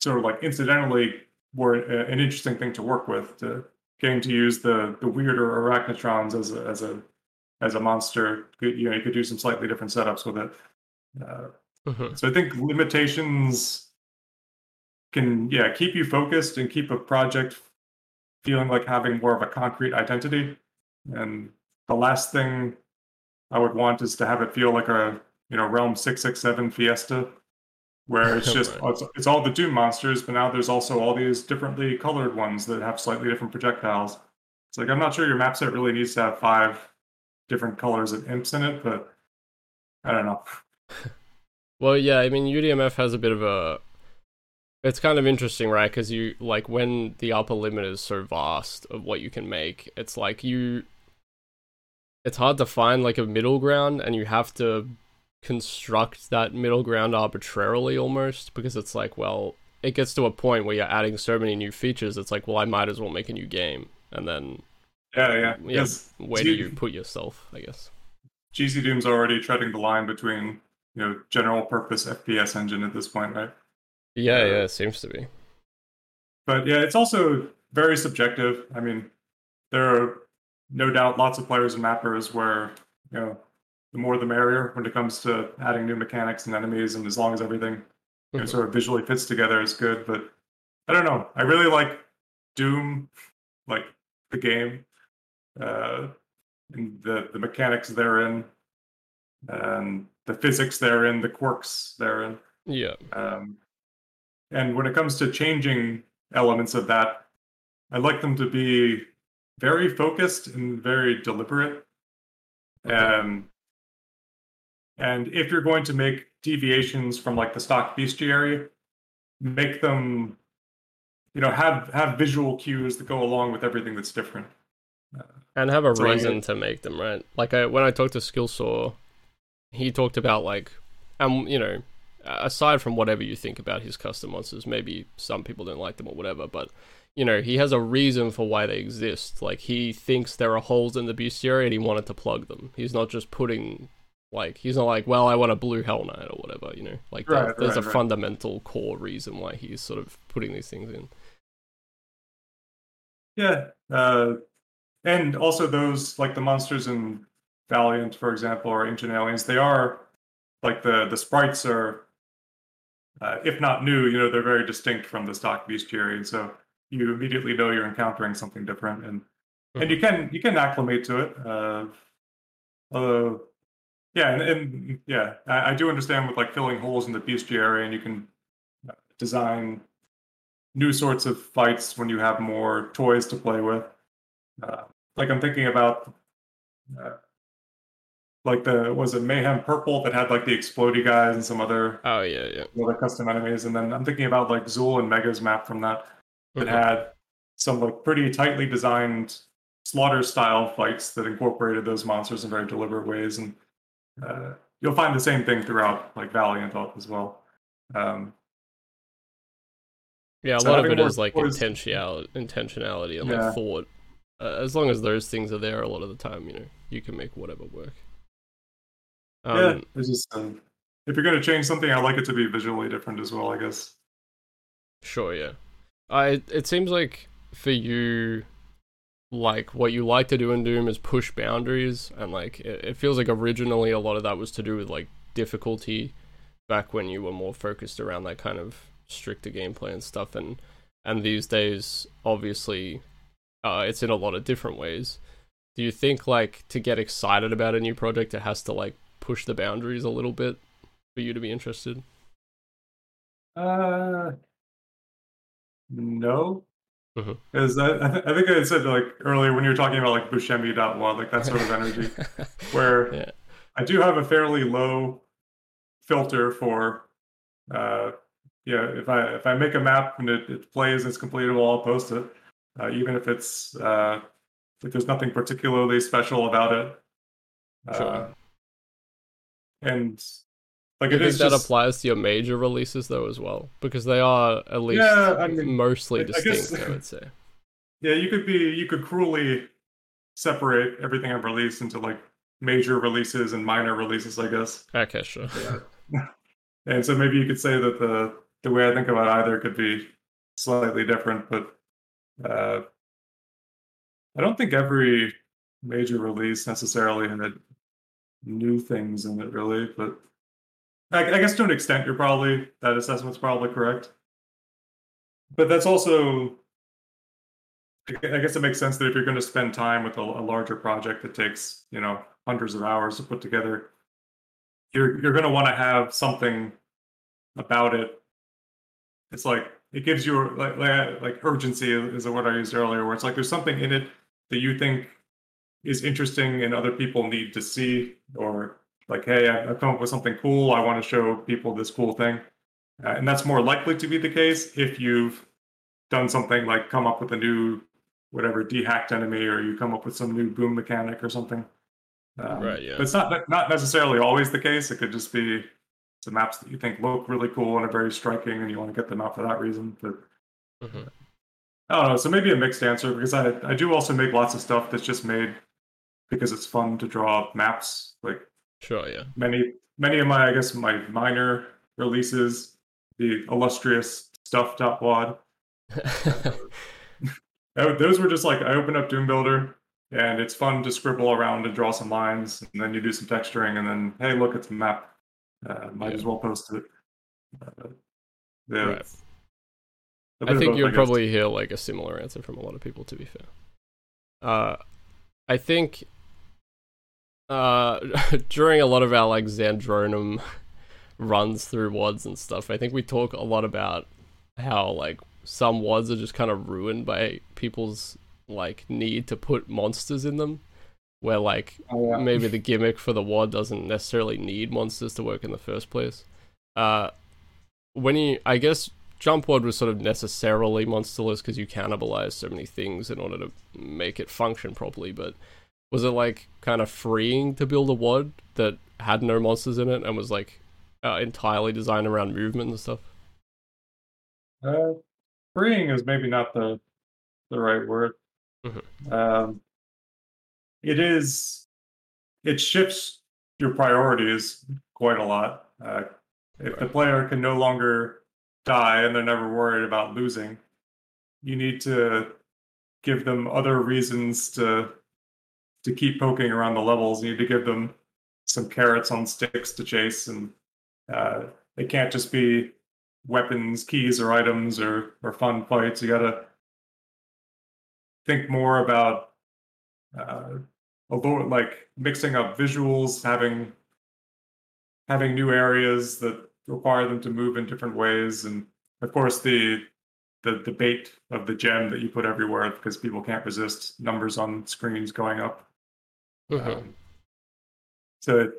sort of like incidentally were an interesting thing to work with, to getting to use the the weirder Arachnotrons as a, as a as a monster. You know, you could do some slightly different setups with it. Uh, mm-hmm. So I think limitations can yeah keep you focused and keep a project feeling like having more of a concrete identity. And the last thing I would want is to have it feel like a you know Realm six six seven Fiesta, where it's just right. it's, it's, all the Doom monsters, but now there's also all these differently colored ones that have slightly different projectiles. It's like I'm not sure your map set really needs to have five different colors of imps in it, but I don't know. well, yeah, I mean UDMF has a bit of a it's kind of interesting, right? Because you like when the upper limit is so vast of what you can make, it's like you. It's hard to find like a middle ground, and you have to construct that middle ground arbitrarily almost because it's like, well, it gets to a point where you're adding so many new features. It's like, well, I might as well make a new game, and then yeah, yeah, yeah. Yes. Where do you put yourself? I guess. GZDoom's already treading the line between you know general purpose FPS engine at this point, right? Yeah, uh, yeah, it seems to be. But yeah, it's also very subjective. I mean, there are no doubt lots of players and mappers where, you know, the more the merrier when it comes to adding new mechanics and enemies, and as long as everything you know, mm-hmm. sort of visually fits together is good. But I don't know. I really like Doom, like the game, uh, and the the mechanics therein, and the physics therein, the quirks therein. Yeah. Um, and when it comes to changing elements of that, I like them to be very focused and very deliberate. Okay. Um, and if you're going to make deviations from like the stock bestiary, make them, you know, have have visual cues that go along with everything that's different. Uh, and have a so reason to make them right. Like I, when I talked to Skillsaw, he talked about like, um, you know, aside from whatever you think about his custom monsters, maybe some people don't like them or whatever, but you know, he has a reason for why they exist. Like he thinks there are holes in the bestiary and he wanted to plug them. He's not just putting like he's not like, well, I want a blue hell knight or whatever, you know. Like Right, there- there's right, a right. fundamental core reason why he's sort of putting these things in. Yeah, uh, and also those like the monsters in Valiant, for example, or Ancient Aliens, they are like the the sprites are, uh, if not new, you know, they're very distinct from the stock bestiary, and so you immediately know you're encountering something different, and and you can you can acclimate to it. Uh, although, yeah, and, and yeah, I, I do understand with like filling holes in the bestiary, and you can uh, design new sorts of fights when you have more toys to play with. Uh, like I'm thinking about, uh, like the was it Mayhem Purple that had like the explody guys and some other Oh yeah, yeah. other custom enemies, and then I'm thinking about like Zool and Mega's map from that that Mhm. had some like pretty tightly designed slaughter style fights that incorporated those monsters in very deliberate ways, and uh, you'll find the same thing throughout like Valiant as well. Um, Yeah, a So lot of it is like intentionality, intentionality and Yeah. like thought. Uh, as long as those things are there, a lot of the time, you know, you can make whatever work. Um, yeah, it's just um, if you're going to change something, I like it to be visually different as well. I guess. Sure, yeah. I it seems like for you like what you like to do in Doom is push boundaries and like it, it feels like originally a lot of that was to do with like difficulty back when you were more focused around that kind of stricter gameplay and stuff and and these days obviously uh it's in a lot of different ways. Do you think like to get excited about a new project it has to like push the boundaries a little bit for you to be interested? Uh, no. Because I, I, th- I think I said like earlier when you were talking about like Buscemi dot one, like that sort of energy, where Yeah. I do have a fairly low filter for, uh, yeah, if I if I make a map and it, it plays, it's completable, I'll post it, uh, even if it's uh, if there's nothing particularly special about it. Uh, Sure. and like I think that just, applies to your major releases though as well, because they are at least Yeah, I mean, mostly I- I guess- distinct. I, would say. Yeah, you could be you could cruelly separate everything I've released into like major releases and minor releases, I guess. Okay, sure. Yeah. And so maybe you could say that the the way I think about either could be slightly different, but uh, I don't think every major release necessarily had new things in it, really. But I, I guess to an extent, you're probably that assessment's probably correct. But that's also, I guess it makes sense that if you're going to spend time with a, a larger project that takes you know hundreds of hours to put together, you're you're going to want to have something about it. It's like it gives you like like, urgency is the word I used earlier, where it's like there's something in it that you think is interesting and other people need to see, or like, hey, I- I've come up with something cool. I want to show people this cool thing, uh, and that's more likely to be the case if you've done something like come up with a new whatever dehacked enemy, or you come up with some new boom mechanic or something. Um, Right, yeah. But it's not not necessarily always the case. It could just be some maps that you think look really cool and are very striking, and you want to get them out for that reason. But Mhm. I don't know. So maybe a mixed answer because I I do also make lots of stuff that's just made because it's fun to draw maps. Like Sure, yeah. many many of my I guess my minor releases, the illustrious stuff dot wad. Those were just like I open up Doom Builder and it's fun to scribble around and draw some lines, and then you do some texturing, and then hey, look, it's a map. Uh, might Yeah. as well post it. Uh, yeah, Right. it's a bit I think both, you'll probably hear like a similar answer from a lot of people. To be fair, uh, I think uh, during a lot of our like Zandronum runs through wads and stuff, I think we talk a lot about how like some wads are just kind of ruined by people's like need to put monsters in them, where like Oh, yeah. maybe the gimmick for the wad doesn't necessarily need monsters to work in the first place. Uh, when you, I guess, jump wad was sort of necessarily monsterless because you cannibalize so many things in order to make it function properly. But was it like kind of freeing to build a wad that had no monsters in it and was like uh, entirely designed around movement and stuff? Uh, freeing is maybe not the the right word. Mhm. Um, it is. It shifts your priorities quite a lot. Uh, if the player can no longer die and they're never worried about losing, you need to give them other reasons to to keep poking around the levels. You need to give them some carrots on sticks to chase, and uh, it can't just be weapons, keys, or items or or fun fights. You gotta think more about uh, a little like mixing up visuals, having having new areas that require them to move in different ways, and of course the the debate of the gem that you put everywhere because people can't resist numbers on screens going up. Mhm. Um, so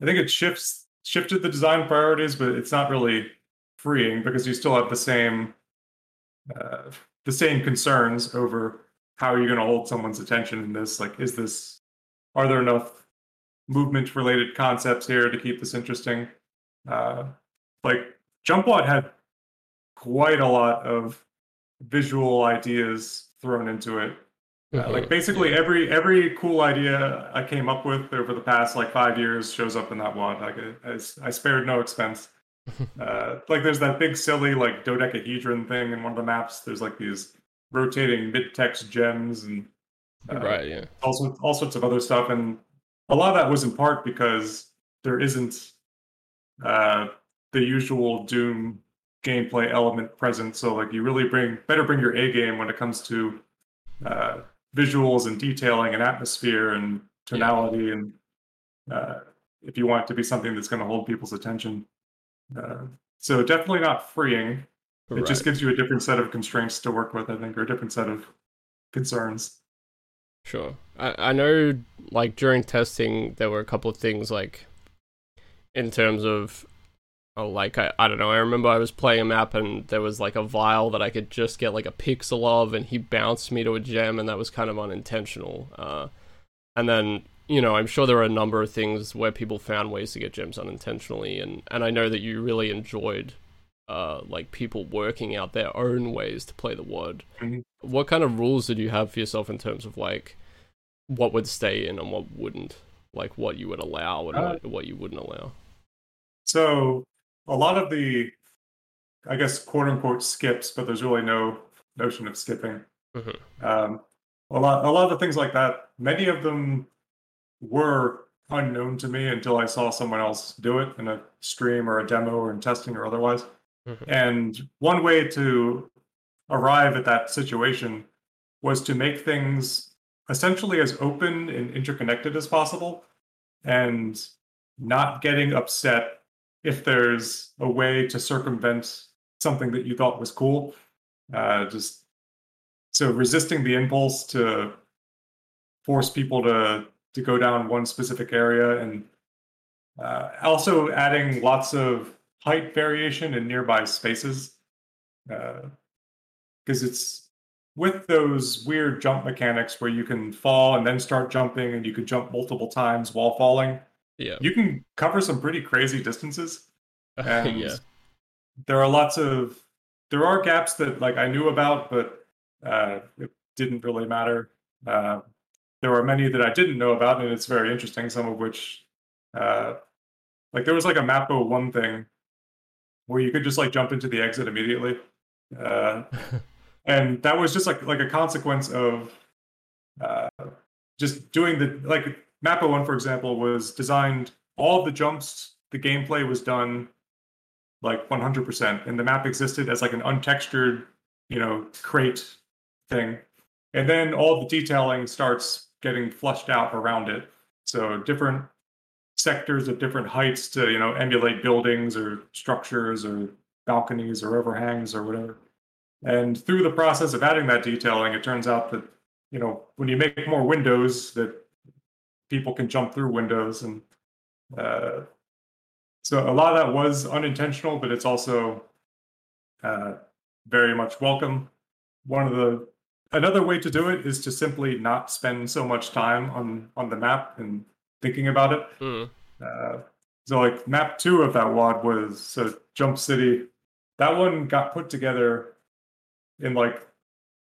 I think it shifts shifted the design priorities, but it's not really freeing because you still have the same uh, the same concerns over how are you're going to hold someone's attention in this. Like, is this are there enough movement related concepts here to keep this interesting? Uh, like Jump Wad had quite a lot of visual ideas thrown into it uh, like basically every every cool idea I came up with over the past like five years shows up in that wad. Like I, I, I spared no expense. uh, like there's that big silly like dodecahedron thing in one of the maps. There's like these rotating midtex gems and uh, right, yeah. all sorts, all sorts of other stuff. And a lot of that was in part because there isn't uh, the usual Doom gameplay element present. So like you really bring better bring your A game when it comes to uh, visuals and detailing and atmosphere and tonality and uh, if you want it to be something that's going to hold people's attention. Uh, so definitely not freeing. It just gives you a different set of constraints to work with, I think, or a different set of concerns. Sure. I, I know, like, during testing, there were a couple of things, like, in terms of, oh, like, I, I don't know, I remember I was playing a map and there was, like, a vile that I could just get, like, a pixel of, and he bounced me to a gem, and that was kind of unintentional. Uh, and then, you know, I'm sure there are a number of things where people found ways to get gems unintentionally, and, and I know that you really enjoyed, uh, like, people working out their own ways to play the wad Mhm. what kind of rules did you have for yourself in terms of like what would stay in and what wouldn't like what you would allow and Uh, what, what you wouldn't allow So a lot of the, I guess, quote unquote skips, but there's really no notion of skipping. Mhm. Um, a lot, a lot of the things like that. Many of them were unknown to me until I saw someone else do it in a stream or a demo or in testing or otherwise. Mhm. And one way to arrive at that situation was to make things essentially as open and interconnected as possible and not getting upset if there's a way to circumvent something that you thought was cool. Uh, just so resisting the impulse to force people to to go down one specific area and uh, also adding lots of height variation in nearby spaces because it's with those weird jump mechanics where you can fall and then start jumping and you can jump multiple times while falling yeah. You can cover some pretty crazy distances and yeah there are lots of there are gaps that like i knew about but uh, it didn't really matter. Uh, there were many that i didn't know about and it's very interesting some of which uh, like there was like a mapo one thing where you could just like jump into the exit immediately uh, and that was just like like a consequence of uh, just doing the like Mappa one for example was designed all the jumps the gameplay was done like 100% and the map existed as like an untextured you know crate thing. And then all the detailing starts getting flushed out around it. So different sectors of different heights to you know emulate buildings or structures or balconies or overhangs or whatever. And through the process of adding that detailing, it turns out that you know when you make more windows, that people can jump through windows, and uh, so a lot of that was unintentional, but it's also uh, very much welcome. One of the another way to do it is to simply not spend so much time on on the map and thinking about it. Mm. Uh, So like map two of that wad was uh, Jump City. That one got put together in like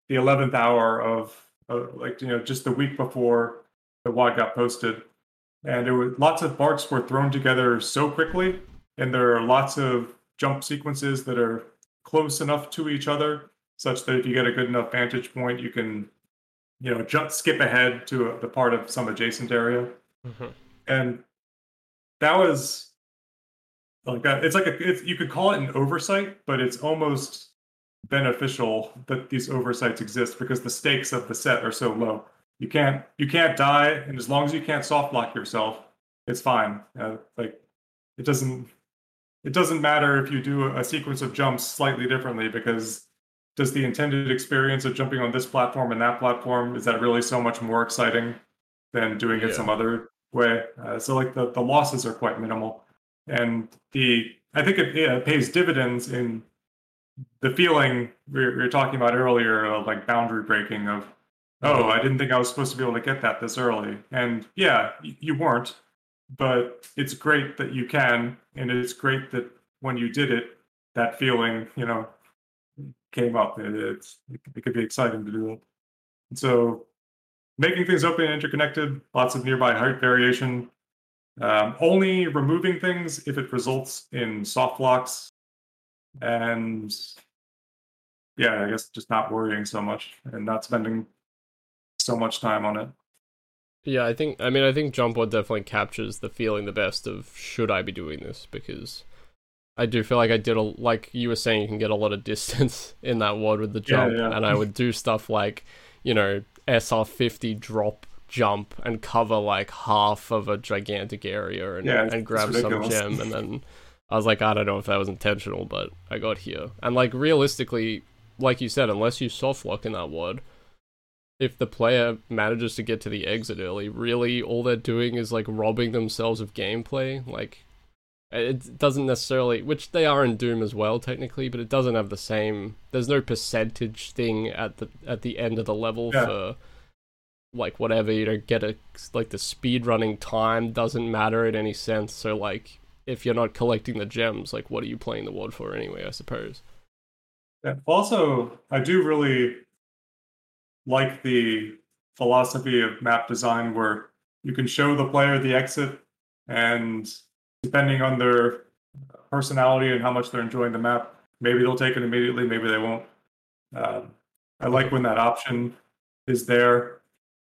the eleventh hour of uh, like you know just the week before the WAD got posted, and it was lots of parts were thrown together so quickly, and there are lots of jump sequences that are close enough to each other such that if you get a good enough vantage point, you can you know jump skip ahead to a, the part of some adjacent area, Mm-hmm. and that was like that. It's like a it's, you could call it an oversight, but it's almost beneficial that these oversights exist because the stakes of the set are so low. You can't you can't die, and as long as you can't soft lock yourself, it's fine. Uh, like it doesn't it doesn't matter if you do a, sequence of jumps slightly differently because does the intended experience of jumping on this platform and that platform is that really so much more exciting than doing it Yeah. some other way? Uh, so like the the losses are quite minimal, and the I think it, it pays dividends in the feeling we were, talking about earlier of like boundary breaking of oh i didn't think i was supposed to be able to get that this early. And yeah you weren't but it's great that you can and it's great that when you did it that feeling you know came up. It, it's it could be exciting to do and so making things open and interconnected lots of nearby height variation um, only removing things if it results in soft locks and yeah, I guess just not worrying so much and not spending so much time on it. Yeah, I think. I mean, I think Jump Wad definitely captures the feeling the best of should I be doing this because I do feel like I did a like you were saying you can get a lot of distance in that wad with the jump, yeah. and I would do stuff like you know SR fifty drop jump and cover like half of a gigantic area and Yeah, and grab some gem and then I was like I don't know if that was intentional, but I got here and like realistically, like you said, unless you soft lock in that wad if the player manages to get to the exit early, really all they're doing is like robbing themselves of gameplay. Like it doesn't necessarily, which they are in Doom as well technically, but it doesn't have the same. There's no percentage thing at the at the end of the level Yeah. for like whatever you don't get a like the speed running time doesn't matter in any sense. So like if you're not collecting the gems, like what are you playing the wad for anyway? I suppose. Yeah. Also, I do really like the philosophy of map design where you can show the player the exit and depending on their personality and how much they're enjoying the map, maybe they'll take it immediately, maybe they won't. Um, I like when that option is there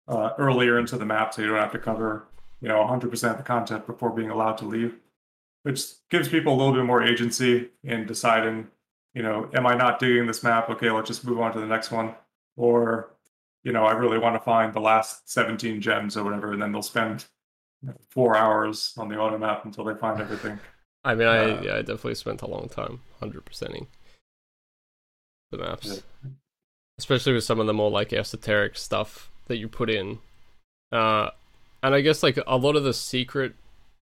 uh, earlier into the map so you don't have to cover, you know, 100% of the content before being allowed to leave, which gives people a little bit more agency in deciding you know, am I not digging this map? Okay, let's just move on to the next one. Or, you know, I really want to find the last 17 gems or whatever, and then they'll spend you know, four hours on the auto map until they find everything. I mean, I Uh, yeah, I definitely spent a long time, hundred percenting the maps, especially with some of the more like esoteric stuff that you put in. Uh, and I guess like a lot of the secret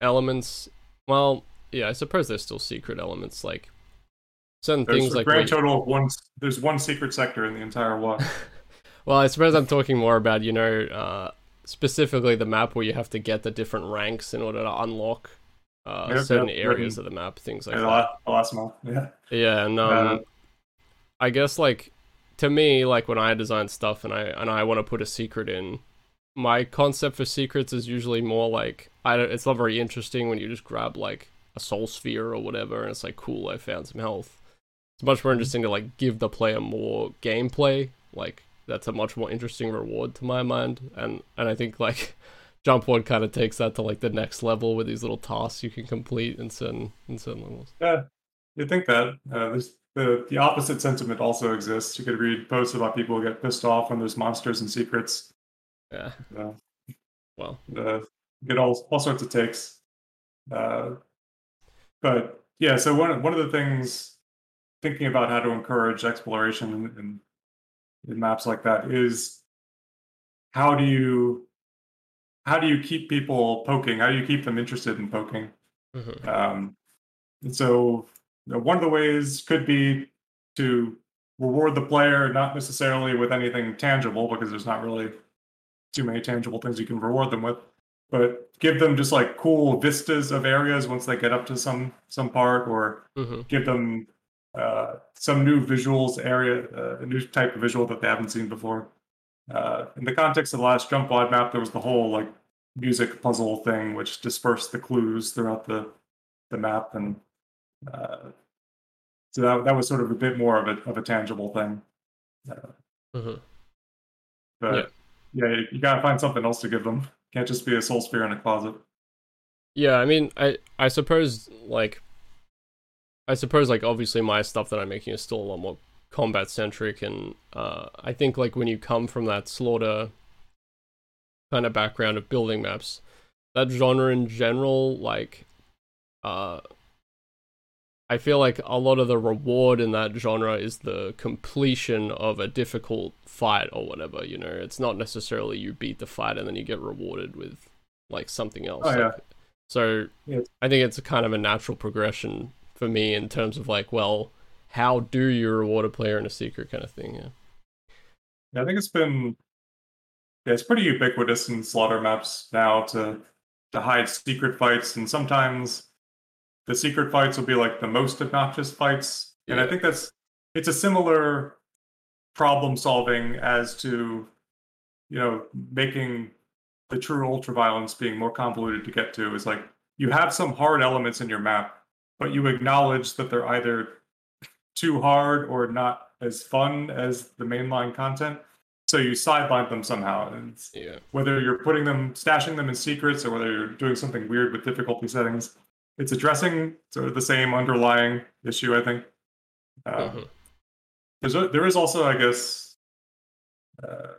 elements. Well, yeah, I suppose there's still secret elements like certain There's things a like grand total of one. There's one secret sector in the entire WAD. Well, I suppose I'm talking more about you know uh, specifically the map where you have to get the different ranks in order to unlock uh, Yep, certain yep, areas of the map, things like Yeah, that. the last, the last month. Yeah. Yeah, and um, I guess like to me, like when I design stuff and I and I want to put a secret in, my concept for secrets is usually more like I don't. It's not very interesting when you just grab like a soul sphere or whatever, and it's like cool, I found some health. It's much more interesting to like give the player more gameplay. Like that's a much more interesting reward to my mind, and and I think like. Jump Wad kind of takes that to like the next level with these little tasks you can complete in certain in certain levels. Yeah, you think that. Uh, there's the the opposite sentiment also exists. You could read posts about people who get pissed off when there's monsters and secrets. Yeah. Uh, Well, uh, get all all sorts of takes. Uh, but yeah, so one one of the things thinking about how to encourage exploration and, in, in maps like that is how do you how do you keep people poking? How do you keep them interested in poking? mhm. Um, and so one of the ways could be to reward the player, not necessarily with anything tangible, because there's not really too many tangible things you can reward them with. but give them just like cool vistas of areas once they get up to some some part, or hmm give them uh, some new visuals area, uh, a new type of visual that they haven't seen before. Uh, in the context of the last Jump Wad map, there was the whole like music puzzle thing, which dispersed the clues throughout the the map, and uh, so that that was sort of a bit more of a of a tangible thing. Mm-hmm. But yeah, you, you gotta find something else to give them. Can't just be a soul sphere in a closet. Yeah, I mean, I I suppose like, I suppose like obviously my stuff that I'm making is still a lot more combat centric, and uh, I think like when you come from that slaughter kind of background of building maps, that genre in general, like, uh, I feel like a lot of the reward in that genre is the completion of a difficult fight or whatever. You know, it's not necessarily you beat the fight and then you get rewarded with like something else. Oh, yeah. Like, so Yeah. I think it's a kind of a natural progression for me in terms of like, well, how do you reward a player in a secret kind of thing? Yeah. Yeah, I think it's been yeah, it's pretty ubiquitous in slaughter maps now to to hide secret fights, and sometimes the secret fights will be like the most obnoxious fights. And I think that's it's a similar problem solving as to you know making the true ultra violence being more convoluted to get to is like you have some hard elements in your map, but you acknowledge that they're either too hard or not as fun as the mainline content. So you sideline them somehow. And Yeah. whether you're putting them, stashing them in secrets, or whether you're doing something weird with difficulty settings, it's addressing sort of the same underlying issue, I think. Uh, Mhm. there's a, there is also, I guess, uh,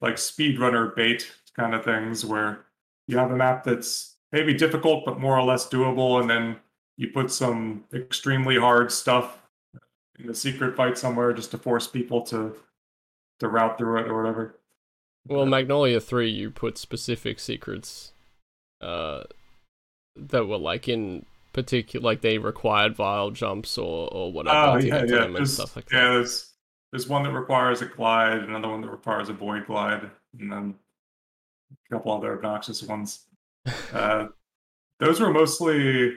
like speedrunner bait kind of things where you have a map that's maybe difficult but more or less doable, and then you put some extremely hard stuff in a secret fight somewhere just to force people to to route through it or whatever. Well, Magnolia 3, you put specific secrets uh, that were like in particular, like they required vile jumps or, or whatever Oh yeah, yeah. and There's, stuff like yeah, that. there's there's one that requires a glide, another one that requires a void glide, and then a couple other obnoxious ones. Uh, those were mostly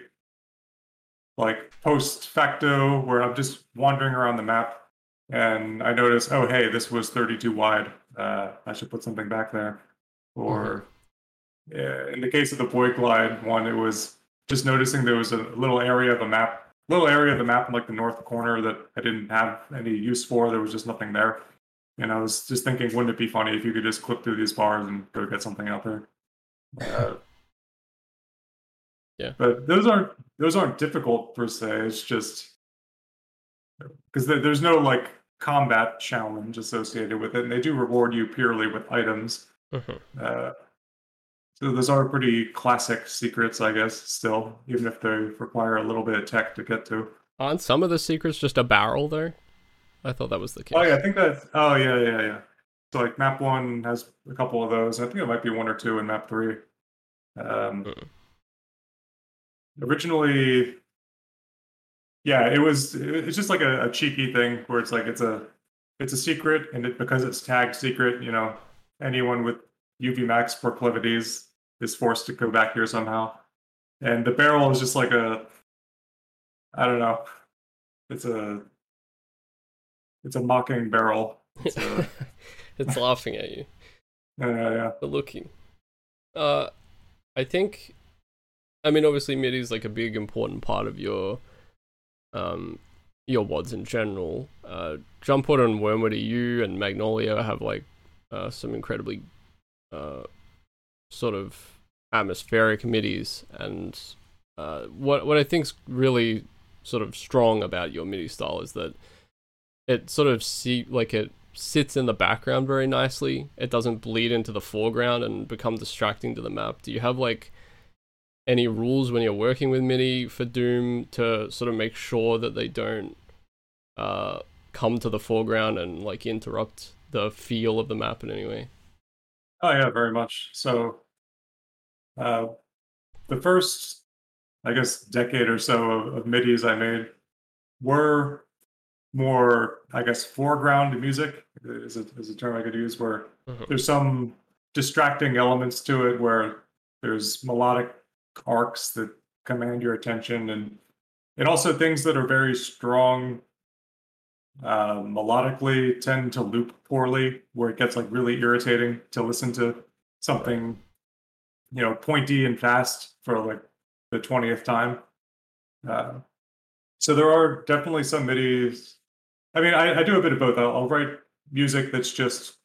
like post facto, where I'm just wandering around the map, and I notice, oh hey, this was 32 wide. Uh, I should put something back there. Or yeah, in the case of the void glide one, it was just noticing there was a little area of a map, little area of the map in like the north corner that I didn't have any use for. There was just nothing there. And I was just thinking, wouldn't it be funny if you could just clip through these bars and go get something out there? Uh, Yeah. But those aren't those aren't difficult per se. It's just because there's no like combat challenge associated with it, and they do reward you purely with items. Mhm. Uh, so those are pretty classic secrets, I guess. Still, even if they require a little bit of tech to get to. Aren't some of the secrets just a barrel there. I thought that was the case. Oh yeah, I think that. Oh yeah, yeah, yeah. So like map one has a couple of those. I think it might be one or two in map three. Um, Mm. Originally, yeah, it was. It's just like a, a cheeky thing where it's like it's a it's a secret, and it, because it's tagged secret, you know, anyone with UV max proclivities is forced to go back here somehow. And the barrel is just like a, I don't know, it's a, it's a mocking barrel. It's a, it's laughing at you. yeah, yeah. yeah. But looking. Uh I think I mean obviously MIDI is like a big important part of your um your WADs in general. Uh Jump Wad and Wormwood EU and Magnolia have like uh some incredibly uh sort of atmospheric MIDIs and uh what what I think's really sort of strong about your MIDI style is that it sort of see like it sits in the background very nicely. It doesn't bleed into the foreground and become distracting to the map. Do you have like any rules when you're working with MIDI for Doom to sort of make sure that they don't uh, come to the foreground and like interrupt the feel of the map in any way? Oh yeah, very much. So, uh, the first, I guess, decade or so of, of MIDIs I made were more, I guess, foreground music is a, is a term I could use where Mhm. there's some distracting elements to it where there's melodic arcs that command your attention and and also things that are very strong uh, melodically tend to loop poorly where it gets like really irritating to listen to something you know pointy and fast for like the 20th time. Uh, so there are definitely some midis. I mean i, I do a bit of both. I'll, I'll write music that's just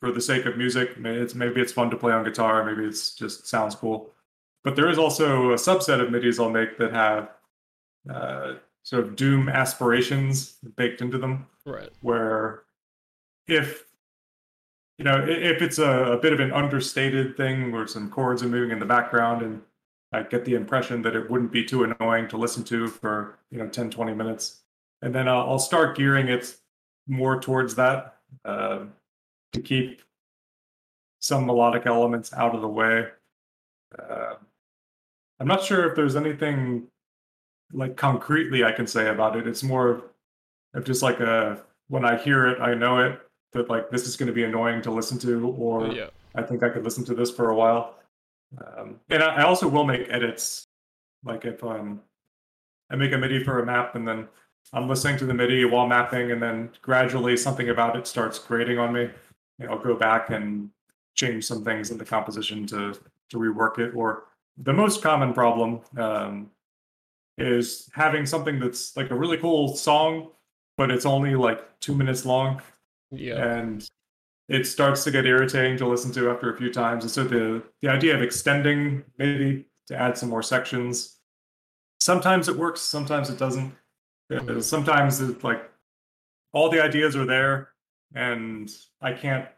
for the sake of music. It's maybe it's fun to play on guitar. Maybe it's just sounds cool but there is also a subset of midis i'll make that have uh, sort of doom aspirations baked into them Right. where if you know if it's a, a bit of an understated thing where some chords are moving in the background and i get the impression that it wouldn't be too annoying to listen to for you know 10 20 minutes and then i'll, I'll start gearing it more towards that uh, to keep some melodic elements out of the way uh, i'm not sure if there's anything like concretely i can say about it it's more of just like a when I hear it, I know it that like this is going to be annoying to listen to, or Yeah. I think I could listen to this for a while. Um, and I, I also will make edits, like if um, I make a MIDI for a map and then I'm listening to the MIDI while mapping, and then gradually something about it starts grating on me. You know, I'll go back and change some things in the composition to to rework it. Or the most common problem um, is having something that's like a really cool song, but it's only like two minutes long, Yeah. and it starts to get irritating to listen to after a few times. And so the the idea of extending maybe to add some more sections, sometimes it works, sometimes it doesn't. Mhm. Sometimes it's like all the ideas are there, and I can't,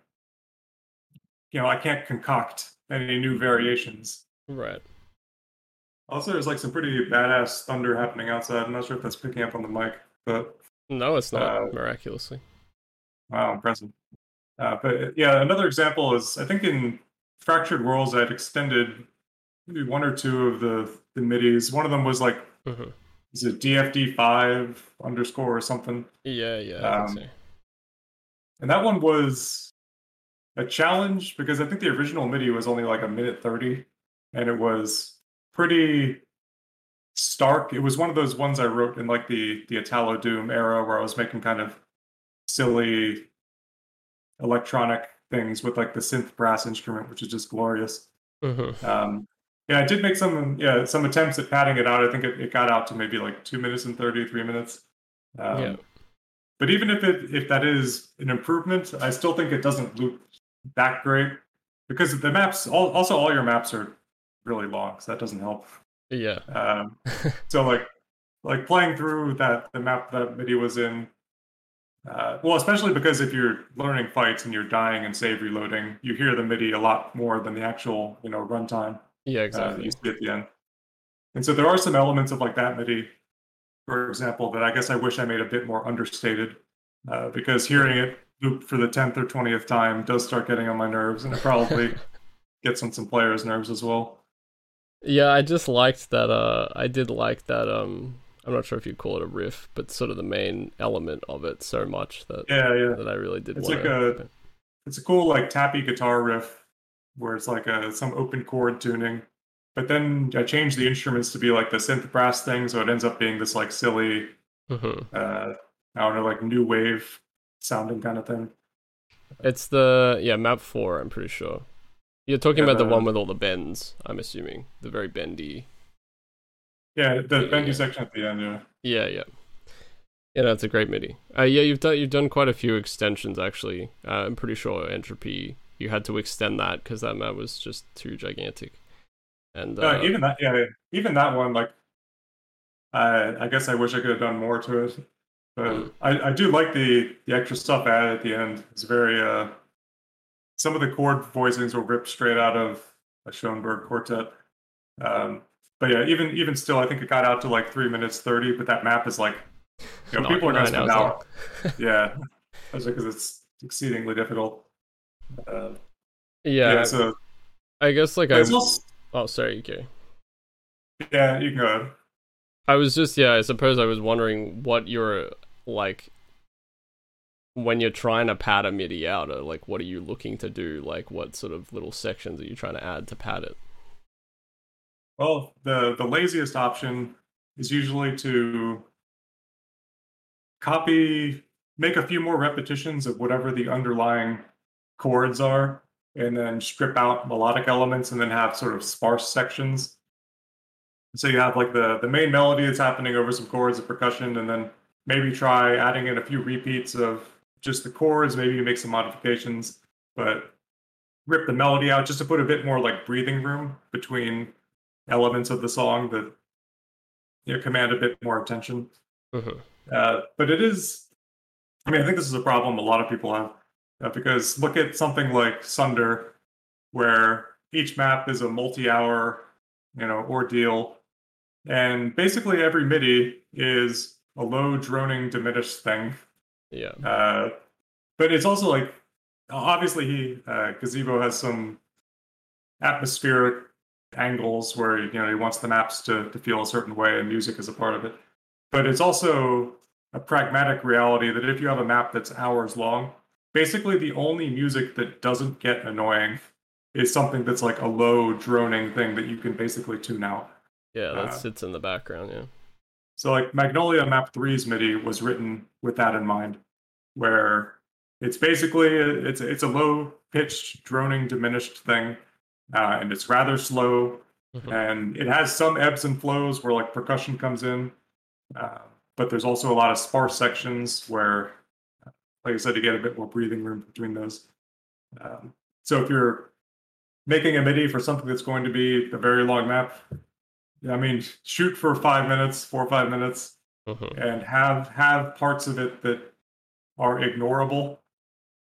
you know, I can't concoct any new variations. Right. Also, there's like some pretty badass thunder happening outside. I'm not sure if that's picking up on the mic, but No, it's not Uh, miraculously. Wow, impressive. Uh, but yeah, another example is I think in Fractured Worlds I'd extended maybe one or two of the the midis. One of them was like hmm is it DFD five underscore or something, Yeah, yeah. I Um, think so. and that one was a challenge because I think the original MIDI was only like a minute thirty, and it was pretty stark. It was one of those ones I wrote in like the the Italo Doom era where I was making kind of silly electronic things with like the synth brass instrument, which is just glorious. hmm Um, yeah, I did make some yeah some attempts at padding it out. I think it, it got out to maybe like two minutes and thirty three minutes. Um, Yeah. But even if it if that is an improvement, I still think it doesn't loop that great because the maps all, also all your maps are really long, so that doesn't help. Yeah. Um, so like like playing through that the map that MIDI was in. Uh, well, especially because if you're learning fights and you're dying and save reloading, you hear the MIDI a lot more than the actual you know runtime yeah, uh, exactly. you see at the end. And so there are some elements of like that MIDI, for example, that I guess I wish I made a bit more understated, uh, because hearing it loop for the tenth or twentieth time does start getting on my nerves, and it probably gets on some players' nerves as well. Yeah, I just liked that. Uh, I did like that. Um, I'm not sure if you call it a riff, but sort of the main element of it so much that Yeah, yeah. that I really did It's want like a- It's a cool like tappy guitar riff where it's like a some open chord tuning. But then I changed the instruments to be like the synth brass thing, so it ends up being this like silly hmm uh I don't know, like new wave sounding kind of thing. It's the yeah map four. I'm pretty sure. You're talking about the one with all the bends. I'm assuming the very bendy. Yeah, the Yeah, bendy yeah. section at the end, yeah. Yeah, yeah. Yeah, that's a great MIDI. Uh, yeah, you've done you've done quite a few extensions actually. Uh, I'm pretty sure Entropy you had to extend that because that map was just too gigantic. And uh, even that, yeah, even that one, like, I I guess I wish I could have done more to it, but Mm. I I do like the the extra stuff added at the end. It's very uh, some of the chord voicings were ripped straight out of a Schoenberg quartet. Um, but yeah, even even still, I think it got out to like three minutes thirty. But that map is like, you know, people are gonna nine spend hours. yeah, because it's exceedingly difficult. Uh, yeah, yeah, so I guess like I also, oh sorry, okay. yeah, you can go ahead. I was just yeah, I suppose I was wondering what your like when you're trying to pad a MIDI out, or like what are you looking to do? Like what sort of little sections are you trying to add to pad it? Well, the the laziest option is usually to copy, make a few more repetitions of whatever the underlying chords are, and then strip out melodic elements, and then have sort of sparse sections. So you have like the the main melody that's happening over some chords of percussion, and then maybe try adding in a few repeats of just the chords. Maybe you make some modifications, but rip the melody out just to put a bit more like breathing room between elements of the song that you know, command a bit more attention. Mhm. Uh, but it is, I mean, I think this is a problem a lot of people have uh, because look at something like Sunder, where each map is a multi-hour, you know, ordeal, and basically every MIDI is a low droning diminished thing. Yeah. Uh, but it's also like obviously he uh, Gazebo has some atmospheric angles where you know he wants the maps to to feel a certain way and music is a part of it. But it's also a pragmatic reality that if you have a map that's hours long, basically the only music that doesn't get annoying is something that's like a low droning thing that you can basically tune out. Yeah, that Uh, sits in the background, yeah. So like Magnolia Map 3's MIDI was written with that in mind, where it's basically it's it's a low pitched droning diminished thing, uh, and it's rather slow, Mhm. and it has some ebbs and flows where like percussion comes in, uh, but there's also a lot of sparse sections where, like I said, you get a bit more breathing room between those. Um, so if you're making a MIDI for something that's going to be a very long map, I mean, shoot for five minutes, four or five minutes, Mhm. and have have parts of it that are ignorable,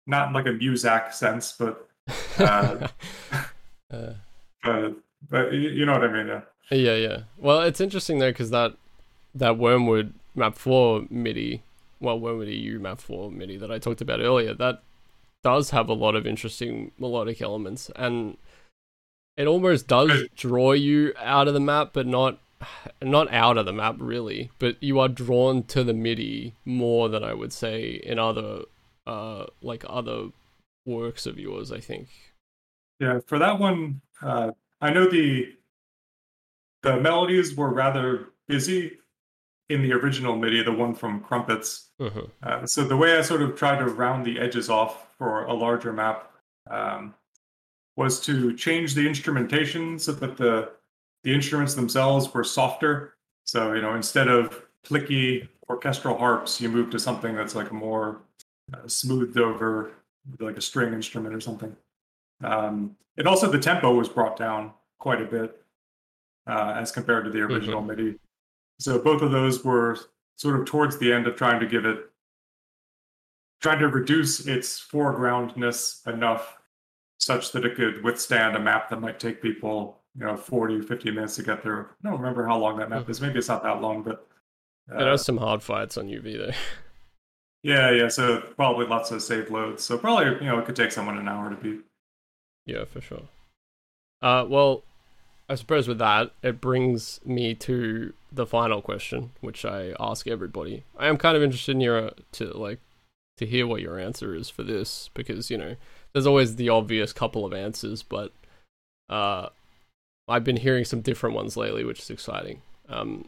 not in like a Muzak sense, but Uh, Uh, but but you, you know what I mean. Yeah. yeah, yeah. Well, it's interesting though because that that Wormwood Map Four MIDI, well, Wormwood EU Map Four MIDI that I talked about earlier, that does have a lot of interesting melodic elements, and it almost does draw you out of the map, but not not out of the map really. But you are drawn to the MIDI more than I would say in other uh like other works of yours. I think. Yeah, for that one, uh, I know the the melodies were rather busy in the original MIDI, the one from Crumpets. Mhm. Uh, so the way I sort of tried to round the edges off for a larger map um, was to change the instrumentation so that the the instruments themselves were softer. So you know, instead of clicky orchestral harps, you move to something that's like more uh, smoothed over, like a string instrument or something. Um, and also the tempo was brought down quite a bit uh, as compared to the original MIDI. So both of those were sort of towards the end of trying to give it, trying to reduce its foregroundness enough such that it could withstand a map that might take people, you know, 40, 50 minutes to get there. I don't remember how long that map is. Maybe it's not that long, but It has some hard fights on UV though. yeah, yeah. So probably lots of saved loads. So probably, you know, it could take someone an hour to beat. Yeah, for sure. Uh, well, I suppose with that, it brings me to the final question, which I ask everybody. I am kind of interested in your to like to hear what your answer is for this because you know there's always the obvious couple of answers, but uh, I've been hearing some different ones lately, which is exciting. Um,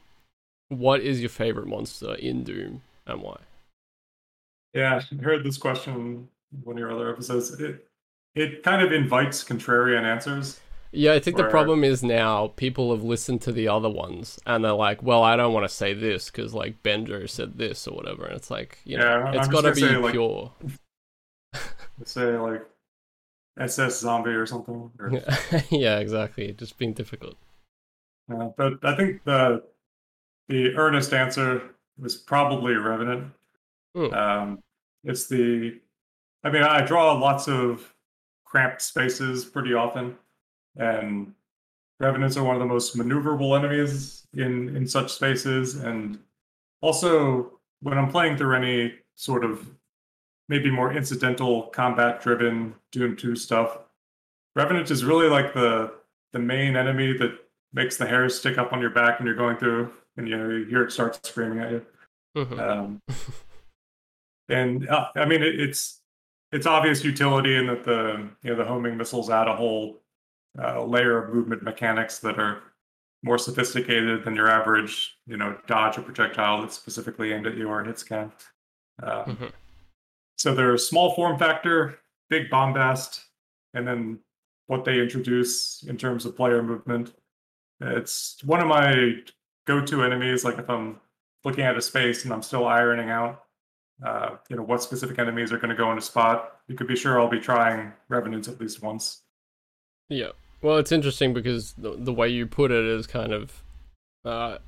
what is your favorite monster in Doom and why? Yeah, I heard this question in one of your other episodes. It it kind of invites contrarian answers. Yeah, I think the problem is now people have listened to the other ones and they're like, well, I don't want to say this because like Benjo said this or whatever. And it's like, you know, Yeah, it's got to be say, like- pure. Let's say like SS Zombie or something. Or, yeah, exactly. Just being difficult. Uh, but I think the the earnest answer was probably Revenant. Hmm. Um, it's the, I mean, I draw lots of cramped spaces pretty often, and Revenants are one of the most maneuverable enemies in in such spaces. And also, when I'm playing through any sort of maybe more incidental combat-driven Doom 2 stuff, Revenant is really like the the main enemy that makes the hairs stick up on your back when you're going through, and you know you hear it start screaming at you. Mhm. Um, and uh, I mean it, it's it's obvious utility in that the you know the homing missiles add a whole uh, layer of movement mechanics that are more sophisticated than your average you know dodge a projectile that's specifically aimed at you or hit scan. Um, Mm-hmm. So they're small form factor, big bombast, and then what they introduce in terms of player movement. It's one of my go-to enemies. Like if I'm looking at a space and I'm still ironing out, uh, you know, what specific enemies are going to go in a spot, you could be sure I'll be trying revenants at least once. Yeah. Well, it's interesting because the, the way you put it is kind of uh,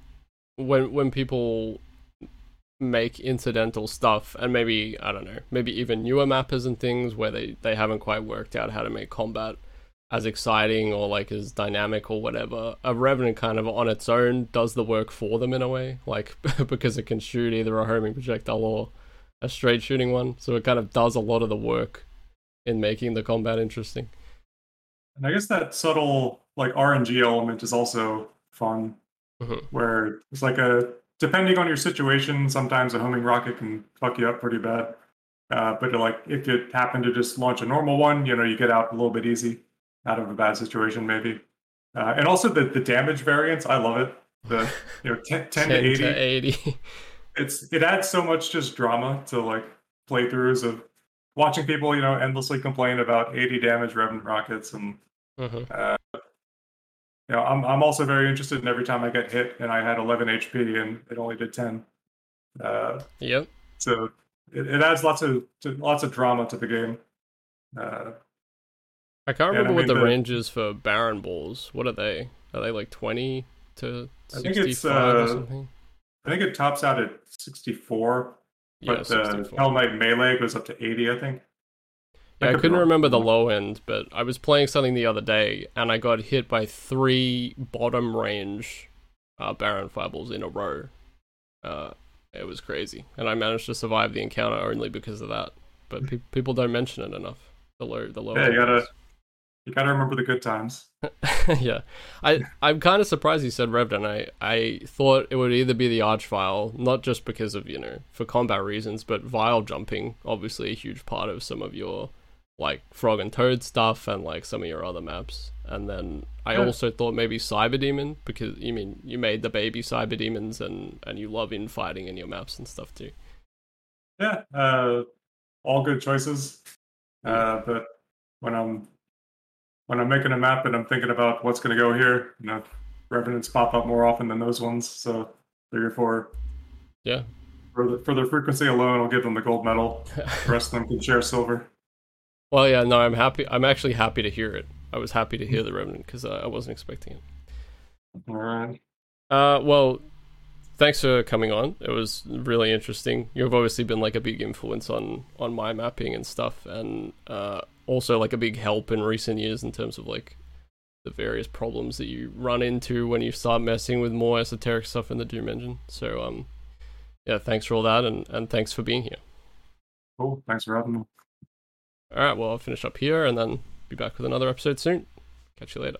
when when people make incidental stuff and maybe I don't know, maybe even newer mappers and things where they they haven't quite worked out how to make combat as exciting or like as dynamic or whatever. A revenant kind of on its own does the work for them in a way, like because it can shoot either a homing projectile or a straight shooting one, so it kind of does a lot of the work in making the combat interesting. And I guess that subtle like RNG element is also fun, Mhm. where it's like a depending on your situation, sometimes a homing rocket can fuck you up pretty bad. Uh, but like if it happened to just launch a normal one, you know, you get out a little bit easy out of a bad situation, maybe. Uh, and also the the damage variance, I love it. The you know 10, 10 to 80, 80. it's it adds so much just drama to like playthroughs of watching people, you know, endlessly complain about 80 damage revenant rockets and Mhm. You know, I'm I'm also very interested in every time I get hit and I had 11 HP and it only did 10. Uh, Yep. so it, it adds lots of to, lots of drama to the game. Uh, I can't remember I what the, the- range is for Baron balls. What are they? Are they like 20 to I think 65 it's, or uh, something? I think it tops out at 64, Yeah, but uh, 64. Hell Knight melee goes up to 80, I think. Yeah, I couldn't remember the low end, but I was playing something the other day and I got hit by three bottom range uh, Baron fireballs in a row. Uh, it was crazy, and I managed to survive the encounter only because of that. But pe- people don't mention it enough. The low, the low. Yeah, you gotta you gotta remember the good times. yeah, I I'm kind of surprised you said Revden. I I thought it would either be the Archvile, not just because of you know for combat reasons, but Vile jumping, obviously a huge part of some of your like Frog and Toad stuff and like some of your other maps. And then I also thought maybe Cyber Demon because you mean you made the baby Cyber Demons and and you love infighting in your maps and stuff too. Yeah, uh, all good choices. Uh, but when I'm when I'm making a map and I'm thinking about what's going to go here, you know, revenants pop up more often than those ones. So three or four. Yeah. For the, for their frequency alone, I'll give them the gold medal. The rest of them can share silver. Well, yeah, no, I'm happy. I'm actually happy to hear it. I was happy to hear the revenant because uh, I wasn't expecting it. All right. Uh, well, thanks for coming on. It was really interesting. You've obviously been like a big influence on on my mapping and stuff, and uh, also like a big help in recent years in terms of like the various problems that you run into when you start messing with more esoteric stuff in the Doom engine. So, um, yeah, thanks for all that, and and thanks for being here. Cool. Thanks for having me. All right, well, I'll finish up here and then be back with another episode soon. Catch you later.